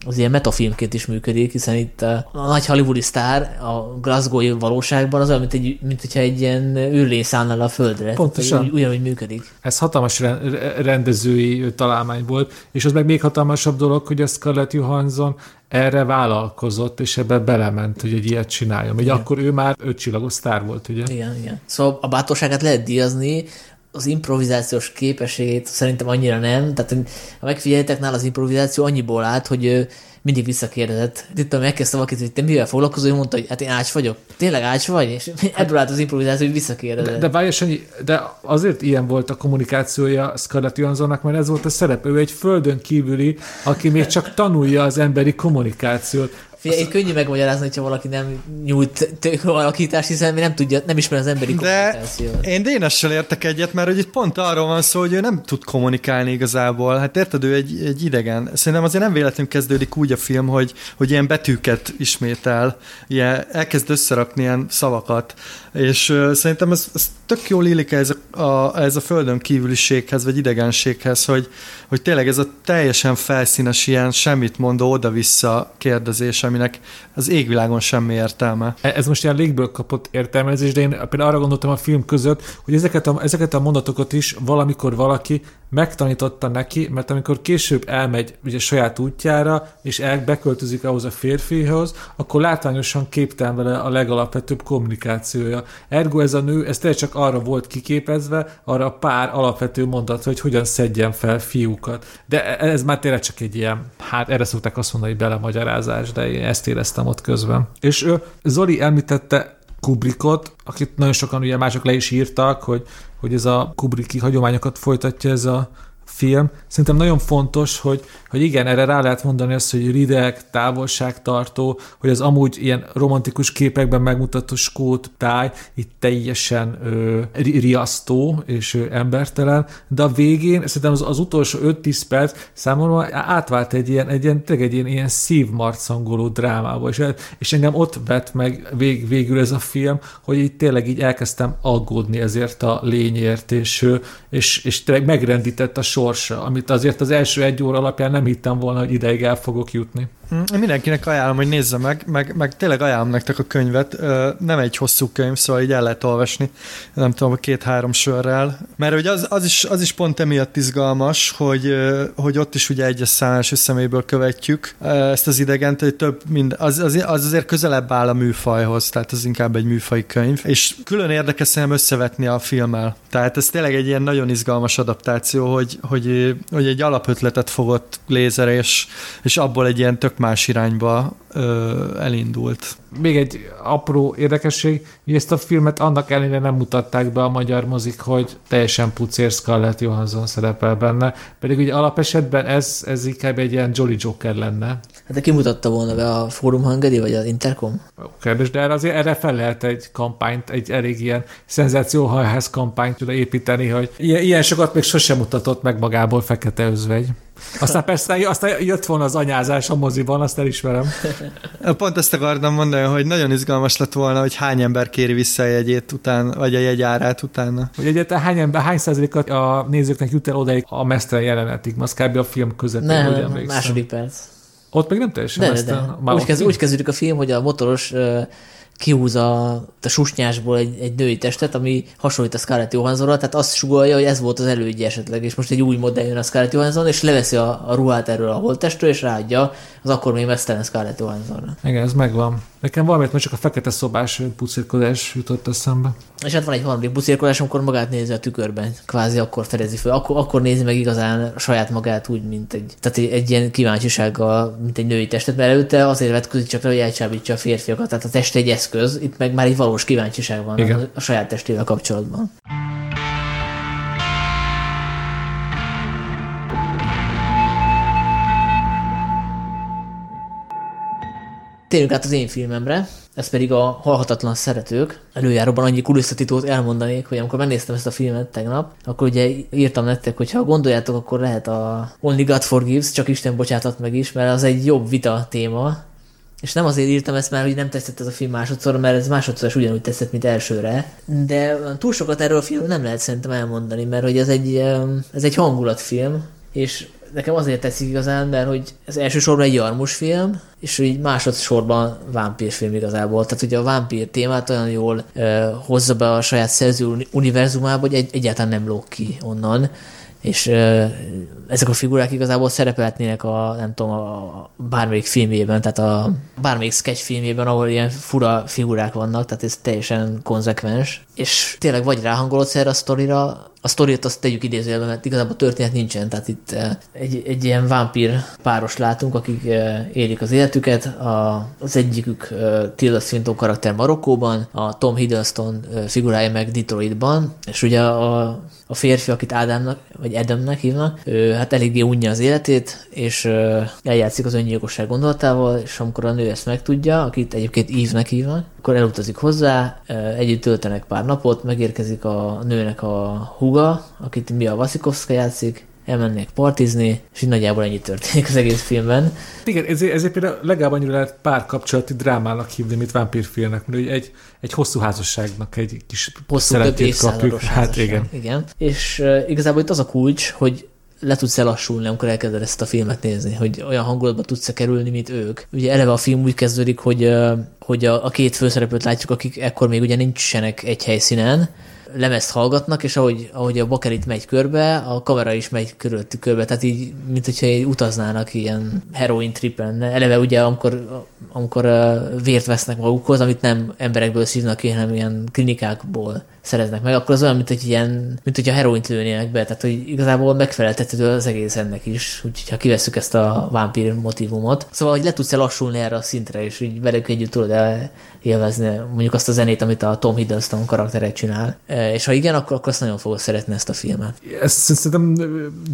az ilyen metafilmként is működik, hiszen itt a, a nagy hollywoodi sztár a Glasgow-i valóságban az olyan, mint, egy, mint hogyha egy ilyen űrlén szállna a földre. Pontosan. Úgy, ugyanúgy működik. Ez hatalmas rendezői találmány volt, és az meg még hatalmasabb dolog, hogy a Scarlett Johansson erre vállalkozott, és ebbe belement, hogy egy ilyet csináljon. Ugye akkor ő már ötcsillagos sztár volt, ugye? Igen, igen. Szóval a bátorságát lehet díjazni, az improvizációs képességét szerintem annyira nem. Tehát ha megfigyeltek nála az improvizáció annyiból állt, hogy mindig visszakérdezett. Itt megkezdtem valakit, hogy te mivel foglalkozol, ő mondta, hogy hát én ács vagyok. Tényleg ács vagy? És *laughs* ebből állt az improvizáció, hogy visszakérdezett. De, de várj, Sanyi, de azért ilyen volt a kommunikációja Scarlett Johanssonnak, mert ez volt a szerep. Ő egy földön kívüli, aki még csak tanulja az emberi kommunikációt. Figyelj, egy könnyű megmagyarázni, hogyha valaki nem nyújt alakítást, hiszen nem tudja, nem ismer az emberi De én Dénessel értek egyet, mert hogy itt pont arról van szó, hogy ő nem tud kommunikálni igazából. Hát érted, ő egy, egy idegen. Szerintem azért nem véletlenül kezdődik úgy a film, hogy, hogy ilyen betűket ismétel, ilyen, elkezd összerakni ilyen szavakat, és uh, szerintem ez, ez tök jól illik ez a, a, ez a földön kívüliséghez, vagy idegenséghez, hogy, hogy tényleg ez a teljesen felszínes ilyen semmit mondó oda-vissza kérdezés, aminek az égvilágon semmi értelme. E, ez most ilyen légből kapott értelmezés, de én például arra gondoltam a film között, hogy ezeket a, ezeket a mondatokat is valamikor valaki megtanította neki, mert amikor később elmegy ugye saját útjára, és el, beköltözik ahhoz a férfihoz, akkor látványosan képtelen vele a legalapvetőbb kommunikációja. Ergo ez a nő, ez tényleg csak arra volt kiképezve, arra a pár alapvető mondat, hogy hogyan szedjen fel fiúkat. De ez már tényleg csak egy ilyen, hát erre szokták azt mondani, hogy belemagyarázás, de én ezt éreztem ott közben. És ő, Zoli említette Kubrickot, akit nagyon sokan ugye mások le is írtak, hogy, hogy ez a Kubricki hagyományokat folytatja ez a film. Szerintem nagyon fontos, hogy, hogy igen, erre rá lehet mondani azt, hogy rideg, távolságtartó, hogy az amúgy ilyen romantikus képekben megmutató skót táj itt teljesen ö, riasztó és ö, embertelen, de a végén szerintem az, az utolsó 5-10 perc számomra átvált egy ilyen, egy ilyen, tényleg egy ilyen, ilyen szívmarcangoló drámába, és, és engem ott vett meg vég, végül ez a film, hogy így tényleg így elkezdtem aggódni ezért a lényért, és, és, és tényleg megrendített a sorsa, amit azért az első egy óra alapján nem hittem volna, hogy ideig el fogok jutni. Én mindenkinek ajánlom, hogy nézze meg, meg, meg tényleg ajánlom nektek a könyvet. Nem egy hosszú könyv, szóval így el lehet olvasni, nem tudom, két-három sörrel. Mert hogy az, az, is, az is pont emiatt izgalmas, hogy, hogy ott is ugye egyes szám első szeméből követjük ezt az idegent, hogy több mind, az, az, az azért közelebb áll a műfajhoz, tehát az inkább egy műfai könyv. És külön érdekes szerintem összevetni a filmmel. Tehát ez tényleg egy ilyen nagyon izgalmas adaptáció, hogy, hogy, hogy egy alapötletet fogott lézer, és, és abból egy ilyen tök más irányba ö, elindult. Még egy apró érdekesség, hogy ezt a filmet annak ellenére nem mutatták be a magyar mozik, hogy teljesen pucér Scarlett Johansson szerepel benne, pedig ugye alapesetben ez, ez inkább egy ilyen Jolly Joker lenne. Hát de ki mutatta volna be a Forum Hungary, vagy az Intercom? Kérdés, de erre azért erre fel lehet egy kampányt, egy elég ilyen szenzációhajház kampányt oda építeni, hogy ilyen, ilyen sokat még sosem mutatott meg magából Fekete Özvegy. Aztán persze, aztán jött volna az anyázás a moziban, azt elismerem. *laughs* Pont ezt akartam mondani, hogy nagyon izgalmas lett volna, hogy hány ember kéri vissza a jegyét után, vagy a jegyárát utána. Hogy egyáltalán hány ember, hány százalékat a nézőknek jut el odaig a mesztelen jelenetig, az kb. a film közepén, Nem, emlékszem. második perc. Ott még nem teljesen De, de. Már Úgy, kezd, úgy kezdődik a film, hogy a motoros kihúz a, a susnyásból egy, egy női testet, ami hasonlít a Scarlett Johanssonra, tehát azt sugalja, hogy ez volt az elődje esetleg, és most egy új modell jön a Scarlett Johansson, és leveszi a, a ruhát erről a holttestről, és ráadja az akkor még mesztelen Scarlett Johanssonra. Igen, ez megvan. Nekem valamiért már csak a fekete szobás pucirkodás jutott eszembe. És hát van egy harmadik buszírkolás, amikor magát nézi a tükörben, kvázi akkor fedezi fel, akkor, akkor nézi meg igazán saját magát úgy, mint egy, tehát egy, egy ilyen kíváncsisággal, mint egy női testet, mert előtte azért vetközik csak le, hogy elcsábítsa a férfiakat, tehát a test egy eszköz, itt meg már egy valós kíváncsiság van Igen. a, saját testével kapcsolatban. Térjünk át az én filmemre, ez pedig a Halhatatlan Szeretők. Előjáróban annyi kulisszatitót elmondanék, hogy amikor megnéztem ezt a filmet tegnap, akkor ugye írtam nektek, hogy ha gondoljátok, akkor lehet a Only God Forgives, csak Isten bocsátat meg is, mert az egy jobb vita téma, és nem azért írtam ezt már, hogy nem tetszett ez a film másodszor, mert ez másodszor is ugyanúgy tetszett, mint elsőre. De túl sokat erről a filmről nem lehet szerintem elmondani, mert hogy ez egy, em, ez egy hangulatfilm, és nekem azért tetszik igazán, mert hogy ez elsősorban egy jarmus film, és így másodszorban vámpírfilm igazából. Tehát ugye a vámpír témát olyan jól ö, hozza be a saját szerző uni- univerzumába, hogy egy, egyáltalán nem lóg ki onnan és ezek a figurák igazából szerepelhetnének a, nem tudom, a bármelyik filmjében, tehát a bármelyik sketch filmjében, ahol ilyen fura figurák vannak, tehát ez teljesen konzekvens. És tényleg vagy ráhangolodsz erre a sztorira, a sztorit azt tegyük idézőjelben, mert igazából történet nincsen, tehát itt eh, egy, egy ilyen vámpír páros látunk, akik eh, élik az életüket, a, az egyikük eh, Tilda Swinton karakter Marokkóban, a Tom Hiddleston figurája meg Detroitban, és ugye a, a férfi, akit Ádámnak, vagy Adamnek hívnak, ő hát eléggé unja az életét, és eljátszik az öngyilkosság gondolatával, és amikor a nő ezt megtudja, akit egyébként Eve-nek hívnak, akkor elutazik hozzá, együtt töltenek pár napot, megérkezik a nőnek a húga, akit Mia Vasikovska játszik, elmennek partizni, és így nagyjából ennyi történik az egész filmben. Igen, ezért, ezért például legalább annyira lehet párkapcsolati drámának hívni, mint vámpírfilmnek, mert egy, egy hosszú házasságnak egy kis Hosszú szeletét évszázados Hát igen. igen. És uh, igazából itt az a kulcs, hogy le tudsz elassulni, amikor elkezded ezt a filmet nézni, hogy olyan hangulatba tudsz kerülni, mint ők. Ugye eleve a film úgy kezdődik, hogy, hogy a, a két főszereplőt látjuk, akik ekkor még ugye nincsenek egy helyszínen, lemezt hallgatnak, és ahogy, ahogy a bakerit megy körbe, a kamera is megy körülöttük körbe, tehát így, mint hogyha így utaznának ilyen heroin tripen. Eleve ugye, amikor, amikor vért vesznek magukhoz, amit nem emberekből szívnak ki, hanem ilyen klinikákból szereznek meg, akkor az olyan, mint hogy ilyen, mint hogyha heroint lőnének be, tehát hogy igazából megfeleltethető az egész ennek is, úgyhogy ha kivesszük ezt a vámpír motivumot. Szóval, hogy le tudsz lassulni erre a szintre, és így velük együtt tudod -e élvezni mondjuk azt a zenét, amit a Tom Hiddleston karaktere csinál. E, és ha igen, akkor, akkor azt nagyon fogod szeretni ezt a filmet. Ezt szerintem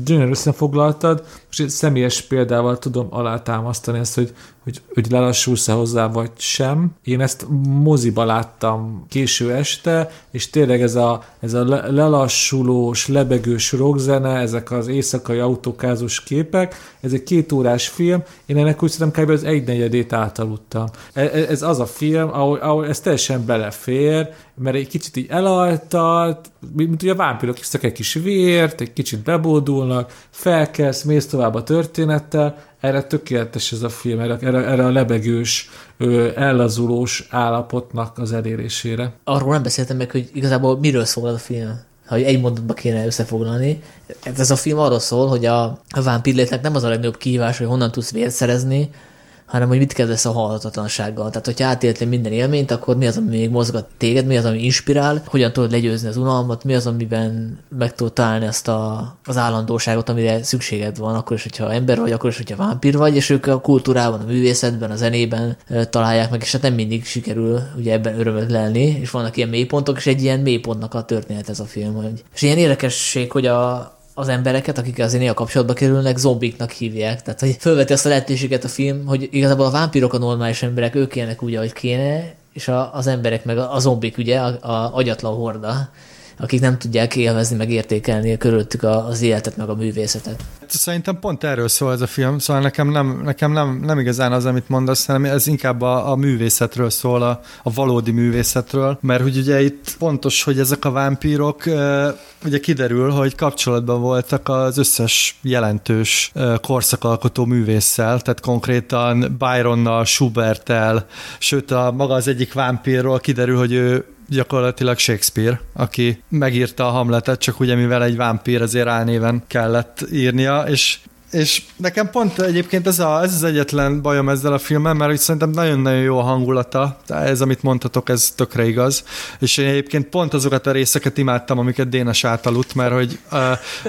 gyönyörű összefoglaltad. Most egy személyes példával tudom alátámasztani ezt, hogy hogy, hogy lelassulsz-e hozzá, vagy sem. Én ezt moziba láttam késő este, és tényleg ez a, ez a lelassulós, lebegős rockzene, ezek az éjszakai autókázós képek, ez egy két órás film, én ennek úgy szerintem kb. az egynegyedét átaludtam. Ez, ez az a film, ahol, ahol ez teljesen belefér, mert egy kicsit így elaltat, mint, mint ugye a vámpirok isztak egy kis vért, egy kicsit bebódulnak, felkelsz, mész tovább a történettel, erre tökéletes ez a film, erre, erre, a lebegős, ellazulós állapotnak az elérésére. Arról nem beszéltem meg, hogy igazából miről szól az a film ha egy mondatba kéne összefoglalni. Ez a film arról szól, hogy a vámpirlétnek nem az a legnagyobb kihívás, hogy honnan tudsz vért szerezni, hanem hogy mit kezdesz a halhatatlansággal. Tehát, hogyha átéltél minden élményt, akkor mi az, ami még mozgat téged, mi az, ami inspirál, hogyan tudod legyőzni az unalmat, mi az, amiben meg tudod találni ezt a, az állandóságot, amire szükséged van, akkor is, hogyha ember vagy, akkor is, hogyha vámpír vagy, és ők a kultúrában, a művészetben, a zenében találják meg, és hát nem mindig sikerül ugye ebben örömöt lenni, és vannak ilyen mélypontok, és egy ilyen mélypontnak a történet ez a film. Hogy. És ilyen érdekesség, hogy a, az embereket, akik az a kapcsolatba kerülnek, zombiknak hívják. Tehát, hogy felveti azt a lehetőséget a film, hogy igazából a vámpírok a normális emberek, ők élnek úgy, ahogy kéne, és a, az emberek meg a, a zombik, ugye, a, a agyatlan horda akik nem tudják élvezni, meg értékelni körülöttük az életet, meg a művészetet. Szerintem pont erről szól ez a film, szóval nekem nem, nekem nem, nem igazán az, amit mondasz, hanem ez inkább a, a művészetről szól, a, a valódi művészetről, mert hogy ugye itt pontos, hogy ezek a vámpírok, ugye kiderül, hogy kapcsolatban voltak az összes jelentős korszakalkotó művésszel, tehát konkrétan Byronnal, Schubertel, sőt a maga az egyik vámpírról kiderül, hogy ő gyakorlatilag Shakespeare, aki megírta a Hamletet, csak ugye mivel egy vámpír, azért álnéven kellett írnia, és és nekem pont egyébként ez, a, ez az egyetlen bajom ezzel a filmmel, mert szerintem nagyon-nagyon jó a hangulata, ez, amit mondhatok, ez tökre igaz. És én egyébként pont azokat a részeket imádtam, amiket Dénes átaludt, mert hogy uh,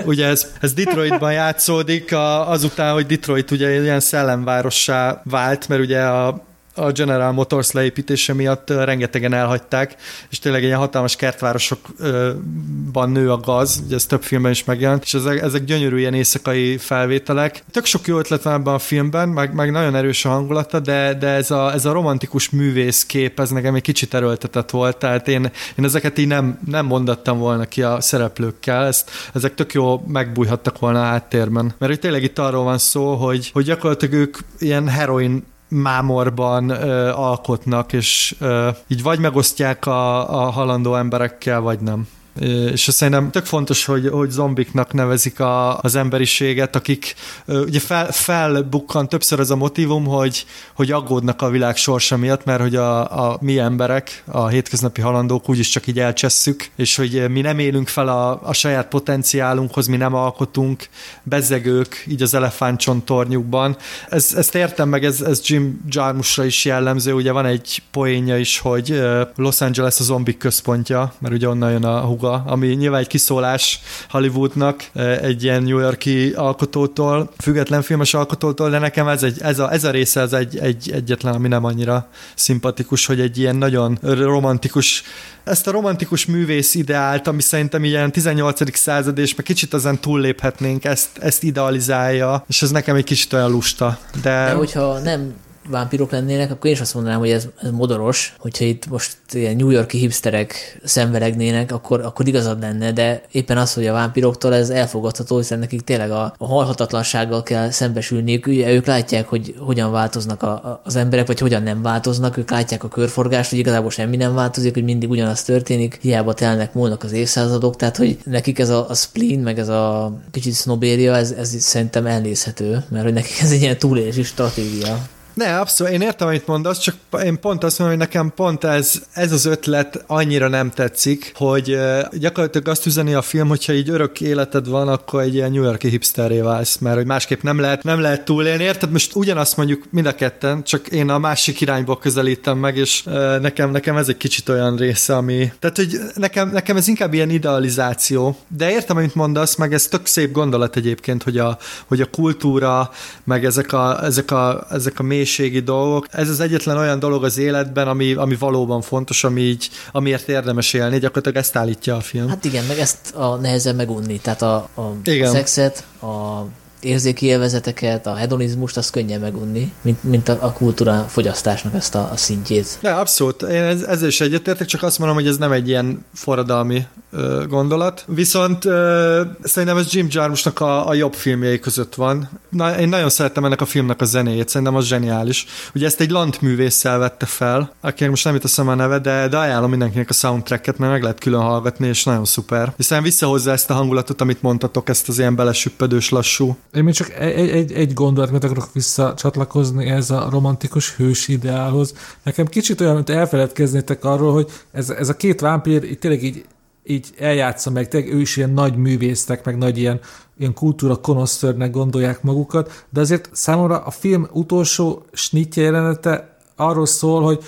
ugye ez, ez Detroitban játszódik, a, azután, hogy Detroit ugye ilyen szellemvárossá vált, mert ugye a a General Motors leépítése miatt rengetegen elhagyták, és tényleg ilyen hatalmas kertvárosokban nő a gaz, ugye ez több filmben is megjelent, és ezek, ezek gyönyörű ilyen éjszakai felvételek. Tök sok jó ötlet van ebben a filmben, meg, meg nagyon erős a hangulata, de, de ez, a, ez a romantikus művészkép, ez nekem egy kicsit erőltetett volt, tehát én, én ezeket így nem, nem mondattam volna ki a szereplőkkel, ezt, ezek tök jó megbújhattak volna a háttérben. Mert hogy tényleg itt arról van szó, hogy, hogy gyakorlatilag ők ilyen heroin mámorban ö, alkotnak, és ö, így vagy megosztják a, a halandó emberekkel, vagy nem és azt szerintem tök fontos, hogy, hogy zombiknak nevezik a, az emberiséget, akik ugye fel, felbukkan többször az a motivum, hogy, hogy aggódnak a világ sorsa miatt, mert hogy a, a mi emberek, a hétköznapi halandók úgyis csak így elcsesszük, és hogy mi nem élünk fel a, a saját potenciálunkhoz, mi nem alkotunk, bezegők így az elefántcsontornyukban. Ez, ezt értem meg, ez, ez Jim Jarmusra is jellemző, ugye van egy poénja is, hogy Los Angeles a zombik központja, mert ugye onnan jön a maga, ami nyilván egy kiszólás Hollywoodnak, eh, egy ilyen New Yorki alkotótól, független filmes alkotótól, de nekem ez, egy, ez, a, ez a része az egy, egy, egyetlen, ami nem annyira szimpatikus, hogy egy ilyen nagyon romantikus ezt a romantikus művész ideált, ami szerintem ilyen 18. század, és meg kicsit ezen túlléphetnénk, ezt, ezt idealizálja, és ez nekem egy kicsit olyan lusta. De, de hogyha nem vámpírok lennének, akkor én is azt mondanám, hogy ez, ez modoros, hogyha itt most ilyen New Yorki hipsterek szenveregnének, akkor, akkor igazad lenne, de éppen az, hogy a vámpiroktól ez elfogadható, hiszen nekik tényleg a, a halhatatlansággal kell szembesülniük, ugye ők látják, hogy hogyan változnak a, az emberek, vagy hogyan nem változnak, ők látják a körforgást, hogy igazából semmi nem változik, hogy mindig ugyanaz történik, hiába telnek, múlnak az évszázadok, tehát hogy nekik ez a, a spleen, meg ez a kicsit sznobéria, ez, ez szerintem elnézhető, mert hogy nekik ez egy ilyen túlélési stratégia. Ne, abszolút, én értem, amit mondasz, csak én pont azt mondom, hogy nekem pont ez, ez az ötlet annyira nem tetszik, hogy gyakorlatilag azt üzeni a film, hogyha így örök életed van, akkor egy ilyen New Yorki hipsterré válsz, mert hogy másképp nem lehet, nem lehet túlélni. Érted? Most ugyanazt mondjuk mind a ketten, csak én a másik irányból közelítem meg, és nekem, nekem ez egy kicsit olyan része, ami... Tehát, hogy nekem, nekem ez inkább ilyen idealizáció, de értem, amit mondasz, meg ez tök szép gondolat egyébként, hogy a, hogy a kultúra, meg ezek a, ezek a, ezek a mélységi dolgok, ez az egyetlen olyan dolog az életben, ami, ami valóban fontos, ami így, amiért érdemes élni, gyakorlatilag ezt állítja a film. Hát igen, meg ezt a nehezen megunni, tehát a, a igen. szexet, a érzéki élvezeteket, a hedonizmust, az könnyen megunni, mint, mint a, a kultúra fogyasztásnak ezt a, a szintjét. De abszolút, én ez, ezzel is egyetértek, csak azt mondom, hogy ez nem egy ilyen forradalmi ö, gondolat. Viszont ö, szerintem ez Jim Jarmusnak a, a jobb filmjei között van. Na, én nagyon szerettem ennek a filmnek a zenéjét, szerintem az zseniális. Ugye ezt egy lant művésszel vette fel, akinek most nem jut a a neve, de, de ajánlom mindenkinek a soundtracket, mert meg lehet külön hallgatni, és nagyon szuper. Hiszen visszahozza ezt a hangulatot, amit mondtatok, ezt az ilyen belesüppedős lassú én még csak egy, egy, egy mert akarok visszacsatlakozni ez a romantikus hős ideálhoz. Nekem kicsit olyan, mint elfeledkeznétek arról, hogy ez, ez a két vámpír így tényleg így, így eljátsza meg, tényleg ő is ilyen nagy művésznek, meg nagy ilyen, ilyen kultúra konosztörnek gondolják magukat, de azért számomra a film utolsó snitje jelenete arról szól, hogy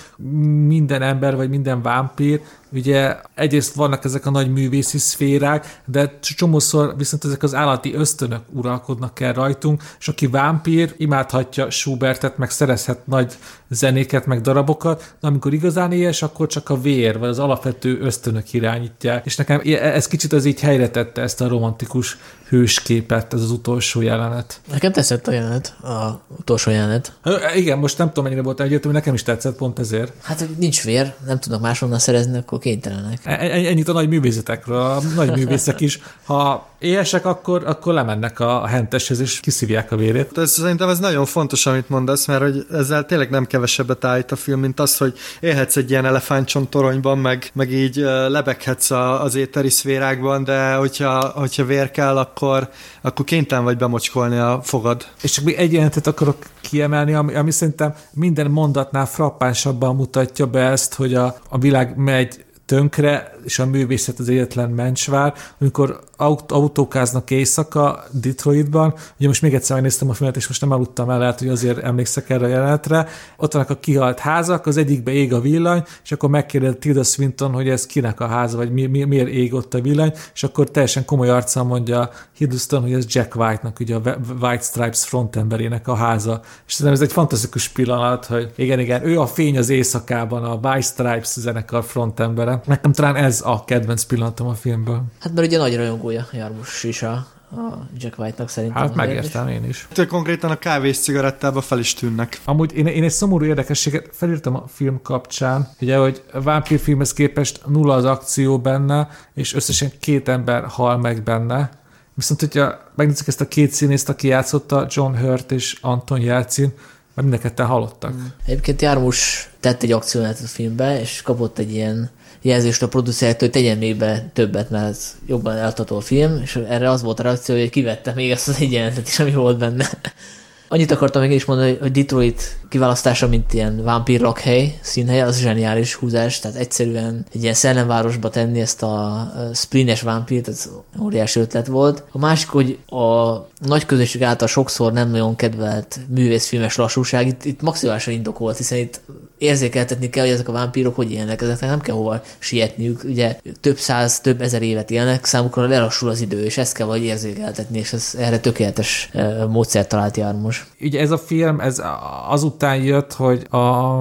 minden ember, vagy minden vámpír Ugye egyrészt vannak ezek a nagy művészi szférák, de csomószor viszont ezek az állati ösztönök uralkodnak el rajtunk, és aki vámpír, imádhatja Schubertet, meg szerezhet nagy zenéket, meg darabokat, de amikor igazán éhes, akkor csak a vér, vagy az alapvető ösztönök irányítják. És nekem ez kicsit az így helyre tette ezt a romantikus hősképet, ez az utolsó jelenet. Nekem tetszett a jelenet, a utolsó jelenet. Igen, most nem tudom, mennyire volt egyértelmű, nekem is tetszett pont ezért. Hát nincs vér, nem tudnak máshonnan szerezni, akkor kénytelenek. E, e, ennyit a nagy művészetekről. A nagy művészek is, ha éhesek, akkor, akkor lemennek a henteshez, és kiszívják a vérét. Ez, szerintem ez nagyon fontos, amit mondasz, mert hogy ezzel tényleg nem kevesebbet állít a film, mint az, hogy élhetsz egy ilyen elefántcsontoronyban, meg, meg így lebeghetsz a, az éteri szférákban, de hogyha, hogyha vér kell, akkor, akkor kénytelen vagy bemocskolni a fogad. És csak még egy jelentet akarok kiemelni, ami, ami szerintem minden mondatnál frappánsabban mutatja be ezt, hogy a, a világ megy tönkre, és a művészet az egyetlen mencsvár, amikor aut- autókáznak éjszaka Detroitban, ugye most még egyszer megnéztem a filmet, és most nem aludtam el, lehet, hogy azért emlékszek erre a jelenetre, ott vannak a kihalt házak, az egyikbe ég a villany, és akkor megkérdez Tilda Swinton, hogy ez kinek a háza, vagy mi, mi, miért ég ott a villany, és akkor teljesen komoly arccal mondja Hiddleston, hogy ez Jack White-nak, ugye a White Stripes frontemberének a háza. És szerintem ez egy fantasztikus pillanat, hogy igen, igen, ő a fény az éjszakában, a White Stripes zenekar frontembere. Nekem talán ez a kedvenc pillanatom a filmből. Hát mert ugye nagy rajongója Jarmus is a, a Jack White-nak szerintem. Hát megértem én is. Tök konkrétan a kávés cigarettába fel is tűnnek. Amúgy én, én egy szomorú érdekességet felírtam a film kapcsán, ugye, hogy a vámpírfilmhez képest nulla az akció benne, és összesen két ember hal meg benne. Viszont, hogyha megnézzük ezt a két színészt, aki játszotta, John Hurt és Anton Jelcin, mert mind a ketten halottak. Mm. Egyébként Jármus tett egy akcióját a filmbe, és kapott egy ilyen jelzést a producertől, hogy tegyen még be többet, mert ez jobban eltató a film, és erre az volt a reakció, hogy kivette még ezt az egyenletet is, ami volt benne. *laughs* Annyit akartam még is mondani, hogy Detroit kiválasztása, mint ilyen vámpír lakhely, színhely, az zseniális húzás, tehát egyszerűen egy ilyen szellemvárosba tenni ezt a splines vámpírt, ez óriási ötlet volt. A másik, hogy a nagy közösség által sokszor nem nagyon kedvelt művészfilmes lassúság, itt, itt maximálisan indokolt, hiszen itt érzékeltetni kell, hogy ezek a vámpírok hogy élnek, ezeknek nem kell hova sietniük, ugye több száz, több ezer évet élnek, számukra lelassul az idő, és ezt kell vagy érzékeltetni, és ez erre tökéletes módszert talált Jármos. Ugye ez a film, ez azután jött, hogy a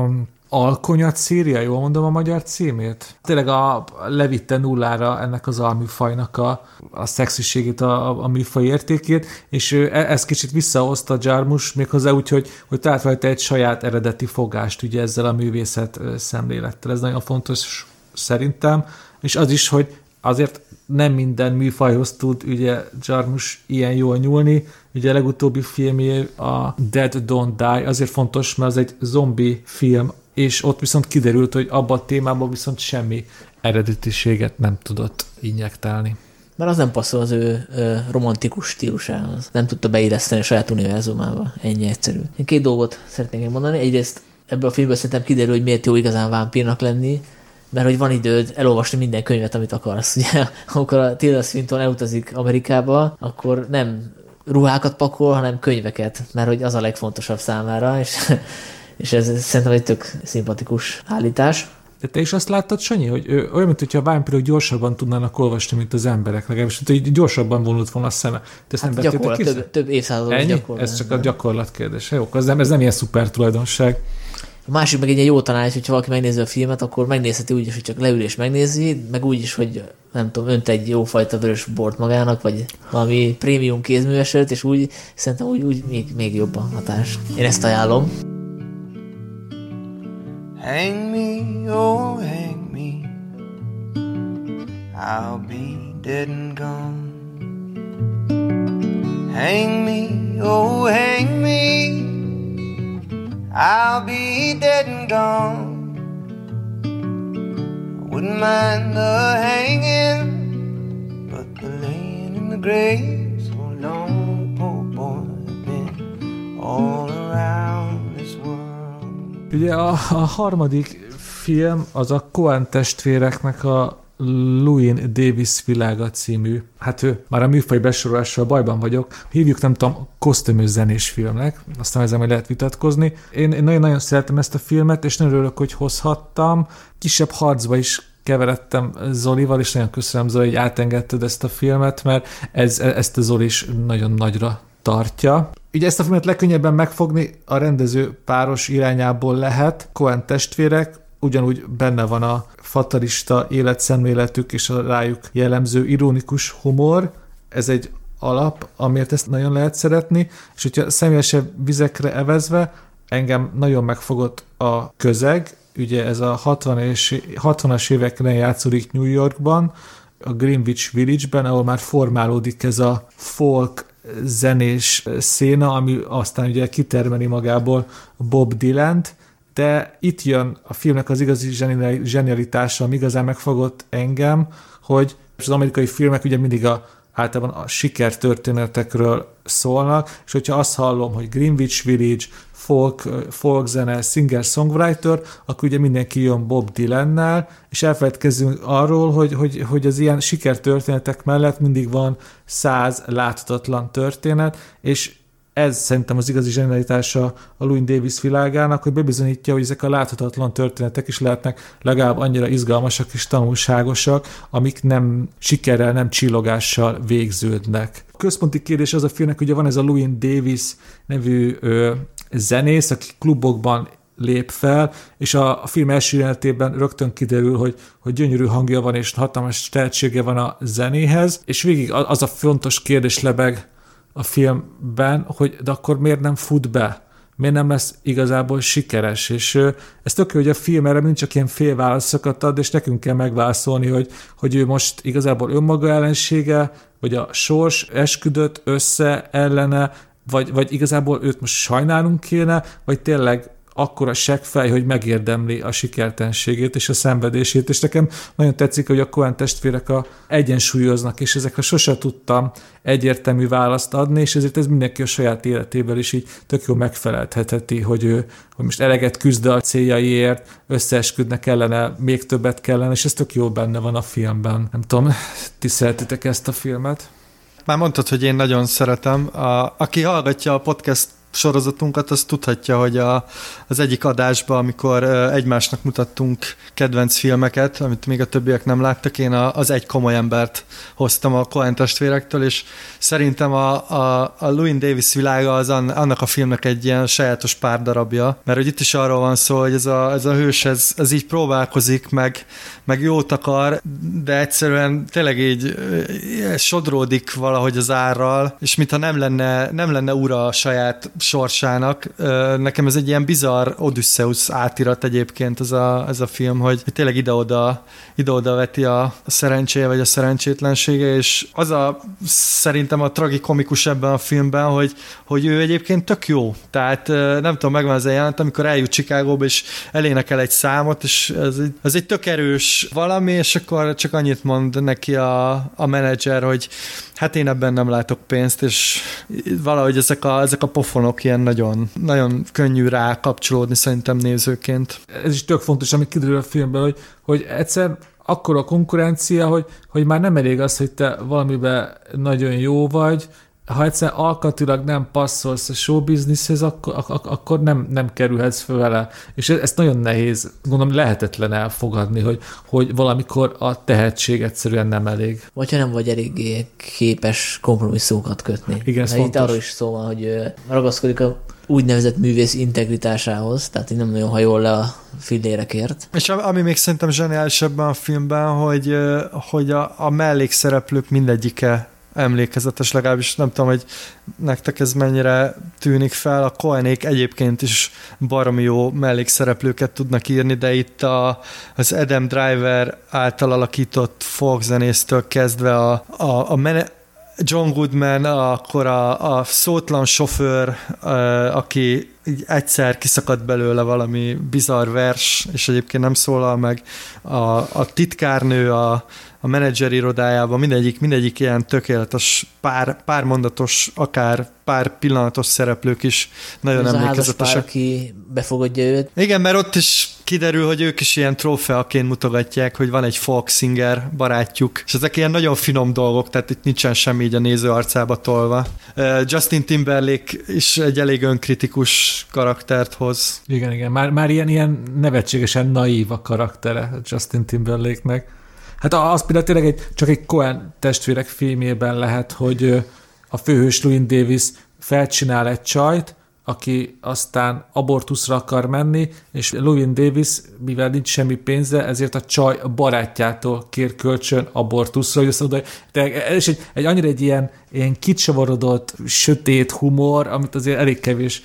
Alkonyat szíria, jól mondom a magyar címét? Tényleg a, levitte nullára ennek az alműfajnak a, a szexiségét, a, a, a műfaj értékét, és ő, e, ez kicsit visszahozta Jarmus, méghozzá úgy, hogy, hogy talált rajta egy saját eredeti fogást, ugye ezzel a művészet szemlélettel. Ez nagyon fontos szerintem, és az is, hogy azért nem minden műfajhoz tud ugye Jarmus ilyen jól nyúlni. Ugye a legutóbbi filmje a Dead Don't Die azért fontos, mert az egy zombi film, és ott viszont kiderült, hogy abban a témában viszont semmi eredetiséget nem tudott injektálni. mert az nem passzol az ő ö, romantikus stílusához. Nem tudta beilleszteni a saját univerzumába. Ennyi egyszerű. Én két dolgot szeretnék mondani. Egyrészt ebből a filmből szerintem kiderül, hogy miért jó igazán vámpírnak lenni, mert hogy van időd elolvasni minden könyvet, amit akarsz. *laughs* Ugye, amikor a Tilda Swinton elutazik Amerikába, akkor nem ruhákat pakol, hanem könyveket, mert hogy az a legfontosabb számára, és, *laughs* és ez szerintem egy tök szimpatikus állítás. De te is azt láttad, Sanyi, hogy ő, olyan, mint hogyha a vámpirok gyorsabban tudnának olvasni, mint az emberek, legalábbis, hogy gyorsabban vonult volna a szeme. Te hát gyakorlat, több, több évszázados gyakorlat. Ez csak a gyakorlat kérdése. Jó, ez nem, ez nem ilyen szuper tulajdonság. A másik meg egy ilyen jó tanács, hogyha valaki megnézi a filmet, akkor megnézheti úgy is, hogy csak leül és megnézi, meg úgy is, hogy nem tudom, önt egy jófajta vörös bort magának, vagy valami prémium kézműveset, és úgy szerintem úgy, úgy még, még jobb a hatás. Én ezt ajánlom. Hang me, oh hang me I'll be dead and gone Hang me, oh hang me I'll be dead and gone. I wouldn't mind the hanging But the laying in the grave So long, poor boy, been all around Ugye a, a harmadik film az a Coen testvéreknek a Louis Davis világa című, hát ő már a műfaj besorolással bajban vagyok, hívjuk nem tudom, kosztümös zenés filmnek, aztán ezzel majd lehet vitatkozni. Én, én nagyon-nagyon szeretem ezt a filmet, és nagyon örülök, hogy hozhattam. Kisebb harcba is keveredtem Zolival, és nagyon köszönöm Zoli, hogy átengedted ezt a filmet, mert ez, ezt a Zoli is nagyon nagyra tartja. Ugye ezt a filmet legkönnyebben megfogni a rendező páros irányából lehet. Cohen testvérek, ugyanúgy benne van a fatalista életszemléletük és a rájuk jellemző ironikus humor. Ez egy alap, amiért ezt nagyon lehet szeretni, és hogyha személyesebb vizekre evezve, engem nagyon megfogott a közeg, ugye ez a 60 és, 60-as években játszódik New Yorkban, a Greenwich Village-ben, ahol már formálódik ez a folk zenés széna, ami aztán ugye kitermeli magából Bob Dylan-t, de itt jön a filmnek az igazi zsenialitása, ami igazán megfogott engem, hogy az amerikai filmek ugye mindig a, általában a sikertörténetekről szólnak, és hogyha azt hallom, hogy Greenwich Village, folk, folk zene, singer-songwriter, akkor ugye mindenki jön Bob Dylannel, és elfeledkezzünk arról, hogy, hogy, hogy az ilyen sikertörténetek mellett mindig van száz láthatatlan történet, és ez szerintem az igazi zsenialitása a Louis Davis világának, hogy bebizonyítja, hogy ezek a láthatatlan történetek is lehetnek legalább annyira izgalmasak és tanulságosak, amik nem sikerrel, nem csillogással végződnek. A központi kérdés az a filmnek, hogy van ez a Louis Davis nevű ö, zenész, aki klubokban lép fel, és a, a film első jelenetében rögtön kiderül, hogy, hogy gyönyörű hangja van, és hatalmas tehetsége van a zenéhez, és végig az a fontos kérdés lebeg a filmben, hogy de akkor miért nem fut be? Miért nem lesz igazából sikeres? És ez tök jó, hogy a film erre mind csak ilyen félválaszokat ad, és nekünk kell megválaszolni, hogy, hogy ő most igazából önmaga ellensége, vagy a sors esküdött össze ellene, vagy, vagy igazából őt most sajnálunk kéne, vagy tényleg akkora seggfej, hogy megérdemli a sikertenségét és a szenvedését, és nekem nagyon tetszik, hogy a Cohen testvérek a egyensúlyoznak, és ezekre sose tudtam egyértelmű választ adni, és ezért ez mindenki a saját életében is így tök jó megfelelthetheti, hogy ő hogy most eleget küzd a céljaiért, összeesküdnek ellene, még többet kellene, és ez tök jó benne van a filmben. Nem tudom, ti szeretitek ezt a filmet? Már mondtad, hogy én nagyon szeretem. A, aki hallgatja a podcast sorozatunkat, az tudhatja, hogy a, az egyik adásban, amikor egymásnak mutattunk kedvenc filmeket, amit még a többiek nem láttak, én a, az egy komoly embert hoztam a Coen testvérektől, és szerintem a, a, a Louis Davis világa az annak a filmnek egy ilyen sajátos pár darabja, mert hogy itt is arról van szó, hogy ez a, ez a hős, ez, ez így próbálkozik, meg, meg jót akar, de egyszerűen tényleg így sodródik valahogy az árral, és mintha nem lenne, nem lenne ura a saját sorsának. Nekem ez egy ilyen bizarr Odysseus átirat egyébként ez a, ez a film, hogy tényleg ide-oda, ide-oda veti a, a szerencséje vagy a szerencsétlensége, és az a szerintem a tragikomikus ebben a filmben, hogy, hogy ő egyébként tök jó. Tehát nem tudom, megvan az a jelent, amikor eljut Chicagóba, és elénekel egy számot, és ez egy, ez egy tök erős valami, és akkor csak annyit mond neki a, a menedzser, hogy hát én ebben nem látok pénzt, és valahogy ezek a, ezek a pofonok ilyen nagyon, nagyon könnyű rá kapcsolódni szerintem nézőként. Ez is tök fontos, amit kiderül a filmben, hogy, hogy egyszer akkor a konkurencia, hogy, hogy már nem elég az, hogy te valamiben nagyon jó vagy, ha egyszer alkatilag nem passzolsz a showbizniszhez, akkor, ak- akkor nem, nem kerülhetsz föl vele. És ezt nagyon nehéz, gondolom lehetetlen elfogadni, hogy, hogy valamikor a tehetség egyszerűen nem elég. Vagy ha nem vagy eléggé képes kompromisszumokat kötni. Igen, ez Itt arról is szó van, hogy ragaszkodik a úgynevezett művész integritásához, tehát így nem nagyon hajol le a fillérekért. És ami még szerintem zseniális ebben a filmben, hogy, hogy a, a mellékszereplők mindegyike emlékezetes, legalábbis nem tudom, hogy nektek ez mennyire tűnik fel. A Koenék egyébként is baromi jó mellékszereplőket tudnak írni, de itt a, az Adam Driver által alakított folkzenésztől kezdve a, a, a mene, John Goodman, akkor a, a szótlan sofőr, aki így egyszer kiszakadt belőle valami bizarr vers, és egyébként nem szólal meg. A, a titkárnő a, a menedzser irodájában, mindegyik, mindegyik ilyen tökéletes, pár, pár mondatos, akár pár pillanatos szereplők is nagyon Ez emlékezetesek. A aki befogadja őt. Igen, mert ott is kiderül, hogy ők is ilyen trófeaként mutogatják, hogy van egy folk singer barátjuk, és ezek ilyen nagyon finom dolgok, tehát itt nincsen semmi így a néző arcába tolva. Justin Timberlake is egy elég önkritikus karaktert hoz. Igen, igen, már, már ilyen, ilyen nevetségesen naív a karaktere Justin Timberlake-nek. Hát az például tényleg egy, csak egy Cohen testvérek filmjében lehet, hogy a főhős Louis Davis felcsinál egy csajt, aki aztán abortuszra akar menni, és Louis Davis, mivel nincs semmi pénze, ezért a csaj barátjától kér kölcsön abortuszra, hogy azt de ez egy, egy annyira egy ilyen, ilyen kicsavarodott, sötét humor, amit azért elég kevés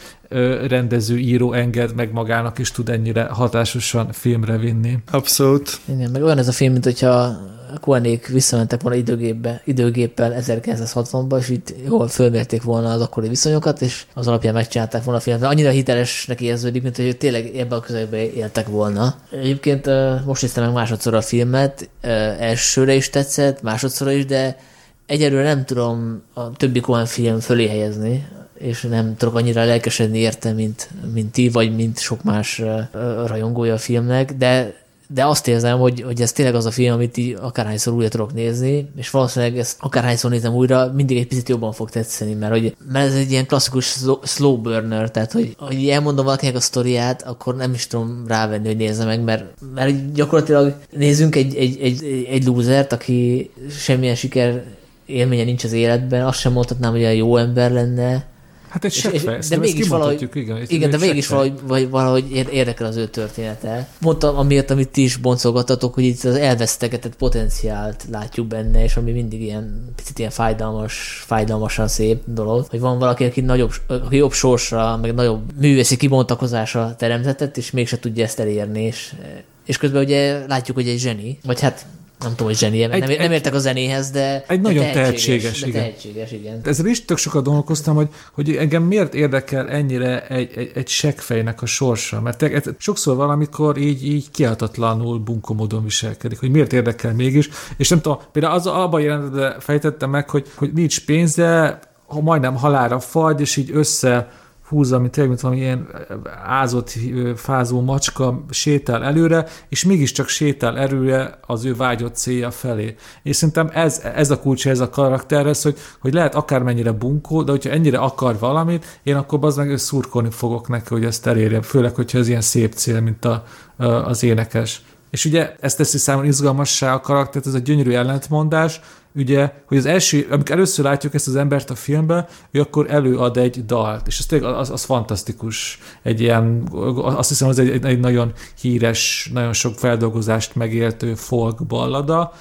rendező, író enged meg magának, és tud ennyire hatásosan filmre vinni. Abszolút. Igen, meg olyan ez a film, mint hogyha Koenék visszamentek volna időgépbe, időgéppel 1960-ba, és itt jól fölmérték volna az akkori viszonyokat, és az alapján megcsinálták volna a filmet. Annyira hitelesnek érződik, mint hogy tényleg ebben a közelben éltek volna. Egyébként most néztem meg másodszor a filmet, elsőre is tetszett, másodszor is, de egyelőre nem tudom a többi Coen film fölé helyezni, és nem tudok annyira lelkesedni érte, mint, mint ti, vagy mint sok más rajongója a filmnek, de de azt érzem, hogy, hogy ez tényleg az a film, amit így akárhányszor újra tudok nézni, és valószínűleg ezt akárhányszor nézem újra, mindig egy picit jobban fog tetszeni, mert, hogy, mert ez egy ilyen klasszikus slow burner, tehát hogy, hogy elmondom valakinek a sztoriát, akkor nem is tudom rávenni, hogy nézze meg, mert, mert gyakorlatilag nézzünk egy, egy, egy, egy losert, aki semmilyen siker élménye nincs az életben, azt sem mondhatnám, hogy egy jó ember lenne, Hát egy seggfej, de mégis valahogy, igen, igen de mégis valahogy, vagy valahogy érdekel az ő története. Mondtam, amiért, amit ti is boncolgattatok, hogy itt az elvesztegetett potenciált látjuk benne, és ami mindig ilyen picit ilyen fájdalmas, fájdalmasan szép dolog, hogy van valaki, aki nagyobb, aki jobb sorsra, meg nagyobb művészi kibontakozásra teremtetett, és mégse tudja ezt elérni, és és közben ugye látjuk, hogy egy zseni, vagy hát nem tudom, hogy zseni, egy, nem, nem értek a zenéhez, de Egy de nagyon tehetséges, tehetséges, igen. tehetséges, igen. Ezzel is tök sokat gondolkoztam, hogy, hogy engem miért érdekel ennyire egy, egy, egy seggfejnek a sorsa, mert te, sokszor valamikor így, így kiáltatlanul bunkó módon viselkedik, hogy miért érdekel mégis, és nem tudom, például az abban jelentben fejtettem meg, hogy, hogy nincs pénze, ha majdnem halára fagy, és így össze húzza, mint tényleg, mint valami ilyen ázott, fázó macska sétál előre, és mégiscsak sétál előre az ő vágyott célja felé. És szerintem ez, ez a kulcs ez a karakterhez, hogy, hogy lehet akármennyire bunkó, de hogyha ennyire akar valamit, én akkor az meg szurkolni fogok neki, hogy ezt elérjem, főleg, hogyha ez ilyen szép cél, mint a, az énekes. És ugye ezt teszi számomra izgalmassá a karaktert, ez a gyönyörű ellentmondás, ugye, hogy az első, amikor először látjuk ezt az embert a filmben, ő akkor előad egy dalt, és ez tényleg az, az fantasztikus, egy ilyen, azt hiszem, az egy, egy nagyon híres, nagyon sok feldolgozást megéltő folk ballada,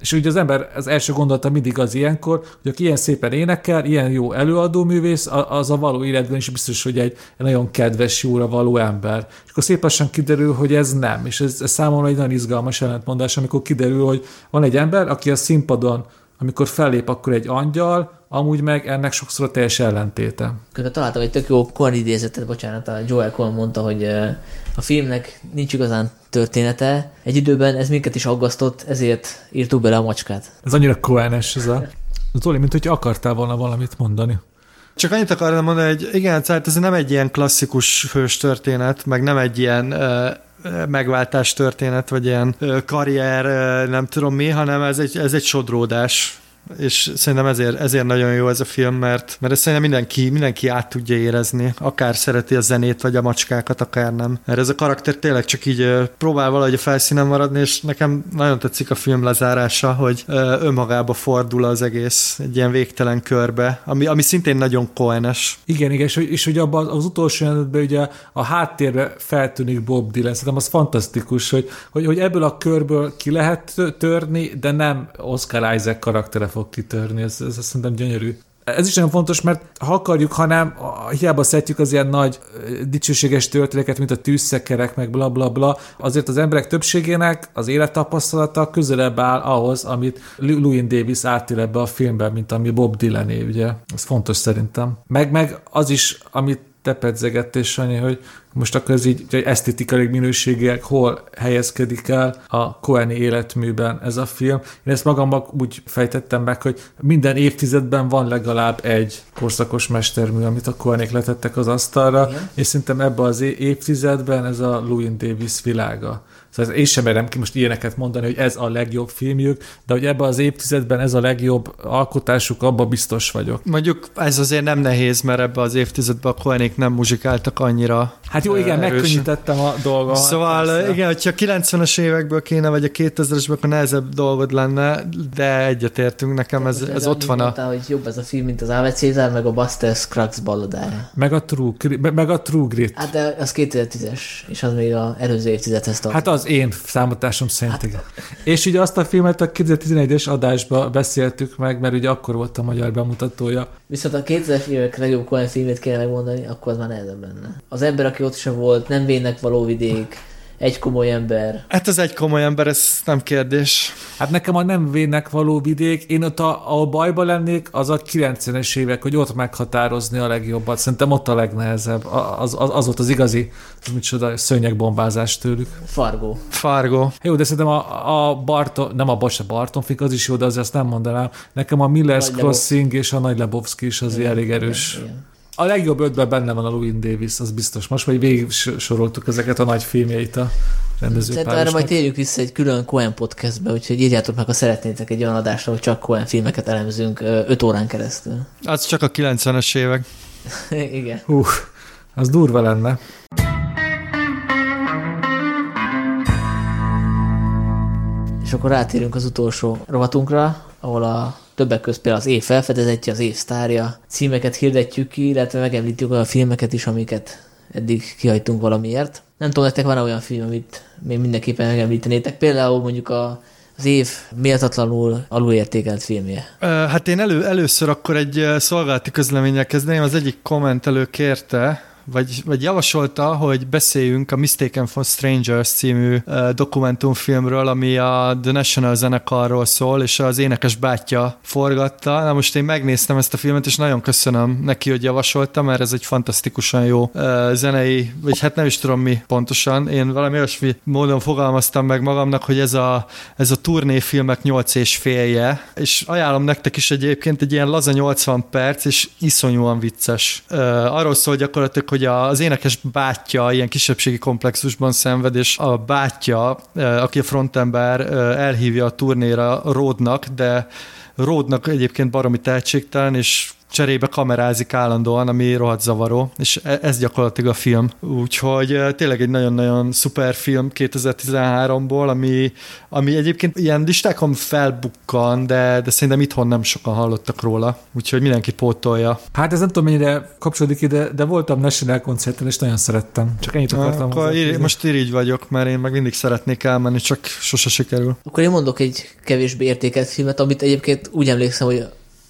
És ugye az ember az első gondolata mindig az ilyenkor, hogy aki ilyen szépen énekel, ilyen jó előadóművész, az a való életben is biztos, hogy egy, nagyon kedves, jóra való ember. És akkor szép kiderül, hogy ez nem. És ez, ez számomra egy nagyon izgalmas ellentmondás, amikor kiderül, hogy van egy ember, aki a színpadon, amikor fellép, akkor egy angyal, amúgy meg ennek sokszor a teljes ellentéte. Közben találtam egy tök jó Cohen idézetet, bocsánat, a Joel Cohen mondta, hogy a filmnek nincs igazán története. Egy időben ez minket is aggasztott, ezért írtuk bele a macskát. Ez annyira Cohen-es ez a... Zoli, mint hogy akartál volna valamit mondani. Csak annyit akartam mondani, hogy igen, tehát ez nem egy ilyen klasszikus hős történet, meg nem egy ilyen megváltás történet, vagy ilyen karrier, nem tudom mi, hanem ez egy, ez egy sodródás és szerintem ezért, ezért nagyon jó ez a film, mert, mert ezt szerintem mindenki, mindenki át tudja érezni, akár szereti a zenét, vagy a macskákat, akár nem. Mert ez a karakter tényleg csak így próbál valahogy a felszínen maradni, és nekem nagyon tetszik a film lezárása, hogy önmagába fordul az egész egy ilyen végtelen körbe, ami, ami szintén nagyon koenes. Igen, igen, és, és hogy abban az utolsó jelenetben ugye a háttérbe feltűnik Bob Dylan, szerintem az fantasztikus, hogy, hogy, hogy ebből a körből ki lehet törni, de nem Oscar Isaac karaktere fog kitörni, ez, ez, ez szerintem gyönyörű. Ez is nagyon fontos, mert ha akarjuk, hanem hiába szeretjük az ilyen nagy dicsőséges történeteket, mint a tűzszekerek, meg bla bla bla, azért az emberek többségének az élettapasztalata közelebb áll ahhoz, amit Louis Davis átél ebbe a filmben, mint ami Bob Dylané, ugye. Ez fontos szerintem. Meg, meg az is, amit te pedzegettél, Sanyi, hogy most akkor ez így hogy esztétikai minőségek hol helyezkedik el a Coeni életműben ez a film. Én ezt magamban úgy fejtettem meg, hogy minden évtizedben van legalább egy korszakos mestermű, amit a Coenék letettek az asztalra, Igen. és szerintem ebben az évtizedben ez a Louis Davis világa. Szóval én sem merem ki most ilyeneket mondani, hogy ez a legjobb filmjük, de hogy ebben az évtizedben ez a legjobb alkotásuk, abban biztos vagyok. Mondjuk ez azért nem nehéz, mert ebben az évtizedben a Koenék nem muzsikáltak annyira. Hát jó, igen, erősen. megkönnyítettem a dolgot. Szóval persze. igen, hogyha a 90-es évekből kéne, vagy a 2000-esből, akkor nehezebb dolgod lenne, de egyetértünk, nekem ez, ez, ez ott van. Mondtál, hogy jobb ez a film, mint az Ave Cézár, meg a Buster Scruggs balladája. Meg a True, meg a True Grit. Hát de az 2010-es, és az még az előző évtizedhez tart. Hát az én számotásom szerint hát. És ugye azt a filmet a 2011-es adásban beszéltük meg, mert ugye akkor volt a magyar bemutatója. Viszont a 2000-es évek legjobb Coen filmét kéne megmondani, akkor az már nehezebb lenne. Az ember, aki ott sem volt, nem vénnek való vidék, egy komoly ember. Hát az egy komoly ember, ez nem kérdés. Hát nekem a nem vének való vidék, én ott a, a bajba lennék, az a 90-es évek, hogy ott meghatározni a legjobbat. Szerintem ott a legnehezebb. Az, az, az volt az igazi, micsoda szőnyegbombázás tőlük. Fargo. Fargo. Jó, de szerintem a, a Barton, nem a Bose Bartonfik, az is jó, de azért azt nem mondanám. Nekem a Miller's Crossing és a Nagy Lebowski is az igen, elég erős. Igen, igen a legjobb ötben benne van a Louis Davis, az biztos. Most majd végig soroltuk ezeket a nagy filmjeit a rendező Szerintem erre majd térjük vissza egy külön Cohen podcastbe, úgyhogy írjátok meg, ha szeretnétek egy olyan adásra, hogy csak Cohen filmeket elemzünk 5 órán keresztül. Az csak a 90-es évek. *laughs* Igen. Hú, az durva lenne. És akkor rátérünk az utolsó rovatunkra, ahol a többek között például az év felfedezetje, az év sztárja, címeket hirdetjük ki, illetve megemlítjük olyan filmeket is, amiket eddig kihagytunk valamiért. Nem tudom, nektek van olyan film, amit még mindenképpen megemlítenétek, például mondjuk a az év méltatlanul alulértékelt filmje? Hát én elő, először akkor egy szolgálati közleménnyel kezdeném. Az egyik kommentelő kérte, vagy, vagy javasolta, hogy beszéljünk a Mistaken for Strangers című uh, dokumentumfilmről, ami a The National zenekarról szól, és az énekes bátyja forgatta. Na most én megnéztem ezt a filmet, és nagyon köszönöm neki, hogy javasolta, mert ez egy fantasztikusan jó uh, zenei, vagy hát nem is tudom mi pontosan. Én valami olyasmi módon fogalmaztam meg magamnak, hogy ez a, ez a turnéfilmek 8 és félje, és ajánlom nektek is egyébként egy ilyen laza 80 perc, és iszonyúan vicces. Uh, arról szól gyakorlatilag, hogy hogy az énekes bátyja ilyen kisebbségi komplexusban szenved, és a bátyja, aki a frontember, elhívja a turnéra Ródnak, de Ródnak egyébként baromi tehetségtelen, és cserébe kamerázik állandóan, ami rohadt zavaró, és e- ez gyakorlatilag a film. Úgyhogy tényleg egy nagyon-nagyon szuper film 2013-ból, ami, ami egyébként ilyen listákon felbukkan, de, de szerintem itthon nem sokan hallottak róla, úgyhogy mindenki pótolja. Hát ez nem tudom mennyire kapcsolódik ide, de voltam National koncerten, és nagyon szerettem. Csak ennyit akartam. Akkor ír, most irigy vagyok, mert én meg mindig szeretnék elmenni, csak sose sikerül. Akkor én mondok egy kevésbé értékelt filmet, amit egyébként úgy emlékszem, hogy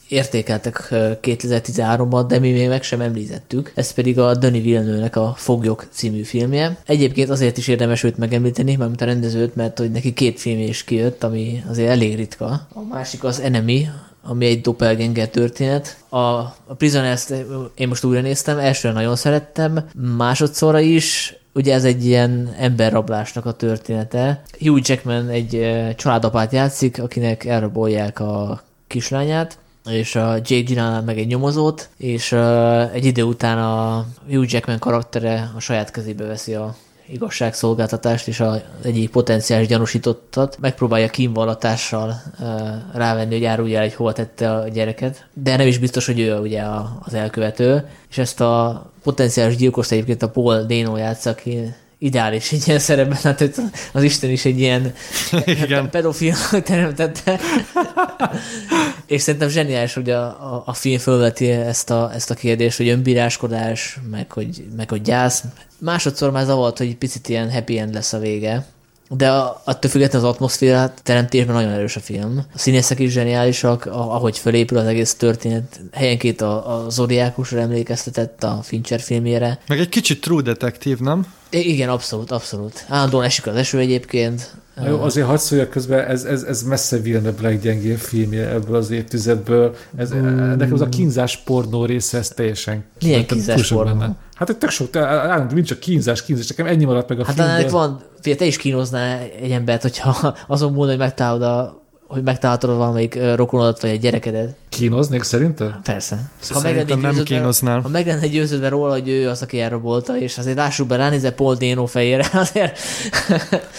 értékeltek 2013-ban, de mi még meg sem említettük. Ez pedig a Denis Villeneuve-nek a Foglyok című filmje. Egyébként azért is érdemes őt megemlíteni, mert a rendezőt, mert hogy neki két film is kijött, ami azért elég ritka. A másik az Enemy, ami egy doppelganger történet. A, a prisoners én most újra néztem, elsőre nagyon szerettem, másodszorra is, ugye ez egy ilyen emberrablásnak a története. Hugh Jackman egy családapát játszik, akinek elrabolják a kislányát, és a Jake Gyllenhaal meg egy nyomozót, és uh, egy idő után a Hugh Jackman karaktere a saját kezébe veszi a igazságszolgáltatást és az egyik potenciális gyanúsítottat megpróbálja kínvallatással uh, rávenni, hogy árulja el, hogy hol tette a gyereket. De nem is biztos, hogy ő ugye az elkövető, és ezt a potenciális gyilkost egyébként a Paul Dano játsza, aki ideális egy ilyen szerepben, hát az Isten is egy ilyen *laughs* Igen. pedofil teremtette. *laughs* és szerintem zseniális, hogy a, a, a film felveti ezt a, ezt a kérdést, hogy önbíráskodás, meg hogy, meg hogy gyász. Másodszor már zavart, hogy picit ilyen happy end lesz a vége. De a, attól függetlenül az atmoszféra teremtésben nagyon erős a film. A színészek is zseniálisak, ahogy fölépül az egész történet. Helyenként a, a Zodiákusra emlékeztetett a Fincher filmjére. Meg egy kicsit True Detective, nem? I- igen, abszolút, abszolút. Állandóan esik az eső egyébként. Jó, azért hadd szóljak közben, ez, ez, ez messze Villeneuve leggyengébb filmje ebből az évtizedből. Ez, mm. Nekem az a kínzás pornó része, ez teljesen... Milyen kínzás pornó? Benne. Hát tök sok, állandóan nincs csak kínzás, kínzás, nekem ennyi maradt meg a hát filmben. Hát van, te is kínoznál egy embert, hogyha *laughs* azon múlna, hogy megtalálod a hogy megtaláltad valamelyik rokonodat vagy egy gyerekedet. Kínoznék szerinted? Persze. Ha Szerintem nem kínoznál. Ha meg lenne győződve róla, hogy ő az, aki elrabolta, és azért lássuk be, ránézze Paul Dano fejére, *laughs* azért...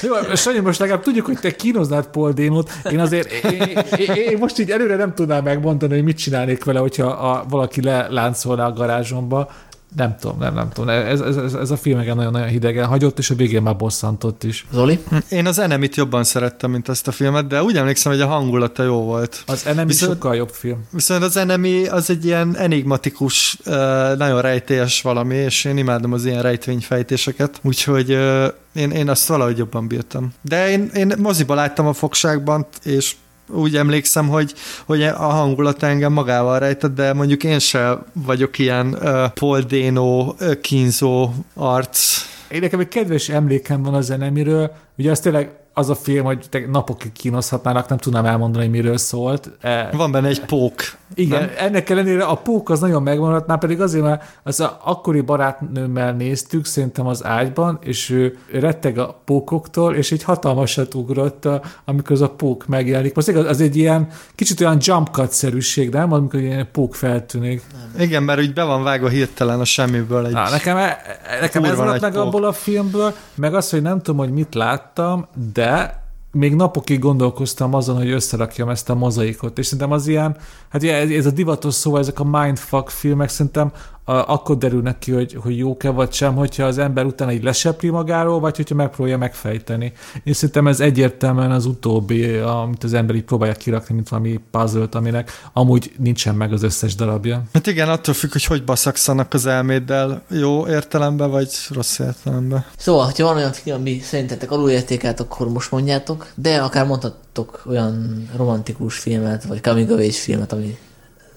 Jó, Sanyi, most legalább tudjuk, hogy te kínoznád Paul Dano-t. Én azért, én, én, én, most így előre nem tudnám megmondani, hogy mit csinálnék vele, hogyha a, valaki leláncolná a garázsomba nem tudom, nem, nem tudom. Ez, ez, ez, ez a film nagyon-nagyon hidegen hagyott, és a végén már bosszantott is. Zoli? Én az Enemit jobban szerettem, mint ezt a filmet, de úgy emlékszem, hogy a hangulata jó volt. Az Enemi viszont, sokkal jobb film. Viszont az Enemi az egy ilyen enigmatikus, nagyon rejtélyes valami, és én imádom az ilyen rejtvényfejtéseket, úgyhogy én, én azt valahogy jobban bírtam. De én, én moziba láttam a fogságban, és úgy emlékszem, hogy, hogy a hangulat engem magával rejtett, de mondjuk én sem vagyok ilyen uh, Paul Dano uh, kínzó arc. Én nekem egy kedves emlékem van a zenemiről, ugye az tényleg az a film, hogy te napokig kínozhatnának, nem tudnám elmondani, hogy miről szólt. E, Van benne egy pók. Igen, nem? ennek ellenére a pók az nagyon megmaradt, már pedig azért, mert az a akkori barátnőmmel néztük, szerintem az ágyban, és ő retteg a pókoktól, és egy hatalmasat ugrott, amikor az a pók megjelenik. Most az egy ilyen kicsit olyan jump cut-szerűség, nem? Amikor ilyen pók feltűnik. Igen, mert úgy be van vágva hirtelen a semmiből egy Na, nekem, e- nekem ez maradt meg abból a filmből, meg az, hogy nem tudom, hogy mit láttam, de még napokig gondolkoztam azon, hogy összerakjam ezt a mozaikot, és szerintem az ilyen, hát ez a divatos szó, ezek a mindfuck filmek szerintem akkor derülnek ki, hogy, hogy jók-e vagy sem, hogyha az ember utána így lesepli magáról, vagy hogyha megpróbálja megfejteni. Én szerintem ez egyértelműen az utóbbi, amit az ember így próbálja kirakni, mint valami puzzle aminek amúgy nincsen meg az összes darabja. Hát igen, attól függ, hogy hogy baszakszanak az elméddel, jó értelemben, vagy rossz értelemben. Szóval, ha van olyan film, ami szerintetek alulértékelt, akkor most mondjátok, de akár mondhatok olyan romantikus filmet, vagy coming of age filmet, ami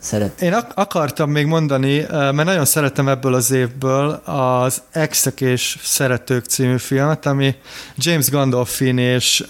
szeret. Én ak- akartam még mondani, mert nagyon szeretem ebből az évből az Exek és Szeretők című filmet, ami James Gandolfini és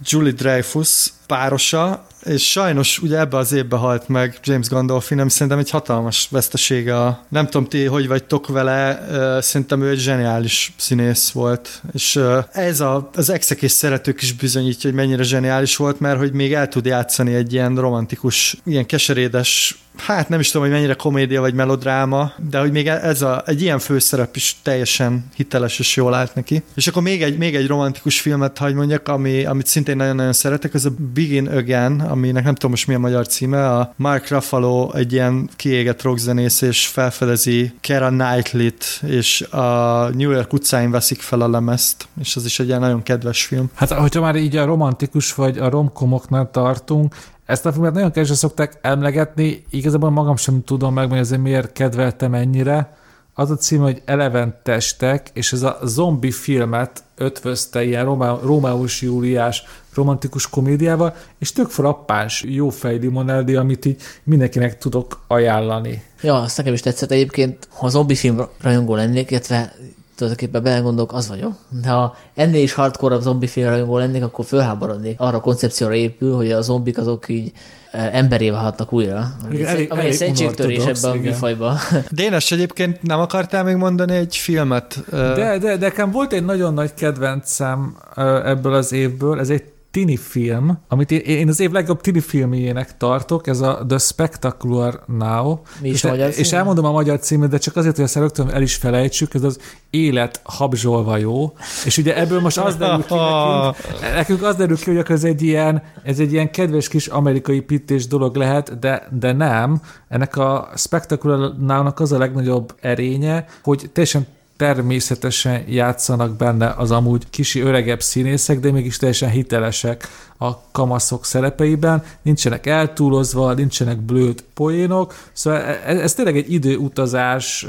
Julie Dreyfus párosa, és sajnos ugye ebbe az évbe halt meg James Gandolfini, ami szerintem egy hatalmas vesztesége. A, nem tudom ti, hogy vagytok vele, szerintem ő egy zseniális színész volt, és ez a, az exek és szeretők is bizonyítja, hogy mennyire zseniális volt, mert hogy még el tud játszani egy ilyen romantikus, ilyen keserédes hát nem is tudom, hogy mennyire komédia vagy melodráma, de hogy még ez a, egy ilyen főszerep is teljesen hiteles és jól állt neki. És akkor még egy, még egy romantikus filmet, hagy mondjak, ami, amit szintén nagyon-nagyon szeretek, az a Begin Again, aminek nem tudom most mi a magyar címe, a Mark Ruffalo egy ilyen kiégett rockzenész, és felfedezi Kera Knightley-t, és a New York utcáin veszik fel a lemezt, és az is egy ilyen nagyon kedves film. Hát, hogyha már így a romantikus vagy a romkomoknál tartunk, ezt a filmet nagyon kevesen szokták emlegetni, igazából magam sem tudom hogy miért kedveltem ennyire. Az a cím, hogy Eleven testek, és ez a zombi filmet ötvözte ilyen Romá- Rómáus Júliás romantikus komédiával, és tök frappáns, jó fej limoneldi, amit így mindenkinek tudok ajánlani. Ja, azt nekem is tetszett egyébként, ha zombi film rajongó lennék, illetve tulajdonképpen belegondolok, az vagyok. De ha ennél is hardcore zombi film rajongó lennék, akkor fölháborodnék. Arra a koncepcióra épül, hogy a zombik azok így emberé válhatnak újra. Igen, elég- Ami egy elég szentségtörés ebben a igen. műfajban. *laughs* Dénes, egyébként nem akartál még mondani egy filmet? De, de, de nekem volt egy nagyon nagy kedvencem ö, ebből az évből, ez egy tini film, amit én, én az év legjobb tini filmjének tartok, ez a The Spectacular Now. Mi is és, magyar és elmondom a magyar címet, de csak azért, hogy ezt rögtön el is felejtsük, ez az élet habzsolva jó. És ugye ebből most az derül ki nekünk, nekünk az derül ki, hogy akkor ez egy ilyen, ez egy ilyen kedves kis amerikai pittés dolog lehet, de, de nem. Ennek a Spectacular Now-nak az a legnagyobb erénye, hogy teljesen természetesen játszanak benne az amúgy kisi öregebb színészek, de mégis teljesen hitelesek a kamaszok szerepeiben, nincsenek eltúlozva, nincsenek blőtt poénok, szóval ez, ez tényleg egy időutazás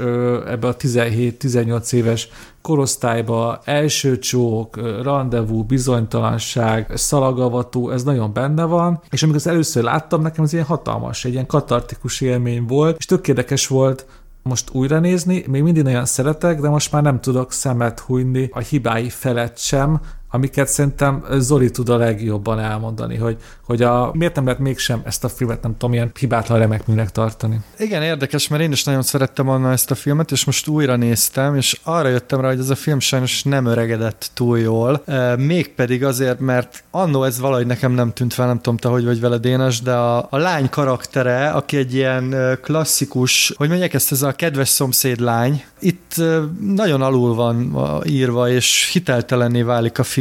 ebbe a 17-18 éves korosztályba, első csók, rendezvú, bizonytalanság, szalagavató, ez nagyon benne van, és amikor ezt először láttam, nekem ez ilyen hatalmas, egy ilyen katartikus élmény volt, és tök érdekes volt, most újra nézni, még mindig nagyon szeretek, de most már nem tudok szemet hunyni a hibái felett sem, amiket szerintem Zoli tud a legjobban elmondani, hogy, hogy a, miért nem lehet mégsem ezt a filmet, nem tudom, ilyen hibátlan remek műnek tartani. Igen, érdekes, mert én is nagyon szerettem annál ezt a filmet, és most újra néztem, és arra jöttem rá, hogy ez a film sajnos nem öregedett túl jól, mégpedig azért, mert annó ez valahogy nekem nem tűnt fel, nem tudom te, hogy vagy vele Dénes, de a, a lány karaktere, aki egy ilyen klasszikus, hogy mondják ezt, ez a kedves szomszéd lány, itt nagyon alul van írva, és hiteltelenné válik a film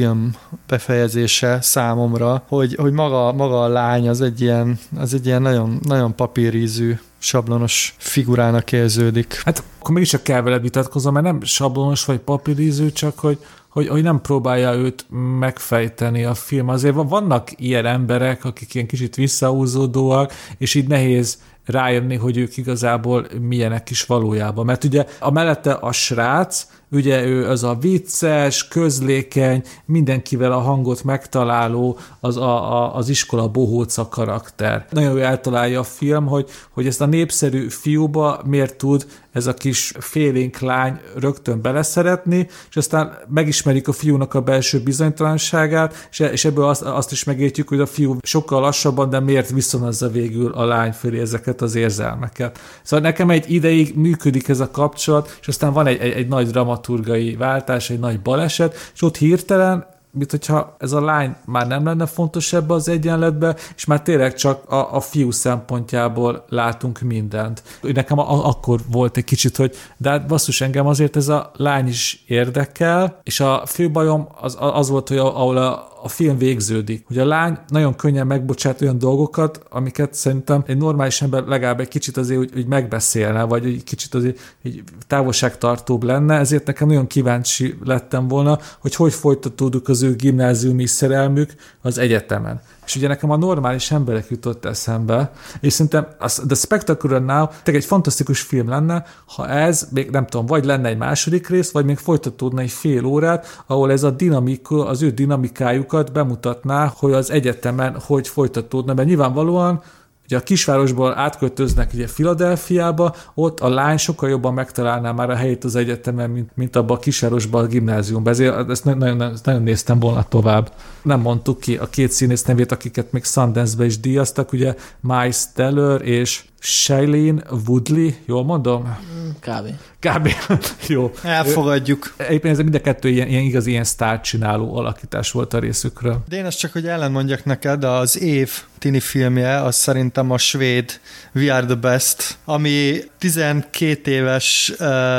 befejezése számomra, hogy, hogy maga, maga a lány az egy ilyen, az egy ilyen nagyon, nagyon papírízű sablonos figurának érződik. Hát akkor mégiscsak kell veled vitatkozom, mert nem sablonos vagy papírízű, csak hogy, hogy, hogy nem próbálja őt megfejteni a film. Azért van- vannak ilyen emberek, akik ilyen kicsit visszahúzódóak, és így nehéz rájönni, hogy ők igazából milyenek is valójában. Mert ugye a mellette a srác, ugye ő az a vicces, közlékeny, mindenkivel a hangot megtaláló, az a, a, az iskola bohóca karakter. Nagyon jól eltalálja a film, hogy, hogy ezt a népszerű fiúba miért tud ez a kis félénk lány rögtön beleszeretni, és aztán megismerik a fiúnak a belső bizonytalanságát, és, és ebből azt, azt is megértjük, hogy a fiú sokkal lassabban, de miért viszonozza végül a lány felé ezeket az érzelmeket. Szóval nekem egy ideig működik ez a kapcsolat, és aztán van egy, egy, egy nagy dramaturgai váltás, egy nagy baleset, és ott hirtelen mint hogyha ez a lány már nem lenne fontos ebbe az egyenletbe, és már tényleg csak a, a fiú szempontjából látunk mindent. Nekem a, akkor volt egy kicsit, hogy de hát basszus, engem azért ez a lány is érdekel, és a fő bajom az, az volt, hogy ahol a, a film végződik, hogy a lány nagyon könnyen megbocsát olyan dolgokat, amiket szerintem egy normális ember legalább egy kicsit azért úgy, úgy megbeszélne, vagy egy kicsit azért egy távolságtartóbb lenne, ezért nekem nagyon kíváncsi lettem volna, hogy hogy folytatódik az ő gimnáziumi szerelmük az egyetemen. És ugye nekem a normális emberek jutott eszembe, és szerintem az, The Spectacular Now tényleg egy fantasztikus film lenne, ha ez, még nem tudom, vagy lenne egy második rész, vagy még folytatódna egy fél órát, ahol ez a dinamika, az ő dinamikájukat bemutatná, hogy az egyetemen hogy folytatódna, mert nyilvánvalóan Ugye a kisvárosból átköltöznek ugye Filadelfiába, ott a lány sokkal jobban megtalálná már a helyét az egyetemen, mint, mint abban a kisvárosban, a gimnáziumban. Ezért ezt nagyon, ezt nagyon néztem volna tovább. Nem mondtuk ki a két színész nevét, akiket még Sundance-be is díjaztak, ugye Miles Teller és Shailene Woodley, jól mondom? Kb. Kb. *laughs* Jó. Elfogadjuk. Egyébként ez mind a kettő ilyen, ilyen igaz, ilyen sztárcsináló alakítás volt a részükről. De én ezt csak, hogy ellenmondjak neked, az év tini filmje, az szerintem a svéd We Are The Best, ami 12 éves uh,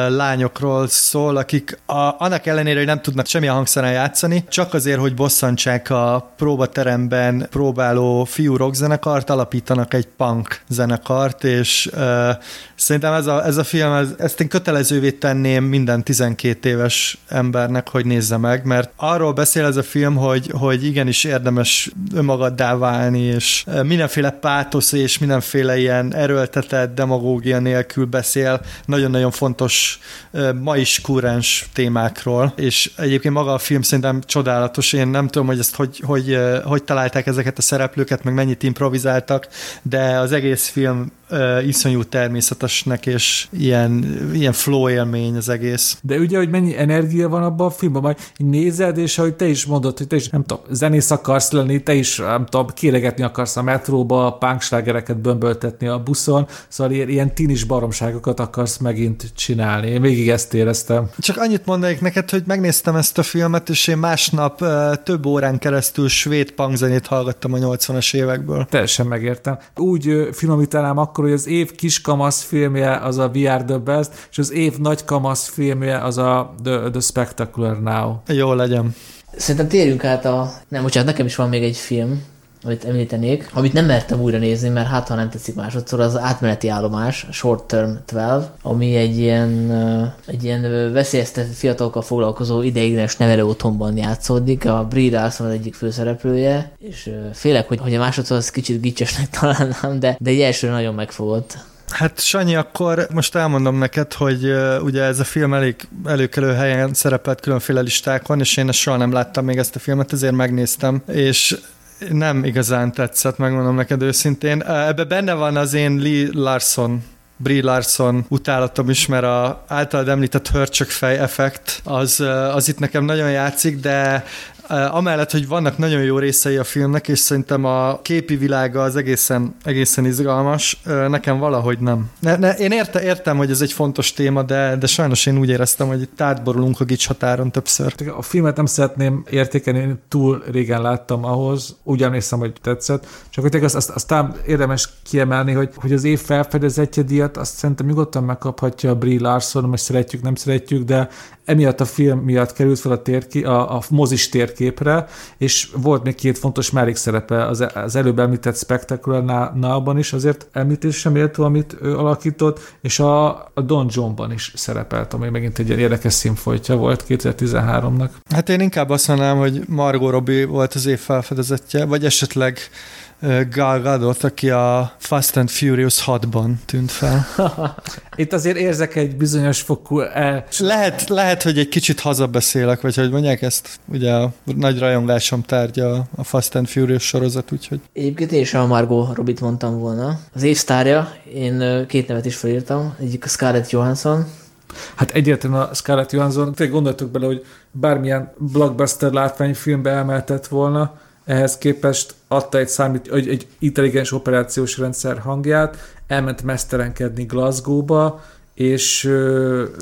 lányokról szól, akik a, annak ellenére, hogy nem tudnak semmilyen hangszeren játszani, csak azért, hogy bosszantsák a próbateremben próbáló fiú rockzenekart, alapítanak egy punk zenekart, és uh, szerintem ez a, ez a film, ez, ezt én kötelezővé tenném minden 12 éves embernek, hogy nézze meg, mert arról beszél ez a film, hogy, hogy igenis érdemes önmagaddá válni, és mindenféle pátosz és mindenféle ilyen erőltetett demagógia nélkül beszél nagyon-nagyon fontos, ma is kúrens témákról, és egyébként maga a film szerintem csodálatos, én nem tudom, hogy ezt hogy, hogy, hogy találták ezeket a szereplőket, meg mennyit improvizáltak, de az egész film uh, iszonyú természetesnek, és ilyen, ilyen flow élmény az egész. De ugye, hogy mennyi energia van abban a filmben, majd nézed, és ahogy te is mondod, hogy te is, nem tudom, zenész akarsz lenni, te is, nem tudom, kéregetni akarsz a metróba, punkslágereket bömböltetni a buszon, szóval ilyen, ilyen tinis baromságokat akarsz megint csinálni. Én végig ezt éreztem. Csak annyit mondanék neked, hogy megnéztem ezt a filmet, és én másnap uh, több órán keresztül svéd punkzenét hallgattam a 80-as évekből. Teljesen megértem. Úgy uh, finomítanám akkor, akkor, hogy az év kiskamasz filmje az a We Are The Best, és az év nagy kamasz filmje az a The, The Spectacular Now. Jó legyen. Szerintem térjünk át a... Nem, bocsánat, nekem is van még egy film, amit említenék, amit nem mertem újra nézni, mert hát ha nem tetszik másodszor, az átmeneti állomás, Short Term 12, ami egy ilyen, egy ilyen veszélyeztetett fiatalokkal foglalkozó ideiglenes nevelő otthonban játszódik, a Brie Larson az egyik főszereplője, és félek, hogy, hogy a másodszor az kicsit gicsesnek *laughs* találnám, de, de egy első nagyon megfogott. Hát Sanyi, akkor most elmondom neked, hogy uh, ugye ez a film elég előkelő helyen szerepelt különféle listákon, és én ezt soha nem láttam még ezt a filmet, ezért megnéztem, és nem igazán tetszett, megmondom neked őszintén. Ebbe benne van az én Lee Larson Brie Larson utálatom is, mert a általad említett hörcsökfej effekt az, az itt nekem nagyon játszik, de amellett, hogy vannak nagyon jó részei a filmnek, és szerintem a képi világa az egészen, egészen izgalmas, nekem valahogy nem. Ne, ne, én érte, értem, hogy ez egy fontos téma, de, de sajnos én úgy éreztem, hogy itt átborulunk a gics határon többször. A filmet nem szeretném értékelni, én túl régen láttam ahhoz, úgy emlékszem, hogy tetszett, csak hogy azt, azt, aztán érdemes kiemelni, hogy, hogy az év felfedezetje díjat, azt szerintem nyugodtan megkaphatja a Brie Larson, most szeretjük, nem szeretjük, de emiatt a film miatt került fel a, térki, a, a mozis térképre, és volt még két fontos mellékszerepe az, az előbb említett Spectacular Now-ban is, azért említésre méltó, amit ő alakított, és a, a Don Johnban is szerepelt, ami megint egy érdekes színfolytja volt 2013-nak. Hát én inkább azt mondanám, hogy Margot Robbie volt az év felfedezetje, vagy esetleg Gal Gadot, aki a Fast and Furious 6-ban tűnt fel. *laughs* Itt azért érzek egy bizonyos fokú el... Lehet, lehet, hogy egy kicsit hazabeszélek, vagy hogy mondják ezt, ugye a nagy rajongásom tárgya a Fast and Furious sorozat, úgyhogy... Egyébként én sem a Margot Robit mondtam volna. Az évsztárja, én két nevet is felírtam, egyik a Scarlett Johansson, Hát egyértelműen a Scarlett Johansson, tényleg gondoltuk bele, hogy bármilyen blockbuster látványfilmbe emeltett volna, ehhez képest adta egy számít, egy, egy intelligens operációs rendszer hangját, elment mesztelenkedni Glasgow-ba, és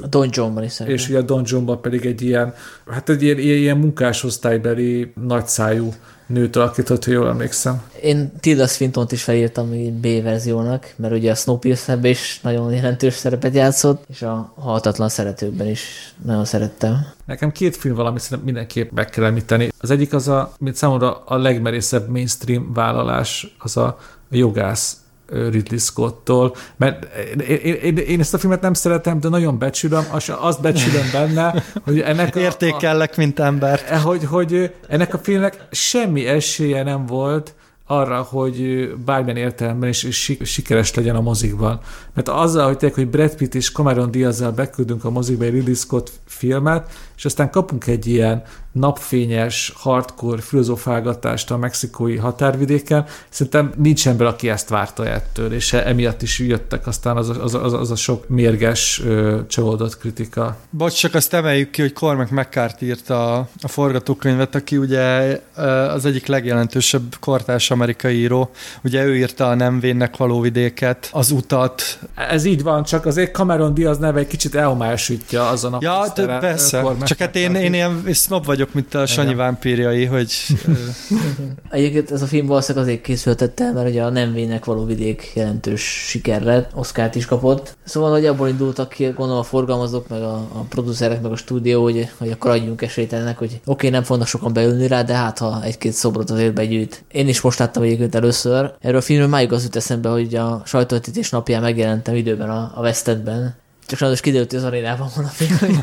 a Don Johnban is szerepel. És ugye a Don Johnban pedig egy ilyen, hát egy ilyen, ilyen munkásosztálybeli nagyszájú nőt alakított, hogy jól emlékszem. Én Tilda swinton is felírtam B verziónak, mert ugye a snowpiercer is nagyon jelentős szerepet játszott, és a Haltatlan Szeretőkben is nagyon szerettem. Nekem két film valami szerintem mindenképp meg kell említeni. Az egyik az a, mint számomra a legmerészebb mainstream vállalás, az a jogász Ridley Scott-tól, mert én, én, én ezt a filmet nem szeretem, de nagyon becsülöm, azt becsülöm benne, hogy ennek a, Értékellek, mint ember. E, hogy, hogy ennek a filmnek semmi esélye nem volt, arra, hogy bármilyen értelemben is sikeres legyen a mozikban. Mert azzal, hogy tényleg, hogy Brad Pitt és Cameron diaz beküldünk a mozikba egy Ridley Scott filmet, és aztán kapunk egy ilyen napfényes, hardcore filozofálgatást a mexikói határvidéken. Szerintem nincs ember, aki ezt várta ettől, és emiatt is jöttek aztán az a, az a, az a, az a sok mérges, csalódott kritika. Bocs, csak azt emeljük ki, hogy Cormac McCarthy írta a, a forgatókönyvet, aki ugye az egyik legjelentősebb kortárs amerikai író. Ugye ő írta a Nem vénnek való vidéket, az utat. Ez így van, csak azért Cameron Diaz neve egy kicsit elmásítja azon a Ja, persze. Csak hát én, én ilyen snob vagyok, mint a Sanyi vámpírjai, hogy... *laughs* Egyébként ez a film valószínűleg azért készültette el, mert ugye a Nem vének való vidék jelentős siker lett, Oscar-t is kapott. Szóval, hogy abból indultak ki, gondolom a forgalmazók, meg a, a producerek, meg a stúdió, hogy, hogy akkor adjunk esélyt ennek, hogy oké, okay, nem fognak sokan beülni rá, de hát ha egy-két szobrot azért begyűjt. Én is most láttam egyébként először. Erről a filmről máig az jut eszembe, hogy a sajtóvetítés napján megjelentem időben a, a West Endben, csak sajnos kiderült, hogy az arénában van a film.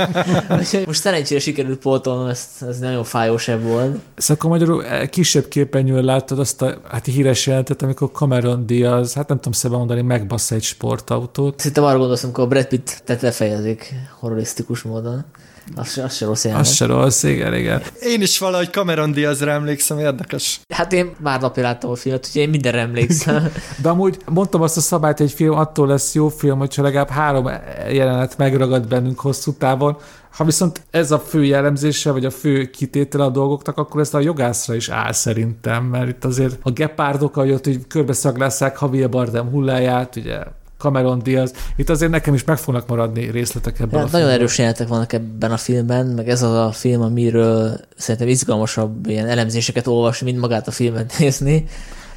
*laughs* Most szerencsére sikerült pótolnom, ez, ez nagyon fájós volt. Szóval magyarul eh, kisebb képernyőn láttad azt a hát híres jelentet, amikor Cameron Diaz, hát nem tudom szebben mondani, megbassza egy sportautót. Szerintem arra gondolsz, amikor a Brad Pitt tehát lefejezik horrorisztikus módon. Az, az se rossz Az se rossz, igen, igen. Én is valahogy Cameron Diazra emlékszem, érdekes. Hát én már napja láttam a filmet, úgyhogy én mindenre emlékszem. *laughs* De amúgy mondtam azt a szabályt, hogy egy film attól lesz jó film, hogyha legalább három jelenet megragad bennünk hosszú távon, ha viszont ez a fő jellemzése, vagy a fő kitétele a dolgoknak, akkor ez a jogászra is áll szerintem, mert itt azért a gepárdok, ahogy ott hogy körbeszaglásszák Javier Bardem hulláját, ugye Cameron Diaz. Itt azért nekem is meg fognak maradni részletek ebben ja, a Nagyon erős jelenetek vannak ebben a filmben, meg ez az a film, amiről szerintem izgalmasabb ilyen elemzéseket olvasni, mint magát a filmet *laughs* nézni.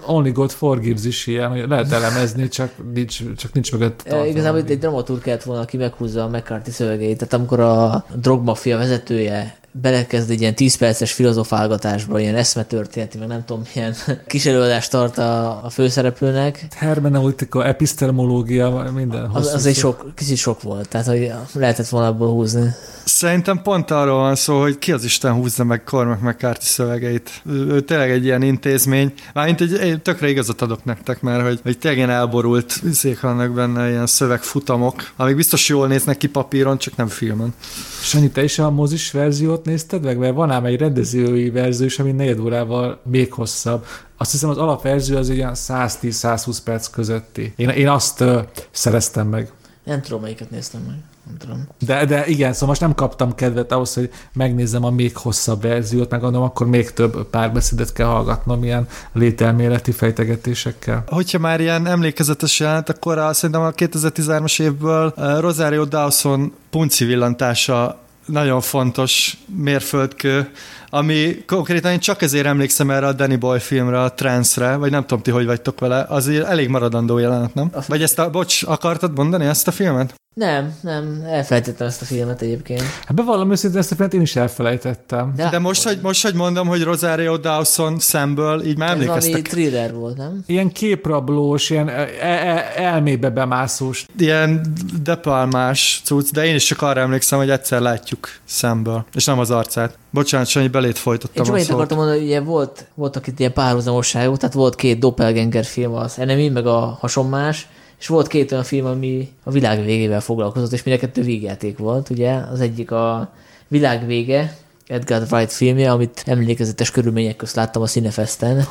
Only God Forgives is ilyen, hogy lehet elemezni, csak nincs, csak nincs mögött tartalma. Igazából itt egy dramaturg kellett volna, aki meghúzza a McCarthy szövegeit. Tehát amikor a drogmafia vezetője belekezd egy ilyen 10 perces filozofálgatásba, ilyen eszmetörténeti, meg nem tudom, milyen *laughs* kis előadást tart a, a főszereplőnek. Hermeneutika, epistemológia, minden. Az, az egy sok, kicsit sok volt, tehát hogy lehetett volna abból húzni. Szerintem pont arról van szó, hogy ki az Isten húzza meg Cormac McCarthy szövegeit. Ő, tényleg egy ilyen intézmény. Mármint egy, egy tökre igazat adok nektek, mert hogy, hogy tényleg ilyen elborult szék vannak benne ilyen szövegfutamok, amik biztos jól néznek ki papíron, csak nem filmen. Sanyi, te is a mozis verziót nézted meg? Mert van ám egy rendezői verzió is, ami negyed órával még hosszabb. Azt hiszem az alapverzió az ilyen 110-120 perc közötti. Én, én azt uh, szereztem meg. Nem tudom, melyiket néztem meg. Nem tudom. De, de igen, szóval most nem kaptam kedvet ahhoz, hogy megnézzem a még hosszabb verziót, meg gondolom, akkor még több párbeszédet kell hallgatnom ilyen lételméleti fejtegetésekkel. Hogyha már ilyen emlékezetes jelent, akkor a, szerintem a 2013-as évből Rosario Dawson punci villantása nagyon fontos mérföldkő, ami konkrétan én csak ezért emlékszem erre a Danny Boy filmre, a Trance-re, vagy nem tudom ti, hogy vagytok vele, azért elég maradandó jelenet, nem? Vagy ezt a, bocs, akartad mondani ezt a filmet? Nem, nem, elfelejtettem ezt a filmet egyébként. Hát bevallom őszintén, ezt a filmet én is elfelejtettem. De, De most, hogy, most, hogy mondom, hogy Rosario Dawson szemből, így már emlékeztek. Ez thriller volt, nem? Ilyen képrablós, ilyen e- e- elmébe bemászós. Ilyen depalmás cucc, de én is csak arra emlékszem, hogy egyszer látjuk szemből, és nem az arcát. Bocsánat, Sanyi, belét folytattam Én csak akartam mondani, hogy ugye volt, voltak itt ilyen párhuzamosságok, tehát volt két doppelganger film, az Enemy, meg a Hasonmás, és volt két olyan film, ami a világ végével foglalkozott, és mind a kettő végjáték volt, ugye? Az egyik a világ vége, Edgar Wright filmje, amit emlékezetes körülmények közt láttam a Cinefesten.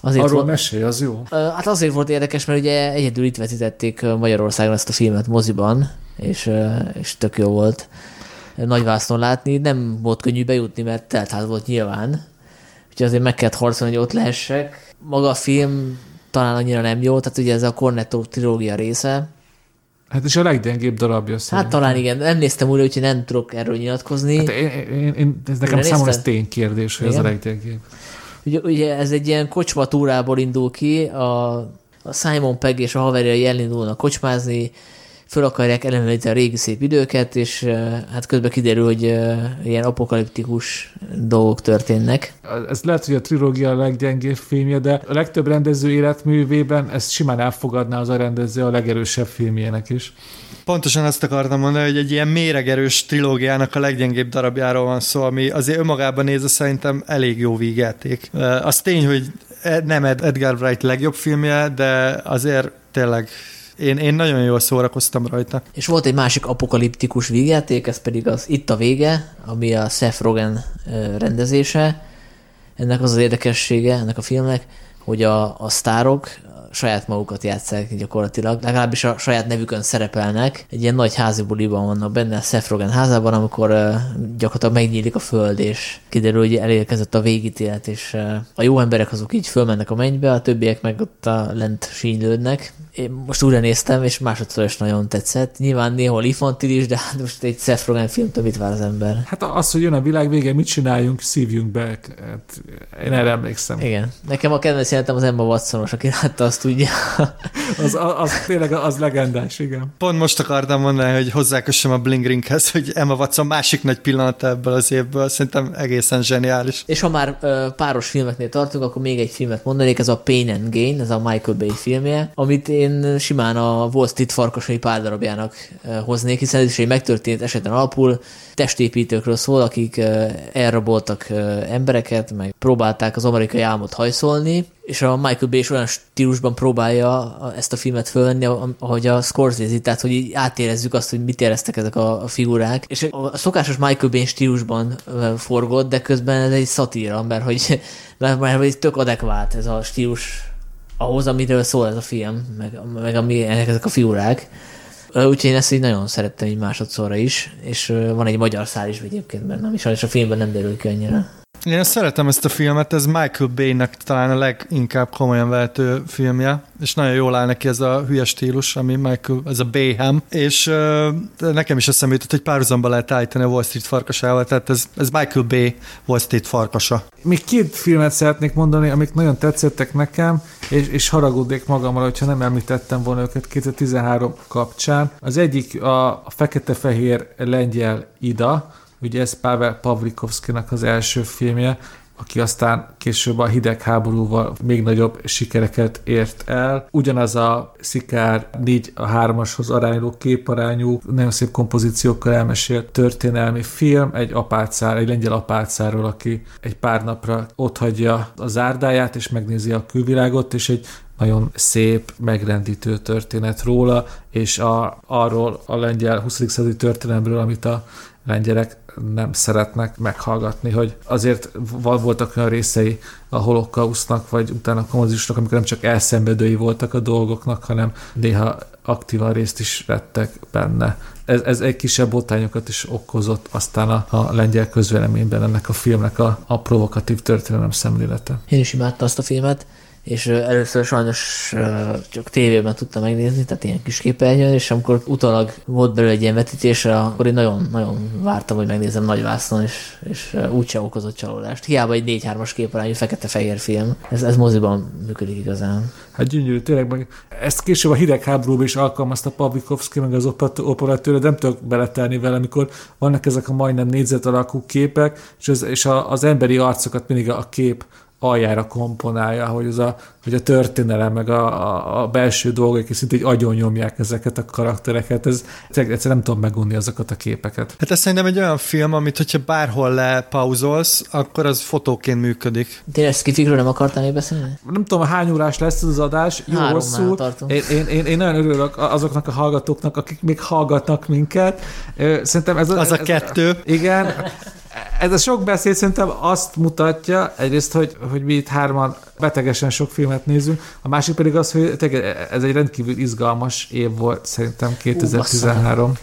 Azért Arról volt, mesélj, az jó. Hát azért volt érdekes, mert ugye egyedül itt vetítették Magyarországon ezt a filmet moziban, és, és tök jó volt nagy vásznon látni. Nem volt könnyű bejutni, mert teltház volt nyilván. Úgyhogy azért meg kellett harcolni, hogy ott lehessek. Maga a film talán annyira nem jó, tehát ugye ez a Cornetto trilógia része. Hát és a leggyengébb darabja szerintem. Hát talán igen, nem néztem újra, úgyhogy nem tudok erről nyilatkozni. Hát én, én, én, ez nekem számomra ez ténykérdés, hogy igen? ez a leggyengébb. Ugye, ugye ez egy ilyen kocsmatúrából indul ki, a, a Simon Pegg és a haverjai elindulnak kocsmázni, föl akarják ellenőrizni a régi szép időket, és hát közben kiderül, hogy ilyen apokaliptikus dolgok történnek. Ez lehet, hogy a trilógia a leggyengébb filmje, de a legtöbb rendező életművében ezt simán elfogadná az a rendező a legerősebb filmjének is. Pontosan ezt akartam mondani, hogy egy ilyen méregerős trilógiának a leggyengébb darabjáról van szó, ami azért önmagában nézve szerintem elég jó vígjáték. Az tény, hogy e- nem Edgar Wright legjobb filmje, de azért tényleg én, én nagyon jól szórakoztam rajta. És volt egy másik apokaliptikus vígjáték, ez pedig az Itt a vége, ami a Seth Rogen rendezése. Ennek az az érdekessége, ennek a filmnek, hogy a, a sztárok saját magukat játszák gyakorlatilag, legalábbis a saját nevükön szerepelnek. Egy ilyen nagy házi buliban vannak benne a Seth Rogen házában, amikor gyakorlatilag megnyílik a föld, és kiderül, hogy elérkezett a végítélet, és a jó emberek azok így fölmennek a mennybe, a többiek meg ott a lent sínylődnek. Én most újra néztem, és másodszor is nagyon tetszett. Nyilván néhol infantilis, de hát most egy Seth Rogen filmtől mit vár az ember? Hát az, hogy jön a világ vége, mit csináljunk, szívjunk be. Hát én erre emlékszem. Igen. Nekem a kedvenc jelentem az Emma watson aki látta, azt tudja. *laughs* az, az, az, tényleg az legendás, igen. Pont most akartam mondani, hogy hozzákössem a Bling Ringhez, hogy Emma Watson másik nagy pillanata ebből az évből, szerintem egészen zseniális. És ha már ö, páros filmeknél tartunk, akkor még egy filmet mondanék, ez a Pain and Gain, ez a Michael Bay filmje, amit én simán a Wall Street farkasai párdarabjának hoznék, hiszen ez is egy megtörtént eseten alapul, testépítőkről szól, akik elraboltak embereket, meg próbálták az amerikai álmot hajszolni, és a Michael Bay is olyan stílusban próbálja ezt a filmet fölvenni, ahogy a Scorsese, tehát hogy így átérezzük azt, hogy mit éreztek ezek a figurák. És a szokásos Michael Bay stílusban forgott, de közben ez egy szatíra, mert hogy, *laughs* mert, mert, mert tök adekvát ez a stílus ahhoz, amiről szól ez a film, meg, meg ami, ezek a figurák. Úgyhogy én ezt így nagyon szerettem így másodszorra is, és van egy magyar szál is egyébként benne, ami sajnos a filmben nem derül ki annyira. Én szeretem ezt a filmet, ez Michael Bay-nek talán a leginkább komolyan vehető filmje, és nagyon jól áll neki ez a hülye stílus, ami Michael, ez a Bayham, és uh, nekem is eszembe jutott, hogy párhuzamba lehet állítani a Wall Street farkasával, tehát ez, ez Michael Bay Wall Street farkasa. Még két filmet szeretnék mondani, amik nagyon tetszettek nekem, és, és haragudnék magamra, hogyha nem említettem volna őket 2013 kapcsán. Az egyik a fekete-fehér lengyel Ida, Ugye ez Pavel Pavlikovszkinak az első filmje, aki aztán később a hidegháborúval még nagyobb sikereket ért el. Ugyanaz a szikár 4 a 3-ashoz arányuló képarányú, nagyon szép kompozíciókkal elmesélt történelmi film, egy apácár, egy lengyel apácáról, aki egy pár napra otthagyja a zárdáját, és megnézi a külvilágot, és egy nagyon szép, megrendítő történet róla, és a, arról a lengyel 20. századi történelemről, amit a lengyelek nem szeretnek meghallgatni, hogy azért voltak olyan részei a holokausznak, vagy utána a kommunizmusnak, amikor nem csak elszenvedői voltak a dolgoknak, hanem néha aktívan részt is vettek benne. Ez, ez egy kisebb botányokat is okozott aztán a, a lengyel közvéleményben ennek a filmnek a, a provokatív történelem szemlélete. Én is imádtam azt a filmet és először sajnos csak tévében tudtam megnézni, tehát ilyen kis képernyőn, és amikor utalag volt belőle egy ilyen vetítés, akkor én nagyon-nagyon vártam, hogy megnézem nagy vászon, és, és úgyse okozott csalódást. Hiába egy 4-3-as képarányú fekete-fehér film. Ez, ez moziban működik igazán. Hát gyönyörű, tényleg meg ezt később a hidegháborúban is alkalmazta Pavlikovszki, meg az operatőr, nem tudok beletelni vele, amikor vannak ezek a majdnem négyzet alakú képek, és az, és a, az emberi arcokat mindig a kép aljára komponálja, hogy, az a, hogy a történelem, meg a, a, a belső dolgok, és szinte így agyon nyomják ezeket a karaktereket. Ez, egyszerűen nem tudom megunni azokat a képeket. Hát ez szerintem egy olyan film, amit hogyha bárhol lepauzolsz, akkor az fotóként működik. Tényleg skifikről nem akartál még beszélni? Nem tudom, hány órás lesz ez az adás. Jó, Három hosszú. Én, én, én, én, nagyon örülök azoknak a hallgatóknak, akik még hallgatnak minket. Szerintem ez az a ez, kettő. Igen ez a sok beszéd szerintem azt mutatja, egyrészt, hogy, hogy mi itt hárman betegesen sok filmet nézünk, a másik pedig az, hogy ez egy rendkívül izgalmas év volt szerintem 2013. Ú,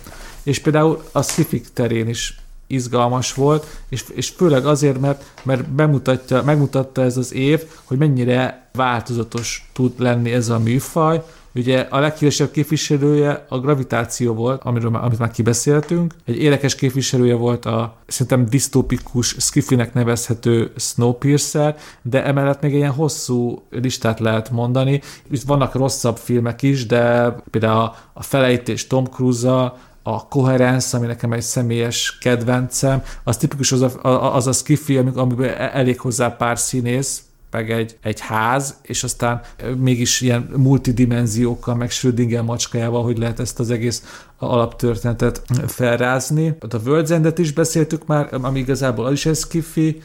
és például a Sifik terén is izgalmas volt, és, és főleg azért, mert, mert bemutatja, megmutatta ez az év, hogy mennyire változatos tud lenni ez a műfaj, Ugye a leghíresebb képviselője a gravitáció volt, amiről már, amit már kibeszéltünk. Egy érdekes képviselője volt a szerintem disztópikus skifinek nevezhető Snowpiercer, de emellett még egy ilyen hosszú listát lehet mondani. Itt vannak rosszabb filmek is, de például a, a felejtés Tom cruise a Coherence, ami nekem egy személyes kedvencem, az tipikus az a, az a skifi, amiben e-, elég hozzá pár színész, meg egy, egy ház, és aztán mégis ilyen multidimenziókkal, meg Schrödinger macskájával, hogy lehet ezt az egész alaptörténetet felrázni. A World's End-et is beszéltük már, ami igazából az is egy skifi,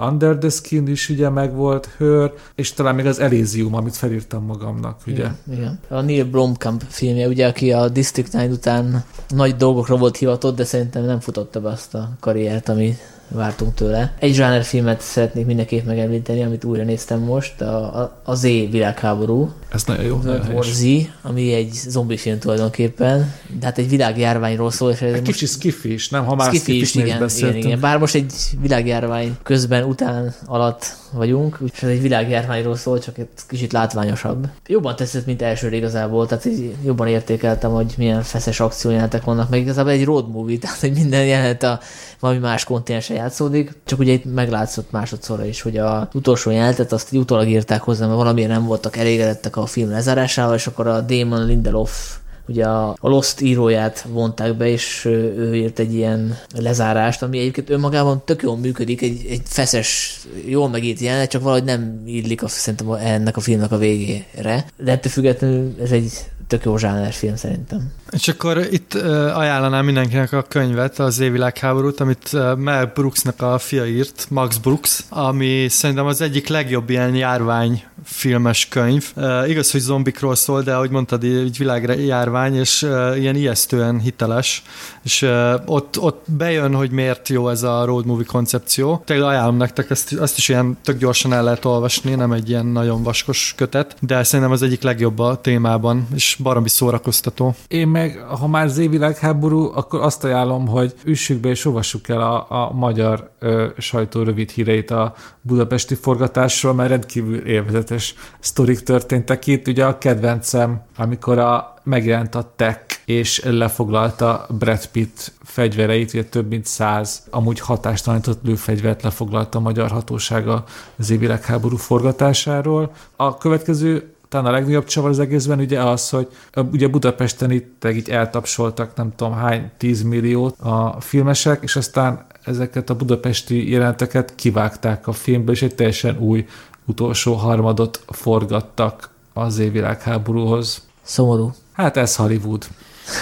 Under the Skin is ugye megvolt, Her, és talán még az Elysium, amit felírtam magamnak, ugye? Igen, igen. A Neil Blomkamp filmje, ugye, aki a District 9 után nagy dolgokra volt hivatott, de szerintem nem futotta be azt a karriert, ami vártunk tőle. Egy zsáner filmet szeretnék mindenképp megemlíteni, amit újra néztem most, a, a, a Z világháború. Ez nagyon jó. World War Z, ami egy zombi film tulajdonképpen, de hát egy világjárványról szól. És egy most kicsi skifi is, nem? Ha már skifi is, igen, igen, igen, Bár most egy világjárvány közben, után, alatt vagyunk, és ez egy világjárványról szól, csak egy kicsit látványosabb. Jobban tetszett, mint elsőre igazából, tehát jobban értékeltem, hogy milyen feszes akciójelenetek vannak, meg igazából egy road movie, *laughs* tehát hogy minden jelenet a valami más kontinensen játszódik, csak ugye itt meglátszott másodszorra is, hogy a utolsó jelenetet azt így utólag írták hozzá, mert valamiért nem voltak elégedettek a film lezárásával, és akkor a Damon Lindelof ugye a, a Lost íróját vonták be, és ő írt egy ilyen lezárást, ami egyébként önmagában tök jól működik, egy, egy feszes, jól megírt jelenet, csak valahogy nem illik a, szerintem ennek a filmnek a végére. De ettől függetlenül ez egy tök jó zsáner film szerintem. És akkor itt ajánlanám mindenkinek a könyvet, az évvilágháborút, amit Mel Brooksnak a fia írt, Max Brooks, ami szerintem az egyik legjobb ilyen járvány filmes könyv. Igaz, hogy zombikról szól, de ahogy mondtad, egy világjárvány, és ilyen ijesztően hiteles, és ott, ott bejön, hogy miért jó ez a road movie koncepció. Tényleg ajánlom nektek, ezt, azt is ilyen tök gyorsan el lehet olvasni, nem egy ilyen nagyon vaskos kötet, de szerintem az egyik legjobb a témában, és baromi szórakoztató. Én meg, ha már Z világháború, akkor azt ajánlom, hogy üssük be és olvassuk el a, a magyar ö, sajtó rövid híreit a budapesti forgatásról, mert rendkívül élvezetes sztorik történtek itt. Ugye a kedvencem, amikor a, megjelent a Tech, és lefoglalta Brad Pitt fegyvereit, ugye több mint száz amúgy hatástalanított lőfegyvert lefoglalta a magyar hatósága az háború forgatásáról. A következő talán a legnagyobb csavar az egészben ugye az, hogy ugye Budapesten itt így eltapsoltak nem tudom hány 10 milliót a filmesek, és aztán ezeket a budapesti jelenteket kivágták a filmből, és egy teljesen új utolsó harmadot forgattak az évvilágháborúhoz. Szomorú. Hát ez Hollywood.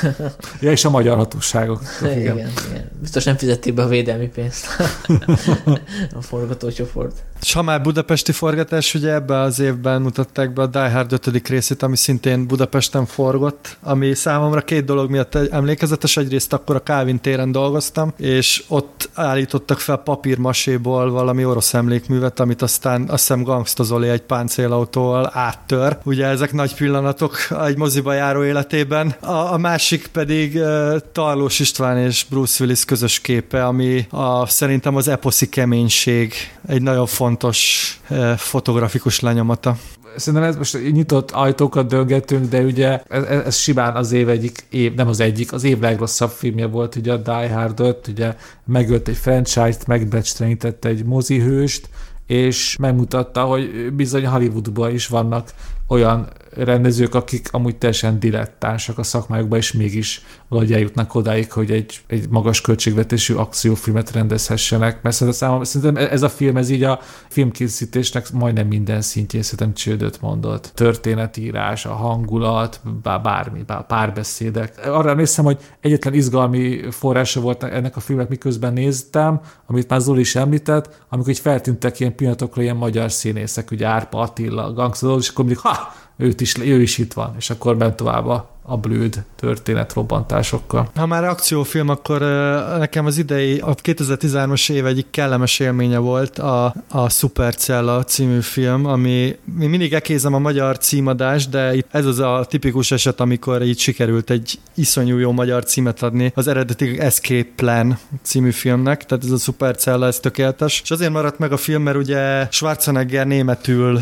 *laughs* ja, és a magyar hatóságok. Igen, igen. igen. Biztos nem fizették be a védelmi pénzt *laughs* a forgatócsoport. És ha már budapesti forgatás, ugye ebben az évben mutatták be a Die Hard 5. részét, ami szintén Budapesten forgott, ami számomra két dolog miatt emlékezetes. Egyrészt akkor a Calvin téren dolgoztam, és ott állítottak fel papírmaséból valami orosz emlékművet, amit aztán azt hiszem Gangsta Zoli egy páncélautóval áttör. Ugye ezek nagy pillanatok egy moziba járó életében. A, a másik pedig uh, Tarlós István és Bruce Willis közös képe, ami a, szerintem az eposzi keménység egy nagyon fontos fontos eh, fotografikus lenyomata. Szerintem ez most nyitott ajtókat döngetünk, de ugye ez, ez simán az év egyik, év, nem az egyik, az év legrosszabb filmje volt, ugye a Die Hard 5, ugye megölt egy franchise-t, megbecstrenítette egy mozihőst, és megmutatta, hogy bizony Hollywoodban is vannak olyan rendezők, akik amúgy teljesen dilettánsak a szakmájukban, és mégis valahogy eljutnak odáig, hogy egy, egy magas költségvetésű akciófilmet rendezhessenek. Mert szerintem ez a film, ez így a filmkészítésnek majdnem minden szintjén szerintem csődöt mondott. Történetírás, a hangulat, bár bármi, bár párbeszédek. Arra emlékszem, hogy egyetlen izgalmi forrása volt ennek a filmnek, miközben néztem, amit már Zoli is említett, amikor így feltűntek ilyen pillanatokra ilyen magyar színészek, ugye Árpa Attila, Gangsta, és akkor mindig, ha, őt is, ő is itt van, és akkor ment tovább a a blőd történetrobbantásokkal. Ha már akciófilm, akkor nekem az idei, a 2013-as év egyik kellemes élménye volt a, a Supercella című film, ami mi mindig ekézem a magyar címadás, de itt ez az a tipikus eset, amikor így sikerült egy iszonyú jó magyar címet adni az eredeti Escape Plan című filmnek, tehát ez a Supercella, ez tökéletes. És azért maradt meg a film, mert ugye Schwarzenegger németül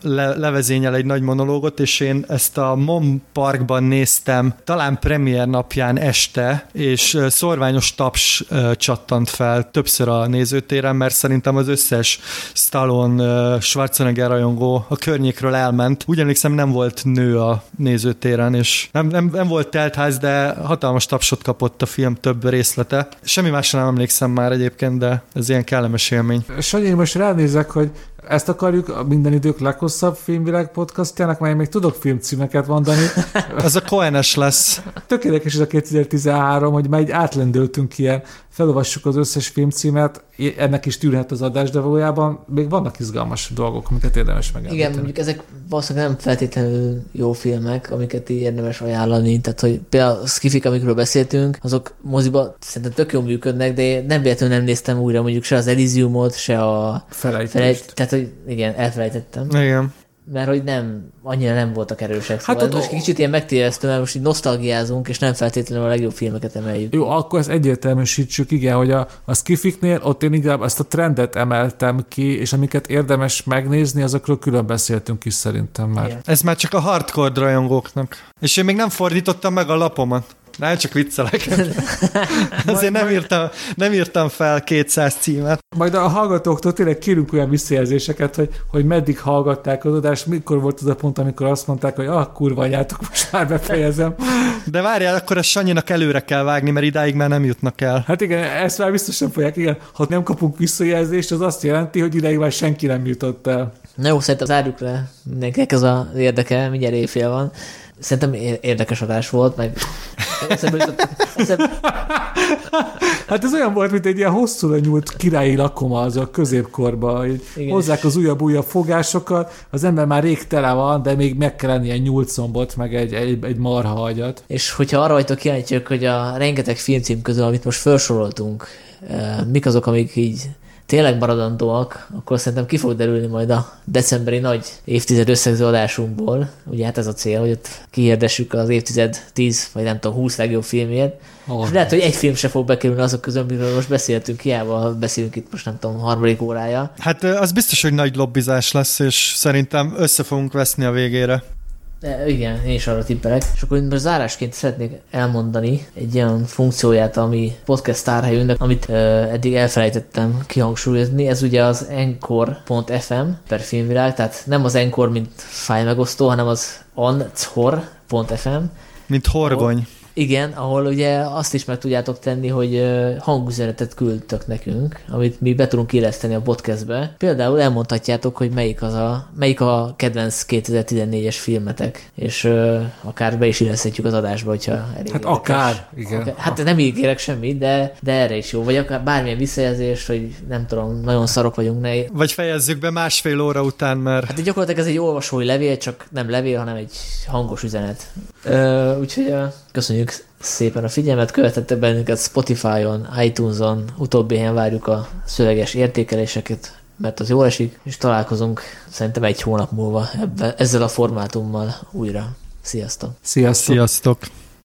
le, levezényel egy nagy monológot, és én ezt a Mom Parkban moziban néztem, talán premier napján este, és szorványos taps csattant fel többször a nézőtéren, mert szerintem az összes Stallone Schwarzenegger rajongó a környékről elment. Úgy emlékszem, nem volt nő a nézőtéren, és nem, nem, nem volt teltház, de hatalmas tapsot kapott a film több részlete. Semmi másra nem emlékszem már egyébként, de ez ilyen kellemes élmény. Sanyi, most ránézek, hogy ezt akarjuk a minden idők leghosszabb filmvilág podcastjának, mely még tudok filmcímeket mondani. Ez a Coenes lesz. Tökéletes ez a 2013, hogy már így átlendültünk ilyen felolvassuk az összes filmcímet, ennek is tűrhet az adás, de valójában még vannak izgalmas dolgok, amiket érdemes megemlíteni. Igen, mondjuk ezek valószínűleg nem feltétlenül jó filmek, amiket így érdemes ajánlani, tehát hogy például a skifik, amikről beszéltünk, azok moziba szerintem tök jól működnek, de nem véletlenül nem néztem újra mondjuk se az Elysiumot, se a... Felejtést. Felejt, tehát, hogy igen, elfelejtettem. Igen mert hogy nem, annyira nem voltak erősek. Szóval hát ott, most kicsit ilyen megtévesztő, mert most így nosztalgiázunk, és nem feltétlenül a legjobb filmeket emeljük. Jó, akkor ezt egyértelműsítsük, igen, hogy a, a skifiknél ott én inkább ezt a trendet emeltem ki, és amiket érdemes megnézni, azokról külön beszéltünk is szerintem már. Igen. Ez már csak a hardcore rajongóknak. És én még nem fordítottam meg a lapomat. Nem, csak viccelek. *laughs* Azért nem írtam, nem írtam fel 200 címet. Majd a hallgatóktól tényleg kérünk olyan visszajelzéseket, hogy, hogy meddig hallgatták az adást, mikor volt az a pont, amikor azt mondták, hogy ah, kurva anyátok, most már befejezem. De várjál, akkor a Sanyinak előre kell vágni, mert idáig már nem jutnak el. Hát igen, ezt már biztosan fogják, igen. Ha nem kapunk visszajelzést, az azt jelenti, hogy ideig már senki nem jutott el. Na jó, szerintem zárjuk le. Mindenkinek ez az érdeke, mindjárt éjfél van. Szerintem érdekes adás volt, meg Hát ez olyan volt, mint egy ilyen hosszú nyúlt királyi lakoma az a középkorban, hogy Igen. hozzák az újabb-újabb fogásokat, az ember már rég tele van, de még meg kell lenni egy nyúlcombot, meg egy, egy, egy marha agyat. És hogyha arra vagytok kíváncsiak, hogy a rengeteg filmcím közül, amit most felsoroltunk, eh, mik azok, amik így tényleg maradandóak, akkor szerintem ki fog derülni majd a decemberi nagy évtized összegző adásunkból. Ugye hát ez a cél, hogy ott kihirdessük az évtized 10 vagy nem tudom 20 legjobb filmjét. Oh. És lehet, hogy egy film se fog bekerülni azok közül, amiről most beszéltünk, hiába beszélünk itt most nem tudom, harmadik órája. Hát az biztos, hogy nagy lobbizás lesz, és szerintem össze fogunk veszni a végére. De igen, én is arra tippelek. És akkor most zárásként szeretnék elmondani egy olyan funkcióját, ami podcast tárhelyünknek, amit ö, eddig elfelejtettem kihangsúlyozni. Ez ugye az encore.fm per filmvilág, tehát nem az encore, mint fájlmegosztó, hanem az anchor.fm. Mint horgony. Igen, ahol ugye azt is meg tudjátok tenni, hogy hangüzenetet küldtök nekünk, amit mi be tudunk illeszteni a podcastbe. Például elmondhatjátok, hogy melyik, az a, melyik a kedvenc 2014-es filmetek, és akár be is illeszthetjük az adásba, hogyha elég Hát érdekes. akár, igen. Akár, hát nem ígérek semmit, de, de erre is jó. Vagy akár bármilyen visszajelzés, hogy nem tudom, nagyon szarok vagyunk. Ne... Vagy fejezzük be másfél óra után, mert... Hát gyakorlatilag ez egy olvasói levél, csak nem levél, hanem egy hangos üzenet. Uh, úgyhogy uh, köszönjük szépen a figyelmet, követette bennünket Spotify-on, iTunes-on, utóbbi helyen várjuk a szöveges értékeléseket, mert az jól esik, és találkozunk szerintem egy hónap múlva ebben, ezzel a formátummal újra. Sziasztok! Sziasztok! Sziasztok.